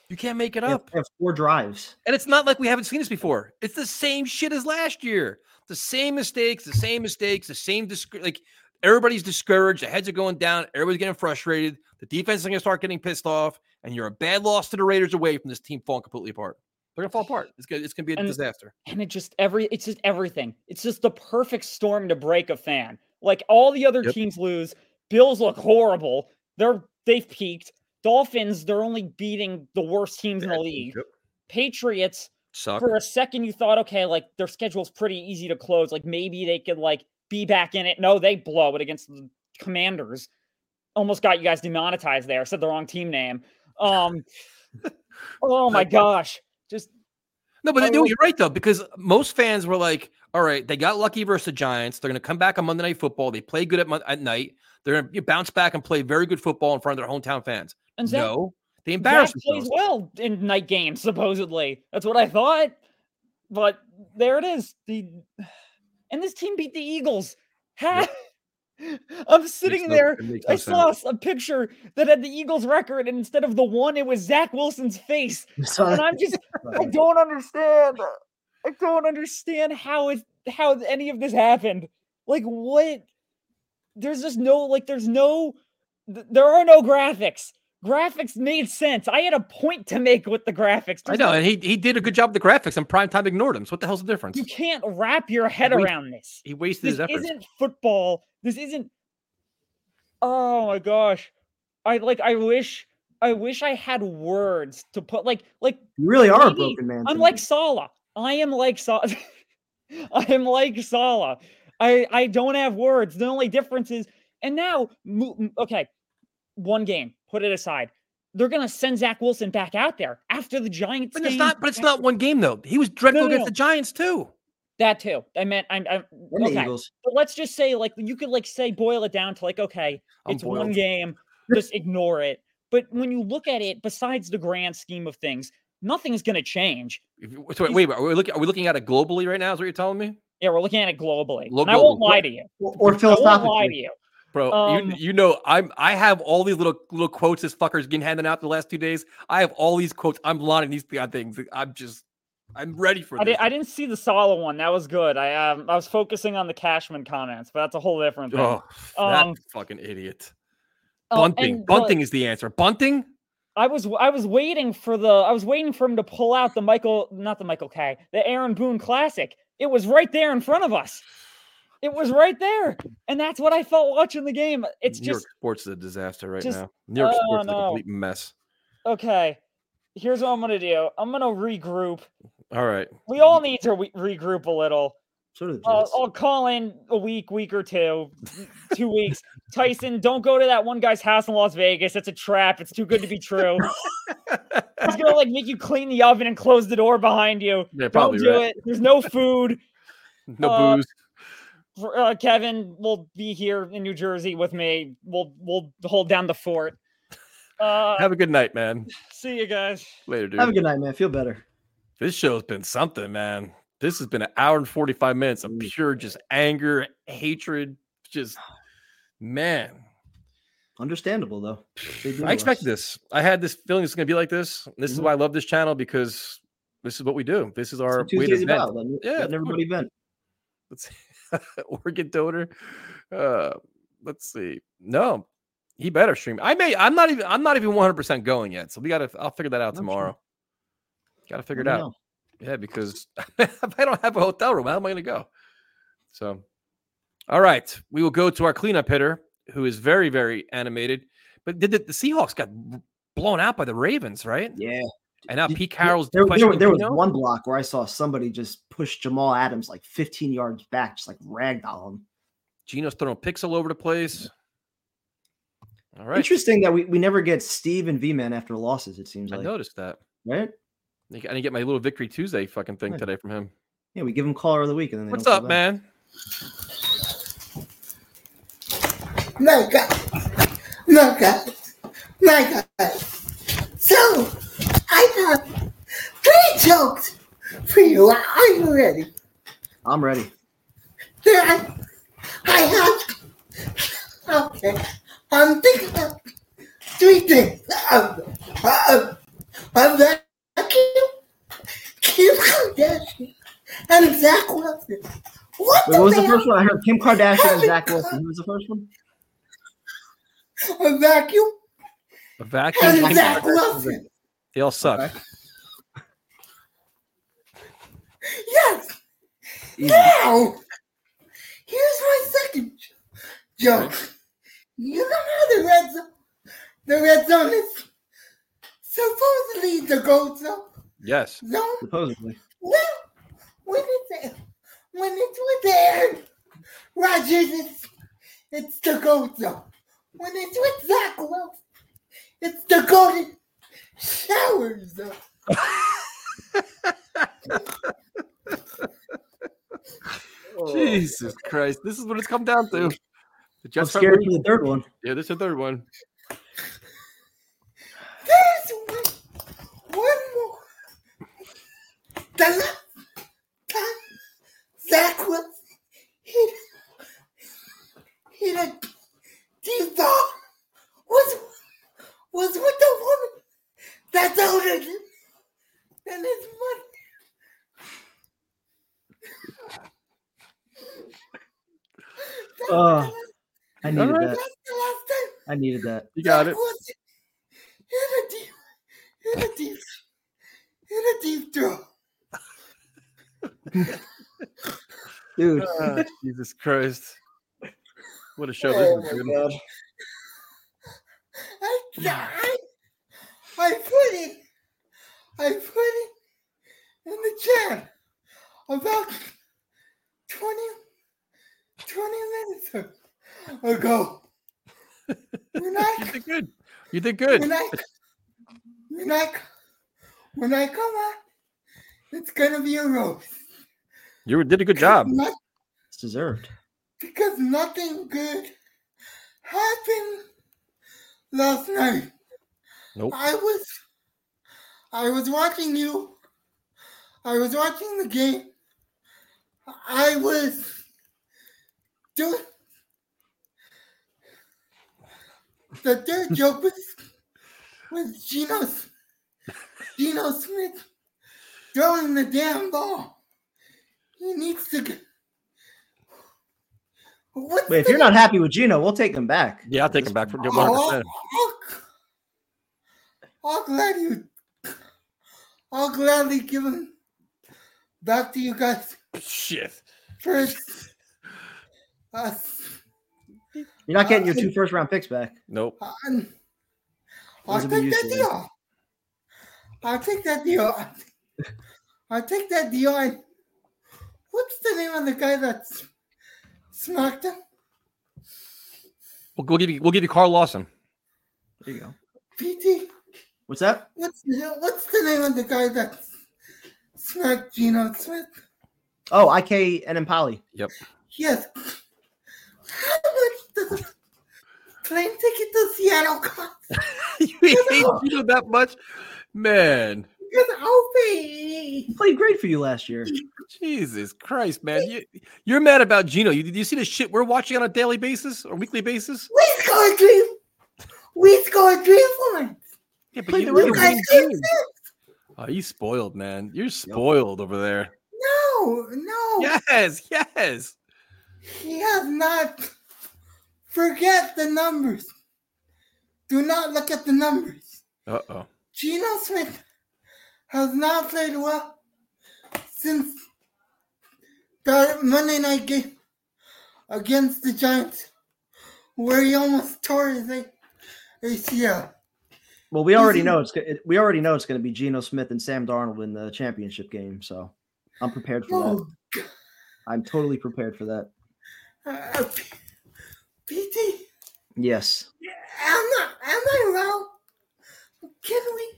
You can't make it They up. they have four drives. And it's not like we haven't seen this before. It's the same shit as last year. The same mistakes, the same mistakes, the same disc- like everybody's discouraged. The heads are going down. Everybody's getting frustrated. The defense is going to start getting pissed off, and you're a bad loss to the Raiders away from this team falling completely apart. They're going to fall apart. It's going to, it's going to be a And- disaster. and it just every it's just everything. It's just the perfect storm to break a fan. Like all the other Yep. teams lose, Bills look horrible. They're they've peaked. Dolphins, they're only beating the worst teams in the league. Patriots, Suck. for a second you thought, okay, like their schedule's pretty easy to close. Like maybe they could like be back in it. No, they blow it against the Commanders. Almost got you guys demonetized there. Said the wrong team name. Um, oh my gosh, just No, but no, will- you're right though, because most fans were like, "All right, they got lucky versus the Giants. They're going to come back on Monday Night Football. They play good at mon- at night. They're going to bounce back and play very good football in front of their hometown fans." And Zach- no, they embarrassed Zach plays well in night games, supposedly. That's what I thought. But there it is. The and this team beat the Eagles. Ha- I'm sitting no- there. I saw a picture that had the Eagles record, and instead of the one, it was Zach Wilson's face. And I'm just, I don't understand. I don't understand how it, how any of this happened. Like what? There's just no, like, there's no, th- there are no graphics. Graphics made sense. I had a point to make with the graphics. I know, no- and he he did a good job with the graphics, and primetime ignored him. So what the hell's the difference? you can't wrap your head Waste- around this. He wasted This his efforts. isn't football. This isn't. Oh my gosh, I like. I wish. I wish I had words to put like like. You really are a broken man. I'm Tim. like Saleh. I am like Saleh. I am like Saleh. I I don't have words. The only difference is, and now, okay, one game. Put it aside. They're gonna send Zach Wilson back out there after the Giants. But it's not. But it's not one game though. He was dreadful no, against no. the Giants too. That too. I meant I'm, I'm And the okay. Eagles. But let's just say like you could like say boil it down to like okay, I'm it's one game, just ignore it. But when you look at it, besides the grand scheme of things, nothing's gonna change. If so wait, wait, are we looking? Are we looking at it globally right now? Is what you're telling me, Yeah, we're looking at it globally. Lo- and I won't lie to you. Or, or I won't lie to philosophically. you. bro? Um, you you know I'm I have all these little little quotes this fucker's getting handed out the last two days. I have all these quotes. I'm lining these god things. I'm just I'm ready for I, this. did, I didn't see the Saleh one. That was good. I um I was focusing on the Cashman comments, but that's a whole different thing. oh, that Um, fucking idiot. oh, Bunting. but- Bunting is the answer. Bunting. I was I was waiting for the I was waiting for him to pull out the Michael not the Michael Kay the Aaron Boone Classic. It was right there in front of us. It was right there, and that's what I felt watching the game. It's New just York sports is a disaster right just- now. New York oh, sports is a complete mess. okay. Here's what I'm gonna do. I'm gonna regroup. All right. We all need to we- regroup a little. So do the I'll, I'll call in a week, week or two, two weeks. Tyson, don't go to that one guy's house in Las Vegas. It's a trap. It's too good to be true. He's gonna like make you clean the oven and close the door behind you. Yeah, don't probably do right. it. There's no food. No Uh, booze. For- Uh, Kevin will be here in New Jersey with me. We'll we'll hold down the fort. Uh, Have a good night, man. see you guys. Later, dude. Have a good night, man. Feel better. This show's been something, man. This has been an hour and 45 minutes of pure just anger, hatred, just man. Understandable though. I to expected this. I had this feeling it's gonna be like this. This is Mhm. why I love this channel because this is what we do. This is our way to vent. about. Letting, Yeah, of everybody vent. Let's Oregon donor. Uh let's see. No, he better stream. I may I'm not even I'm not even 100 percent going yet. So we gotta I'll figure that out No, sure. Tomorrow. Gotta figure it out. know. Yeah, because if I don't have a hotel room, how am I gonna go? So all right, we will go to our cleanup hitter, who is very, very animated. But did the, the Seahawks got blown out by the Ravens, right? Yeah. And now Pete Carroll's There, there, there was one block where I saw somebody just push Jamal Adams like 15 yards back, just like ragdoll him. Geno's throwing picks all over the place. All right. Interesting that we, we never get Steve and V Man after losses, it seems I like. I noticed that. Right? I didn't get my little Victory Tuesday fucking thing Yeah. today from him. Yeah, we give him caller of the week and then they What's don't up, call man? My God. My God. My God. So, I have three jokes for you. Are you ready? I'm ready. Then I have Okay. I'm thinking of three things. Um, uh, I'm that Kim Kardashian and Zach Wilson. What, Wait, what was the first one? I heard Kim Kardashian and Zach Wilson. Who was the first one? A vacuum A vacuum. And Zach Wilson. They all suck. Yes. Now, here's my second joke. You know how the red zone, the red zone is supposedly the gold zone. Yes. zone. Supposedly. Well, when it's when it's with Aaron Rodgers, it's it's the gold zone. When it's with Zach Wilson, it's the golden shower zone. Jesus Christ. This is what it's come down to. The I'm scared for the third one. Yeah, this is the third one. There's one, one more. The last time Zach Wilson hit, hit a deep was, was with the woman that's older than, than his mother. Oh, I needed Alright. that. That's the last time I needed that. You got it. Wilson hit a deep, hit a deep, hit a deep throw. Dude. Ah, Jesus Christ. What a show Oh this is. my dude. God. I, I, I put it, I put it in the chat about 20, 20 minutes ago. When I, You did good. You did good. when I, when I, when I come out, it's gonna be a roast. You did a good job. Not, It's deserved. because nothing good happened last night. Nope. I was I was watching you. I was watching the game. I was doing the third joke was was Geno Geno Smith throwing the damn ball. He needs to get What's Wait, if the- you're not happy with Geno, we'll take him back. Yeah, I'll take him back for Oh, 100%. I'll glad you. I'll gladly give him back to you guys Shit. first. Uh, You're not getting your two first round picks back. Nope. I'm- I'll Those will take that deal. I'll take that deal. I'll take that deal. And what's the name of the guy that smacked him? We'll, we'll give you we'll give you Carl Lawson. There you go. PT. What's that? What's the, what's the name of the guy that smacked Geno Smith? Oh, IK Enemkpali. Yep. Yes. How much does a plane ticket to Seattle cost? you hate Geno that much? Man. Because I'll pay. He played great for you last year. Jesus Christ, man. You, you're mad about Geno. You, did you see the shit we're watching on a daily basis or weekly basis? We scored three. We scored three points. Yeah, but Played you the didn't right win game. games. Oh, you spoiled, man. You're spoiled over there. No, no. Yes, yes. He has not. Forget the numbers. Do not look at the numbers. Uh oh. Geno Smith has not played well since that Monday night game against the Giants, where he almost tore his ACL. Well, we already know it's we already know it's going to be Geno Smith and Sam Darnold in the championship game. So I'm prepared for that. Oh, I'm totally prepared for that. uh, P- PT, Yes. am I, am I wrong? Can we?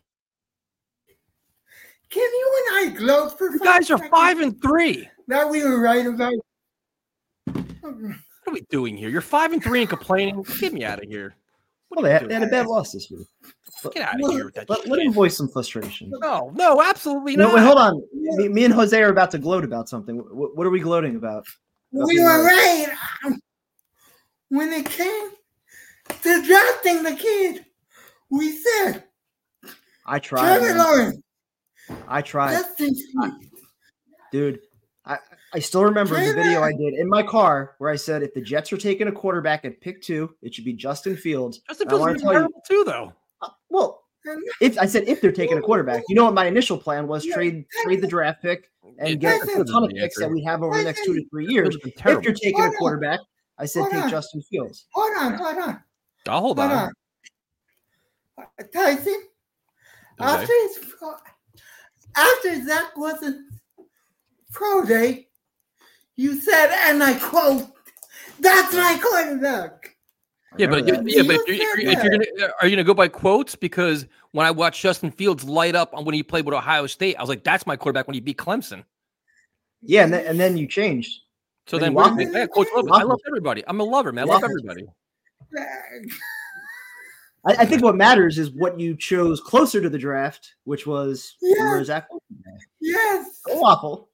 Can you and I gloat for You five guys are seconds five and three. that we were right about? What are we doing here? You're five and three and complaining. Get me out of here. What Well, they had, they had a bad loss this week. But Get out of here with that let, shit. let him voice some frustration. No, no, absolutely No, not. wait, hold on. Me, me and Jose are about to gloat about something. What, what are we gloating about? We were right when it came to drafting the kid. We said I tried. Trevor man. Lawrence, I tried. Justin Fields. dude. I, I still remember the video I did in my car where I said if the Jets are taking a quarterback at pick two, it should be Justin Fields. Justin Fields wanna is you- terrible too, though. Well, if I said if they're taking a quarterback, you know what my initial plan was trade trade the draft pick and get a ton of picks that we have over the next two to three years. been If you're taking a Hold on. quarterback, I said Hold take on. Justin Fields. Hold on, hold on, I'll hold hold on. on. Uh, Tyson, Okay. after his pro, after Zach Wilson's pro day, you said, and I quote, "That's my quarterback." Yeah, but remember yeah, but if you're, if you're gonna are you gonna go by quotes? Because when I watched Justin Fields light up on when he played with Ohio State, I was like, "That's my quarterback." When he beat Clemson, Yeah, and then, and then you changed. so Then then you we're, lost it. yeah, Coach Love, I love everybody. I'm a lover, man. I love everybody. I, I think what matters is what you chose closer to the draft, which was Yeah. where Zach. Yes. Go waffle.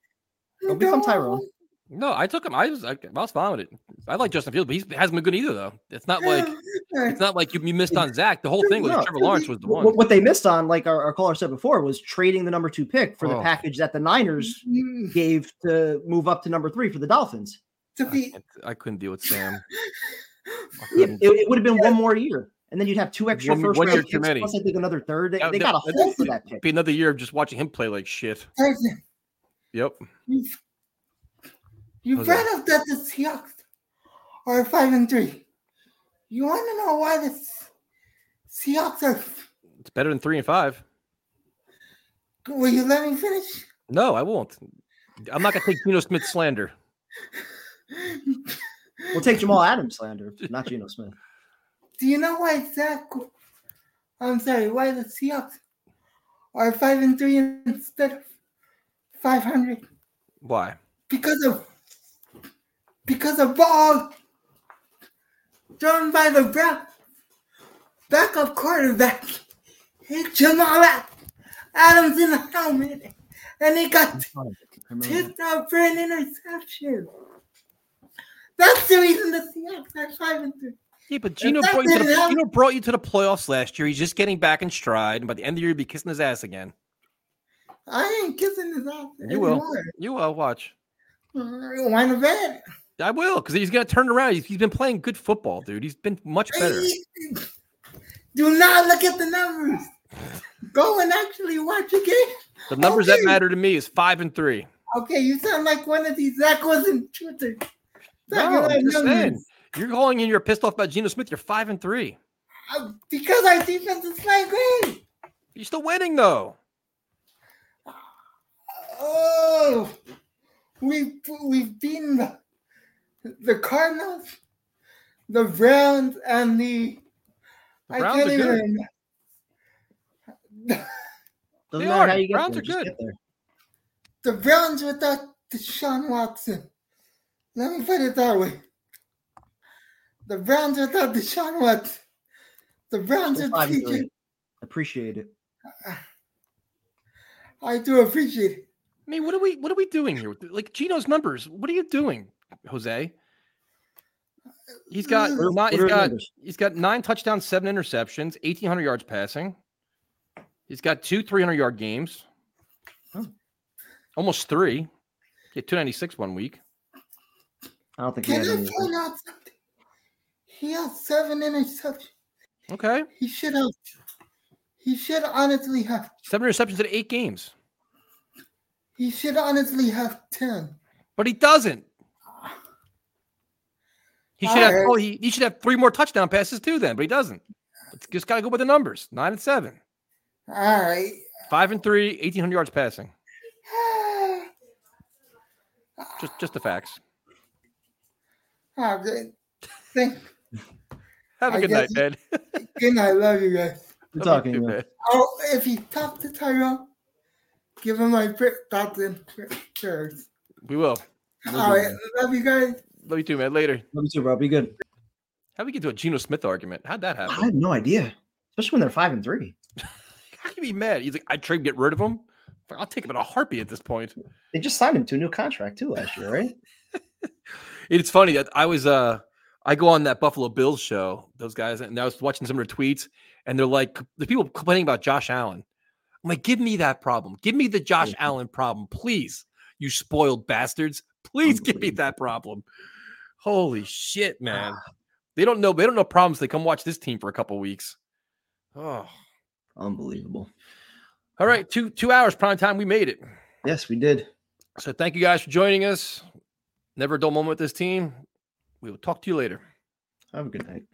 Don't become Tyrone. No, I took him. I was I, I was fine with it. I like Justin Fields, but he hasn't been good either, though. It's not like it's not like you, you missed on Zach. The whole thing was No. Trevor Lawrence was the What, one. what they missed on, like our, our caller said before, was trading the number two pick for the Oh. package that the Niners mm-hmm. gave to move up to number three for the Dolphins. To be I couldn't deal with Sam. It, it would have been one more year, and then you'd have two extra One- first one year round too picks, many. plus I think another third. They, That- they that- got a that- haul for that pick. Be another year of just watching him play like shit. Yep. you, you How's brought that? up that the Seahawks are five and three. You want to know why the S- Seahawks are? It's better than three and five. Will you let me finish? No, I won't. I'm not gonna take Geno Smith slander. We'll take Jamal Adams slander, not Geno Smith. Do you know why Zach? I'm sorry, why the Seahawks are five and three instead of five hundred? Why? Because of because of ball thrown by the Brown backup quarterback hit Jamal Adams in the helmet, and he got tipped out for an interception. That's the reason the Seahawks are five and three. Yeah, but Geno brought, you to the, Geno brought you to the playoffs last year. He's just getting back in stride, and by the end of the year, he'll be kissing his ass again. I ain't kissing his ass You will. anymore. You will. Watch. Why the bed? I will, because he's gonna turn around. He's, he's been playing good football, dude. He's been much better. Do not look at the numbers. Go and actually watch a game. The numbers that matter to me is five and three. Okay, you sound like one of these Zach Wilson truthers. No, I'm just saying. You're calling in. You're pissed off about Geno Smith. You're five and three. Uh, Because our defense is playing great. You're still winning though. Oh, we've we've beaten the, the Cardinals, the Browns, and the. I Browns can't are good. even. Doesn't They matter are. how you get Browns there, are good. The Browns without Deshaun Watson. Let me put it that way. The Browns without Deshaun Watson. The Browns Still with five and PJ. Appreciate it. I do appreciate it. I mean, what are we what are we doing here? Like Geno's numbers. What are you doing, Jose? He's got What are- not, what he's are the got numbers? he's got nine touchdowns, seven interceptions, eighteen hundred yards passing. He's got two three hundred yard games. Oh. Almost three. Yeah, two ninety six one week. I don't think Can had I any. point out something? He has seven interceptions. Okay, He should have. He should honestly have. seven interceptions in eight games, He should honestly have ten. but he doesn't. He should have. Alright. Oh, he, he should have three more touchdown passes too. Then, but he doesn't. It's just got to go with the numbers. Nine and seven, All right. five and three, 1800 yards passing. Just just the facts. Oh, good. Thank. Have a I good night, guess- man. Good night. Love you guys. Good Love talking you to too, you. man. Oh, if you talk to Tyrone, give him my pr- thoughts and pr- prayers. We will. All right. Love you guys. Love you too, man. Later. Love you too, bro. Be good. How'd we get to a Geno Smith argument? How'd that happen? I happen? have no idea, especially when they're five and three. How can you be mad? He's like, I'd trade get rid of him. I'll take him in a heartbeat at this point. They just signed him to a new contract too last year, right? It's funny that I was uh I go on that Buffalo Bills show, those guys, and I was watching some of their tweets, and they're like, the people complaining about Josh Allen. I'm like, give me that problem. Give me the Josh mm-hmm. Allen problem, please. You spoiled bastards. Please give me that problem. Holy shit, man. Ah. They don't know. They don't know problems. They come watch this team for a couple weeks. Oh, unbelievable. All right, two two hours prime time. We made it. Yes, we did. So thank you guys for joining us. Never a dull moment with this team. We will talk to you later. Have a good night.